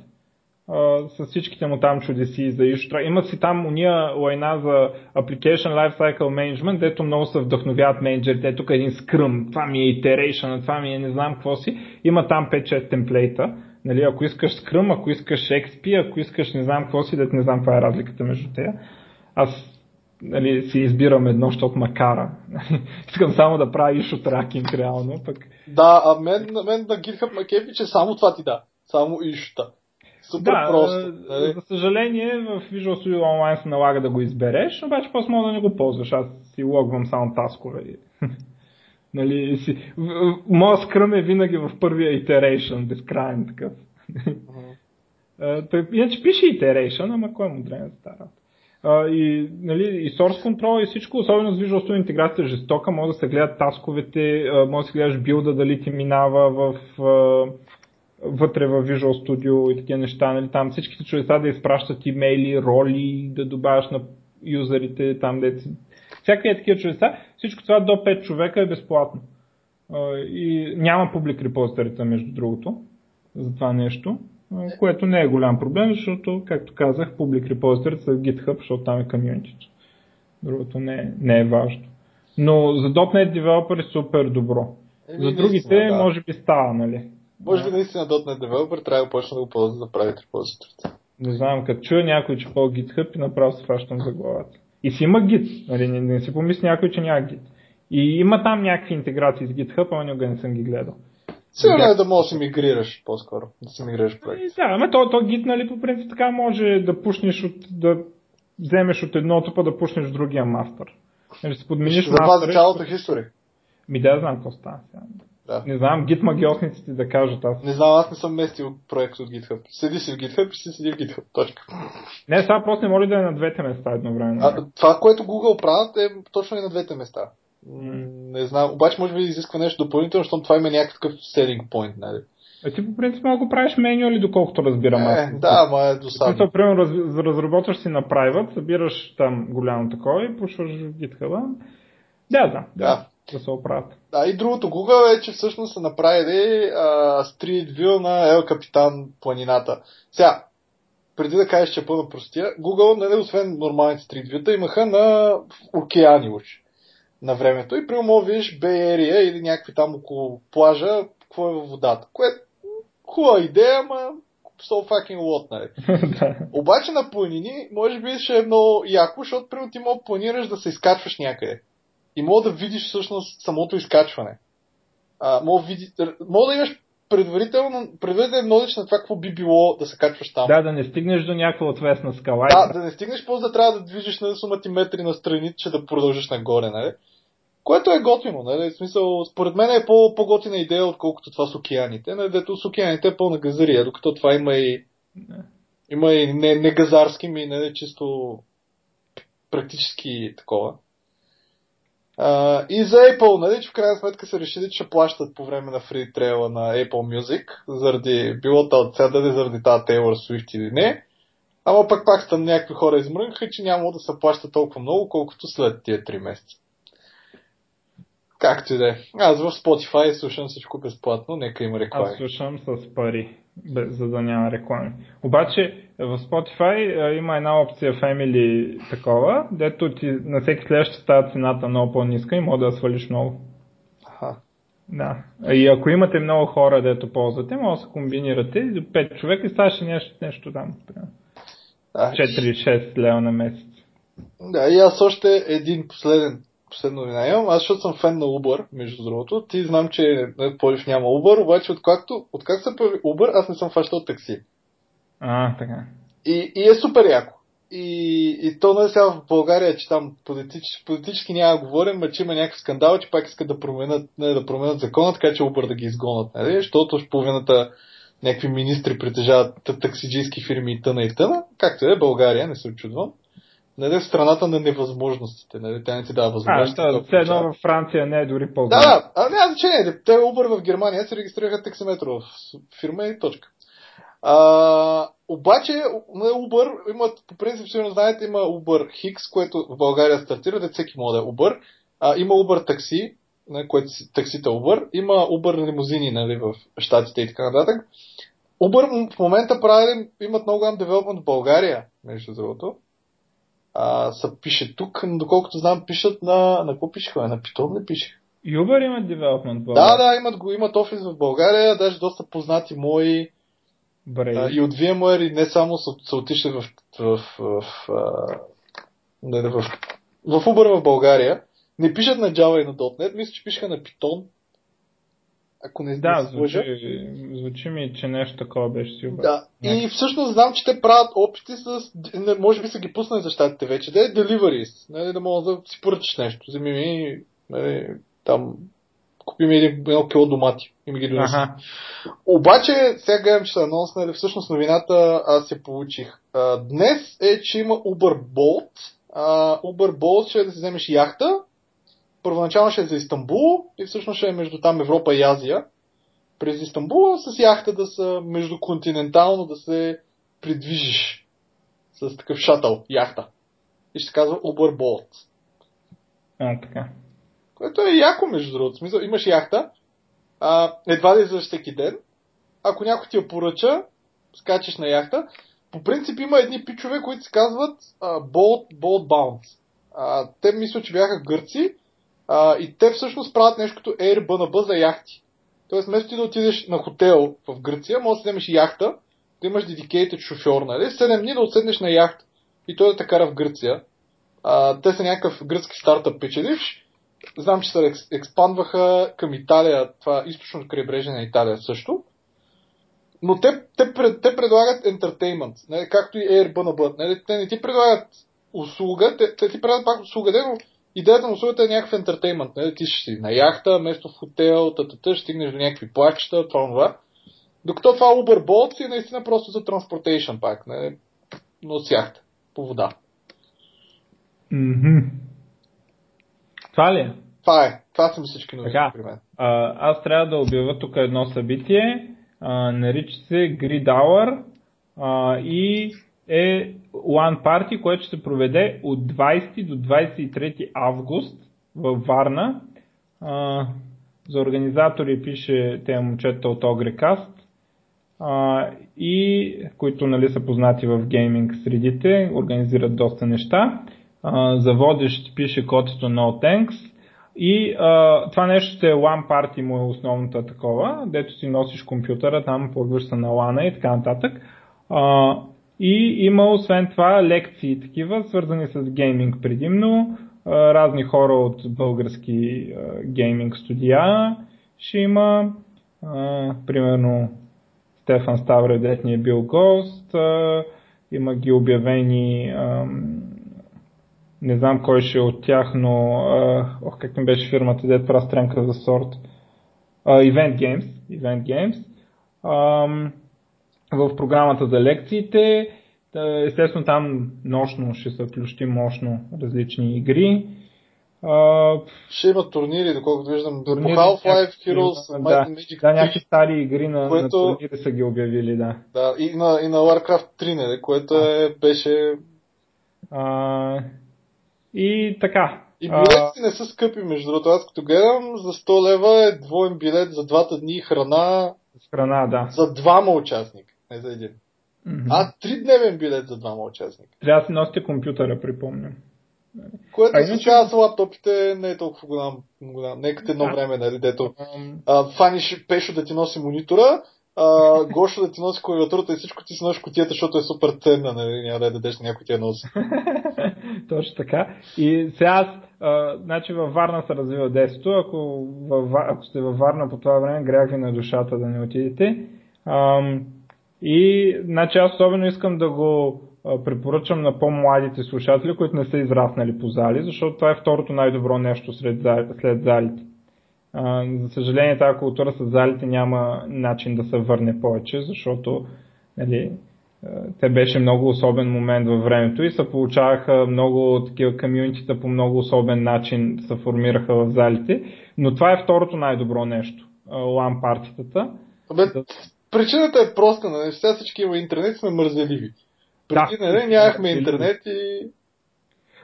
а, с всичките му там чудеси за issue Има си там уния лайна за Application Lifecycle Management, дето много се вдъхновяват менеджерите. Тук е един Scrum, това ми е Iteration, това ми е не знам какво си. Има там 5-6 темплейта. Нали, ако искаш Scrum, ако искаш XP, ако искаш не знам какво си, да не знам каква е разликата между тея. Аз нали, си избирам едно, защото макара. Искам само да правя issue tracking реално. Пък... Да, а мен, мен на GitHub Макепи, че само това ти да. Само issue Супер да, просто. Нали? За съжаление в Visual Studio Online се налага да го избереш, обаче после мога да не го ползваш. Аз си логвам само таскове. нали, си... Моят скръм е винаги в първия iteration, безкрайен такъв. Uh-huh. Иначе пише iteration, ама кой е мудрен за стара? И, нали, и source control и всичко, особено с Visual Studio интеграция е жестока, може да се гледат тасковете, може да се гледаш билда дали ти минава в вътре в Visual Studio и такива неща, нали, там всичките чудеса да изпращат имейли, роли, да добавяш на юзерите, там де всякакви е такива чудеса, всичко това до 5 човека е безплатно. И няма публик репозиторите, между другото, за това нещо, което не е голям проблем, защото, както казах, публик репозиторите са GitHub, защото там е комьюнити. Другото не е, не е важно. Но за .NET Developer е супер добро. Еми, за другите да. може би става, нали? Може би наистина .NET Developer трябва да почне да го ползва да прави репозиторите. Не знам, като чуя някой, че по GitHub и направо се фащам за главата. И си има Git, нали? Не, не си помисли някой, че няма Git. И има там някакви интеграции с GitHub, ама никога не съм ги гледал. Сигурно е да можеш да мигрираш по-скоро, да си мигрираш проект. Да, ама то, то Git, нали, по принцип така може да пушнеш от, да вземеш от едното, па да пушнеш в другия мастър. Нали, си подмениш мастър. За цялата история. Ми да, знам какво става сега. Да. Не знам, гит магиосниците да кажат аз. Не знам, аз не съм местил проект от GitHub. Седи си в GitHub и си седи в GitHub. Точка. Не, сега просто не може да е на двете места едновременно. А, това, което Google правят е точно и на двете места. Не знам, обаче може би изисква нещо допълнително, защото това има някакъв selling point, нали? А ти по принцип мога го правиш меню доколкото разбирам аз. Е, да, ма е досадно. Смисъл, примерно, раз, разработваш си на private, събираш там голямо такова и пушваш в GitHub. Да, да, да да се оправят. Да, и другото Google е, че всъщност са направили а, Street View на Ел Капитан планината. Сега, преди да кажеш, че е пълна простия, Google, нали, освен нормалните Street View, имаха на океани уж на времето. И прямо видиш Area или някакви там около плажа, какво е във водата. Което хубава идея, ама so fucking what, нали? Обаче на планини, може би ще е много яко, защото примерно ти мога планираш да се изкачваш някъде и мога да видиш всъщност самото изкачване. А, мога, види, мога да имаш предварително, предварително knowledge на това какво би било да се качваш там. Да, да не стигнеш до някаква отвесна скала. Да, да не стигнеш, после да трябва да движиш на сумати метри на страни, че да продължиш нагоре, нали? Което е готино, нали? В смисъл, според мен е по, по-готина идея, отколкото това с океаните. Нали? Дето с океаните е пълна газария, докато това има и има и не, не газарски, ми не нали, чисто практически такова. Uh, и за Apple, нали, че в крайна сметка се решили, че плащат по време на фри трейла на Apple Music, заради било сега дали заради тази Taylor Swift или не. Ама пък пак там някакви хора измрънгаха, че няма да се плаща толкова много, колкото след тия 3 месеца. Както и да е. Аз в Spotify слушам всичко безплатно, нека има реклами. Аз слушам с пари, за да няма реклами. Обаче в Spotify има една опция Family такова, дето ти на всеки следващ става цената много по-ниска и може да свалиш много. Аха. Да. И ако имате много хора, дето ползвате, може да се комбинирате до 5 човека и ставаше нещо, нещо там. 4-6 лева на месец. Да, и аз още един последен последно новина имам. Аз защото съм фен на Uber, между другото. Ти знам, че Полив няма Uber, обаче откакто, откак се появи Uber, аз не съм фащал такси. А, така. И, и е супер яко. И, и то не е сега в България, че там политич, политически няма да говорим, а че има някакъв скандал, че пак искат да променят, не, да променят закона, така че Uber да ги изгонят. Нали? Защото половината някакви министри притежават таксиджийски фирми и тъна и тъна. Както е, България, не се очудвам нали, страната на невъзможностите. Нали? Тя не ти дава възможност. А, да, все едно във Франция не е дори по Да, да, а няма значение. Те Uber в Германия се регистрираха таксиметрова фирма и точка. А, обаче на Uber имат, по принцип, сигурно знаете, има Uber Hix, което в България стартира, да всеки може да е Uber. А, има Uber такси, на което таксите Uber. Има Uber лимузини нали, в Штатите и така нататък. Uber в момента прави, имат много голям девелопмент в България, между другото. А, са пише тук, но доколкото знам, пишат на... На какво пишеха? На Python не пише. Uber имат девелопмент в Да, България. да, имат, го, имат офис в България, даже доста познати мои Добре. а, и от VMware и не само са, са отишли в, в, в, в, не, не, в, в Uber в България. Не пишат на Java и на .NET, мисля, че пишеха на Python. Ако не, Да, не се лъжа. звучи, звучи ми, че нещо такова беше си. Да. И всъщност знам, че те правят опити с... Може би са ги пуснали за щатите вече. Да е deliveries. Нали, да мога да си поръчаш нещо. Вземи ми нали, там купи ми едно кило домати и ми ги донеси. Аха. Обаче, сега гледам, че са анонснали, всъщност новината аз я получих. А, днес е, че има Uber Bolt. А, Uber Bolt ще е да си вземеш яхта. Първоначално ще е за Истанбул и всъщност ще е между там Европа и Азия. През Истанбул с яхта да са междуконтинентално да се придвижиш с такъв шатъл, яхта. И ще се казва Uber Bolt. А, така. Което е яко, между другото. Смисъл, имаш яхта, а, едва да излъжеш всеки ден. Ако някой ти я поръча, скачаш на яхта. По принцип има едни пичове, които се казват а, Bolt, Bolt Bounce. А, те мисля, че бяха гърци а, и те всъщност правят нещо като Airbnb за яхти. Тоест, вместо ти да отидеш на хотел в Гърция, може да вземеш яхта, да имаш dedicated шофьор, нали? 7 дни да отседнеш на яхта и той да те кара в Гърция. А, те са някакъв гръцки стартъп печеливш. Знам, че се екс- експандваха към Италия, това източно крайбрежие на Италия също. Но те, те, те предлагат ентертеймент, нали, както и Airbnb. Нали, те не ти предлагат услуга, те, те ти предлагат пак услуга, но идеята на услугата е някакъв ентертеймент. Нали, ти ще си на яхта, вместо в хотел, тата, ще стигнеш до някакви плачета, това, това. Докато това Uber Bolt си е наистина просто за transportation пак, нали, но с яхта, по вода. Мгм. Това ли е? Това е. Това са всички новини Така. при мен. А, аз трябва да обявя тук едно събитие. А, нарича се Grid Hour а, и е One Party, което ще се проведе от 20 до 23 август във Варна. За организатори пише те момчета от Ogrecast, а, и които нали, са познати в гейминг средите, организират доста неща. А, за водещ пише котето No Thanks. И а, това нещо ще е LAN party му е основната такова, дето си носиш компютъра, там плагаш се на LAN и така нататък. А, и има освен това лекции такива, свързани с гейминг предимно. Разни хора от български гейминг студия ще има. Примерно Стефан Ставре, дет ни е бил гост. Има ги обявени не знам кой ще е от тях, но ох, как ми беше фирмата, дет правя стренка за сорт. Event Games. Event Games. В програмата за лекциите, естествено там нощно ще се включи мощно различни игри. А, Ще има турнири, доколкото виждам. турнири, по Half-Life Heroes, да, Might Magic да, 3, някакви стари игри на, което- на турнири са ги обявили, да. да, и, на, и на Warcraft 3, нали, което е, беше... А, и така. И а, билетите не са скъпи, между другото. Аз като гледам, за 100 лева е двоен билет за двата дни храна храна, да. за двама участника, не за един. Мгм. А, тридневен билет за двама участника. Трябва да си носите компютъра, припомням. Което А иначе- сега с лаптопите не е толкова голям. голям. Не е като едно време, нали, дето а, фаниш Пешо да ти носи монитора, а, Гошо да ти носи клавиатурата и всичко ти си носиш котията, защото е супер ценна, нали, няма да дадеш на някой ти я носи. Точно така. И сега аз, а, значи във Варна се развива детството. Ако, във, ако сте във Варна по това време, грях ви на душата да не отидете. Ам, и значи аз особено искам да го препоръчам на по-младите слушатели, които не са израснали по зали, защото това е второто най-добро нещо след, след залите. А, за съжаление, тази култура с залите няма начин да се върне повече, защото нали, те беше много особен момент във времето и се получаваха много такива комюнитита по много особен начин се формираха в залите. Но това е второто най-добро нещо. LAN партитата. Абе. Причината е проста, нали, сега всички има интернет, сме мързеливи. Преди, Да. нали, нямахме интернет и...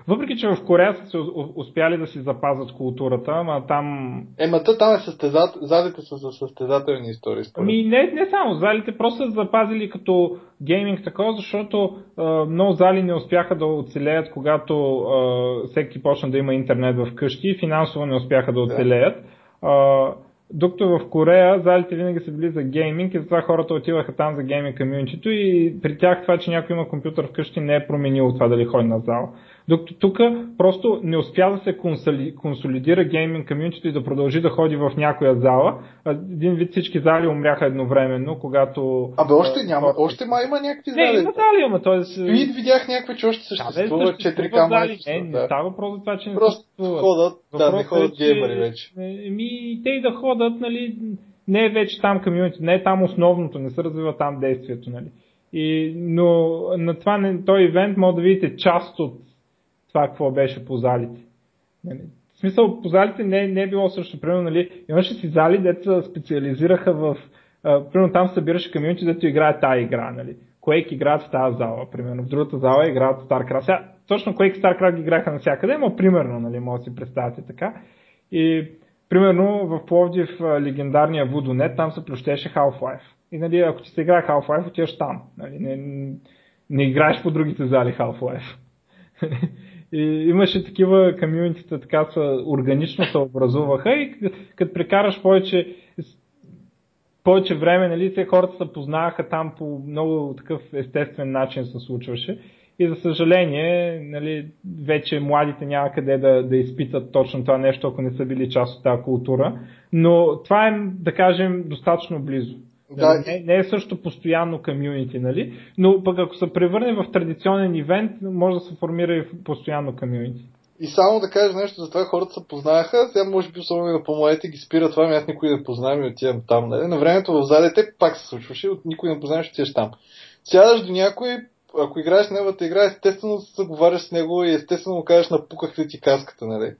въпреки че в Корея са се успяли да си запазят културата, ама там... Ема там е състезат... залите са за състезателни истории. Според. Ами не, не само, залите просто са запазили като гейминг такова, защото а, много зали не успяха да оцелеят, когато а, всеки почна да има интернет в къщи финансово не успяха да оцелеят. Да. Докато в Корея залите винаги са били за гейминг и затова хората отиваха там за гейминг комьюнитито и при тях това, че някой има компютър вкъщи не е променило това дали ходи на зала. Докато тук просто не успя да се консолидира гейминг комьюнитито и да продължи да ходи в някоя зала. Един вид всички зали умряха едновременно, когато... Абе, още няма, още ма има някакви зали. Не, има зали, ама т.е. Вид видях някакви, че още съществуват, да, 4К зали. Не, не става въпрос за това, че не Просто ходят, да, не ходят е, геймери вече. Ми, те и да ходят, нали, не е вече там комьюнити, не е там основното, не се развива там действието, нали. И, но на това, този ивент може да видите част от това какво беше по залите. В смисъл, по залите не, не е било също. Примерно, нали, имаше си зали, деца специализираха в... А, примерно там събираше камионите, дето играят тази игра. Нали. Quake играят в тази зала, примерно. В другата зала играят StarCraft. Сега, точно Quake и StarCraft ги играха навсякъде, но примерно, нали, може да си представите така. И примерно в Пловдив легендарния Вудонет, там се плющеше Half-Life. И нали, ако ти се играе Half-Life, отиваш там. Нали, не, не играеш по другите зали Half-Life. И имаше такива комьюнитита, така са органично се образуваха и като прекараш повече, повече време, нали, те хората се познаваха там по много такъв естествен начин се случваше. И за съжаление, нали, вече младите няма къде да, да изпитат точно това нещо, ако не са били част от тази култура. Но това е, да кажем, достатъчно близо. Да. Не, не е също постоянно комюнити, нали? но пък ако се превърне в традиционен ивент, може да се формира и постоянно комюнити. И само да кажа нещо, за това хората се познаеха, сега може би особено на по-младите ги спира това, ами аз никой не познавам и отивам там. Нали? На времето в залите пак се случваше, от никой не познаваш, отиваш там. Сядаш до някой, ако играеш неговата игра, естествено се говориш с него и естествено му кажеш напуках ли ти каската, нали?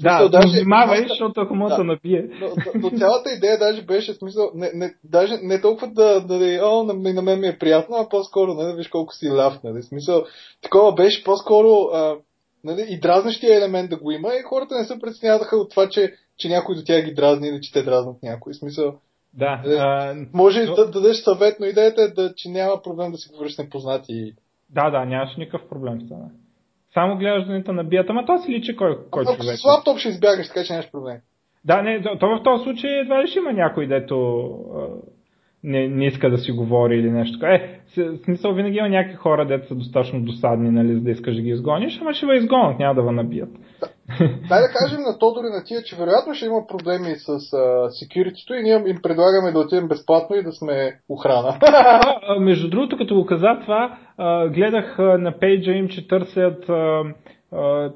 Да, смисъл, даже, внимавай, защото ако му да, набие. Но, но, цялата идея даже беше смисъл, не, не, даже не толкова да, да, да о, на, на мен ми е приятно, а по-скоро, нали, виж колко си ляв, нали, смисъл, такова беше по-скоро, а, нали, и дразнещия елемент да го има и хората не се преценяваха от това, че, че някой до тях ги дразни или че те дразнат някой, смисъл. Да. Нали, а, може но... да дадеш съвет, но идеята е да, че няма проблем да си говориш с непознати. Да, да, нямаш никакъв проблем с това. Само гледаш на бият, ама то си личи кой, кой човек. С лаптоп ще избягаш, така че нямаш проблем. Да, не, то в този случай едва ли ще има някой, дето не, не иска да си говори или нещо. Е, в смисъл винаги има някакви хора, дето са достатъчно досадни, нали, за да искаш да ги изгониш, ама ще ва изгонят, няма да ва набият. Да. Дай да кажем на Тодор и на тия, че вероятно ще има проблеми с uh, security и ние им предлагаме да отидем безплатно и да сме охрана. а, между другото, като го каза това, гледах на пейджа им, че търсят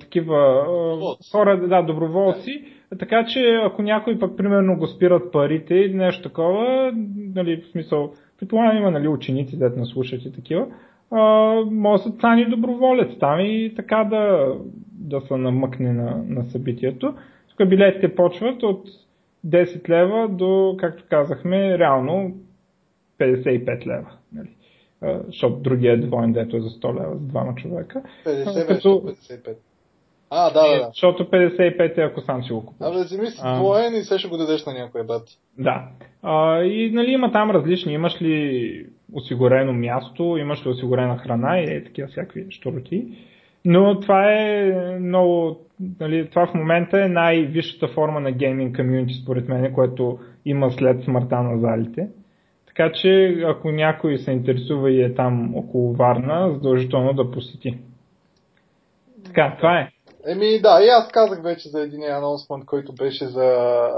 такива а, хора, да, доброволци. Да. Така че ако някой пък примерно го спират парите или нещо такова, нали, в смисъл, предполагам има нали, ученици, да не слушат и такива, а, може да стане доброволец там и така да, да се намъкне на, на събитието. Тук билетите почват от 10 лева до, както казахме, реално 55 лева. Нали? защото другия е двоен, дето е за 100 лева за двама човека. 50 като... 55. А, да, да, да. Защото 55 е ако сам си го купиш. Абе, вземи си двоен и се ще го дадеш на някой бат. Да. А, и нали има там различни. Имаш ли осигурено място, имаш ли осигурена храна и е, такива всякакви штороти. Но това е много, нали, това в момента е най-висшата форма на гейминг комьюнити според мен, което има след смъртта на залите. Така че ако някой се интересува и е там около Варна, задължително да посети. Така, това е. Еми да, и аз казах вече за един анонсмент, който беше за а,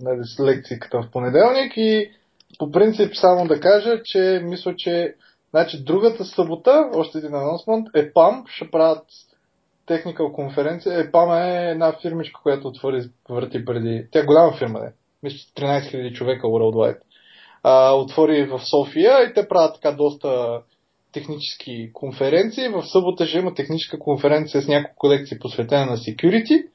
нали, лекцията в понеделник и по принцип само да кажа, че мисля, че значи, другата събота, още един анонсмент, EPAM ще правят техникал конференция. EPAM е една фирмичка, която отвори врати преди... Тя е голяма фирма, не? Мисля, 13 000 човека worldwide. А, отвори в София и те правят така доста технически конференции. В събота ще има техническа конференция с няколко лекции посветена на security.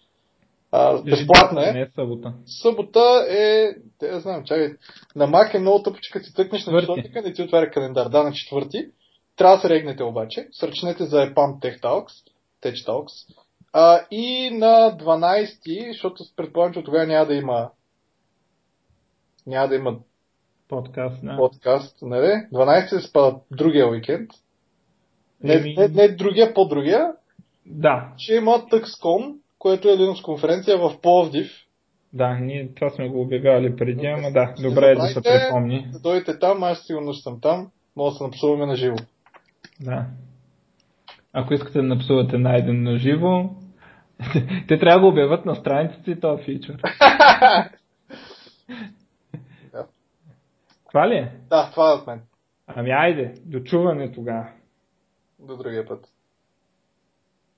А, безплатна е. Не е събота. Събота е, те я знам, чакай, на Mac е много тъпо, че като си тъкнеш на часовника, не ти отваря календар. Да, на четвърти. Трябва да се регнете обаче. Сръчнете за EPAM Tech Talks. Tech Talks. А, и на 12, защото предполагам, че тогава няма да има няма да има Подкаст, да. подкаст, нали? 12 спа другия уикенд. Не, Еми- не, не другия, по-другия. Да, Ще има TuxCon, което е Linux конференция в Пловдив. да, ние това сме го обявявали преди, ама да, добре е да се припомни. Да дойдете там, аз сигурно ще съм там. Мога да се напсуваме на живо. Да. Ако искате да напсувате найден на живо, те трябва да го обявят на страницата и този фичър. Това ли е? Да, това е от мен. Ами айде, до чуване тогава. До другия път.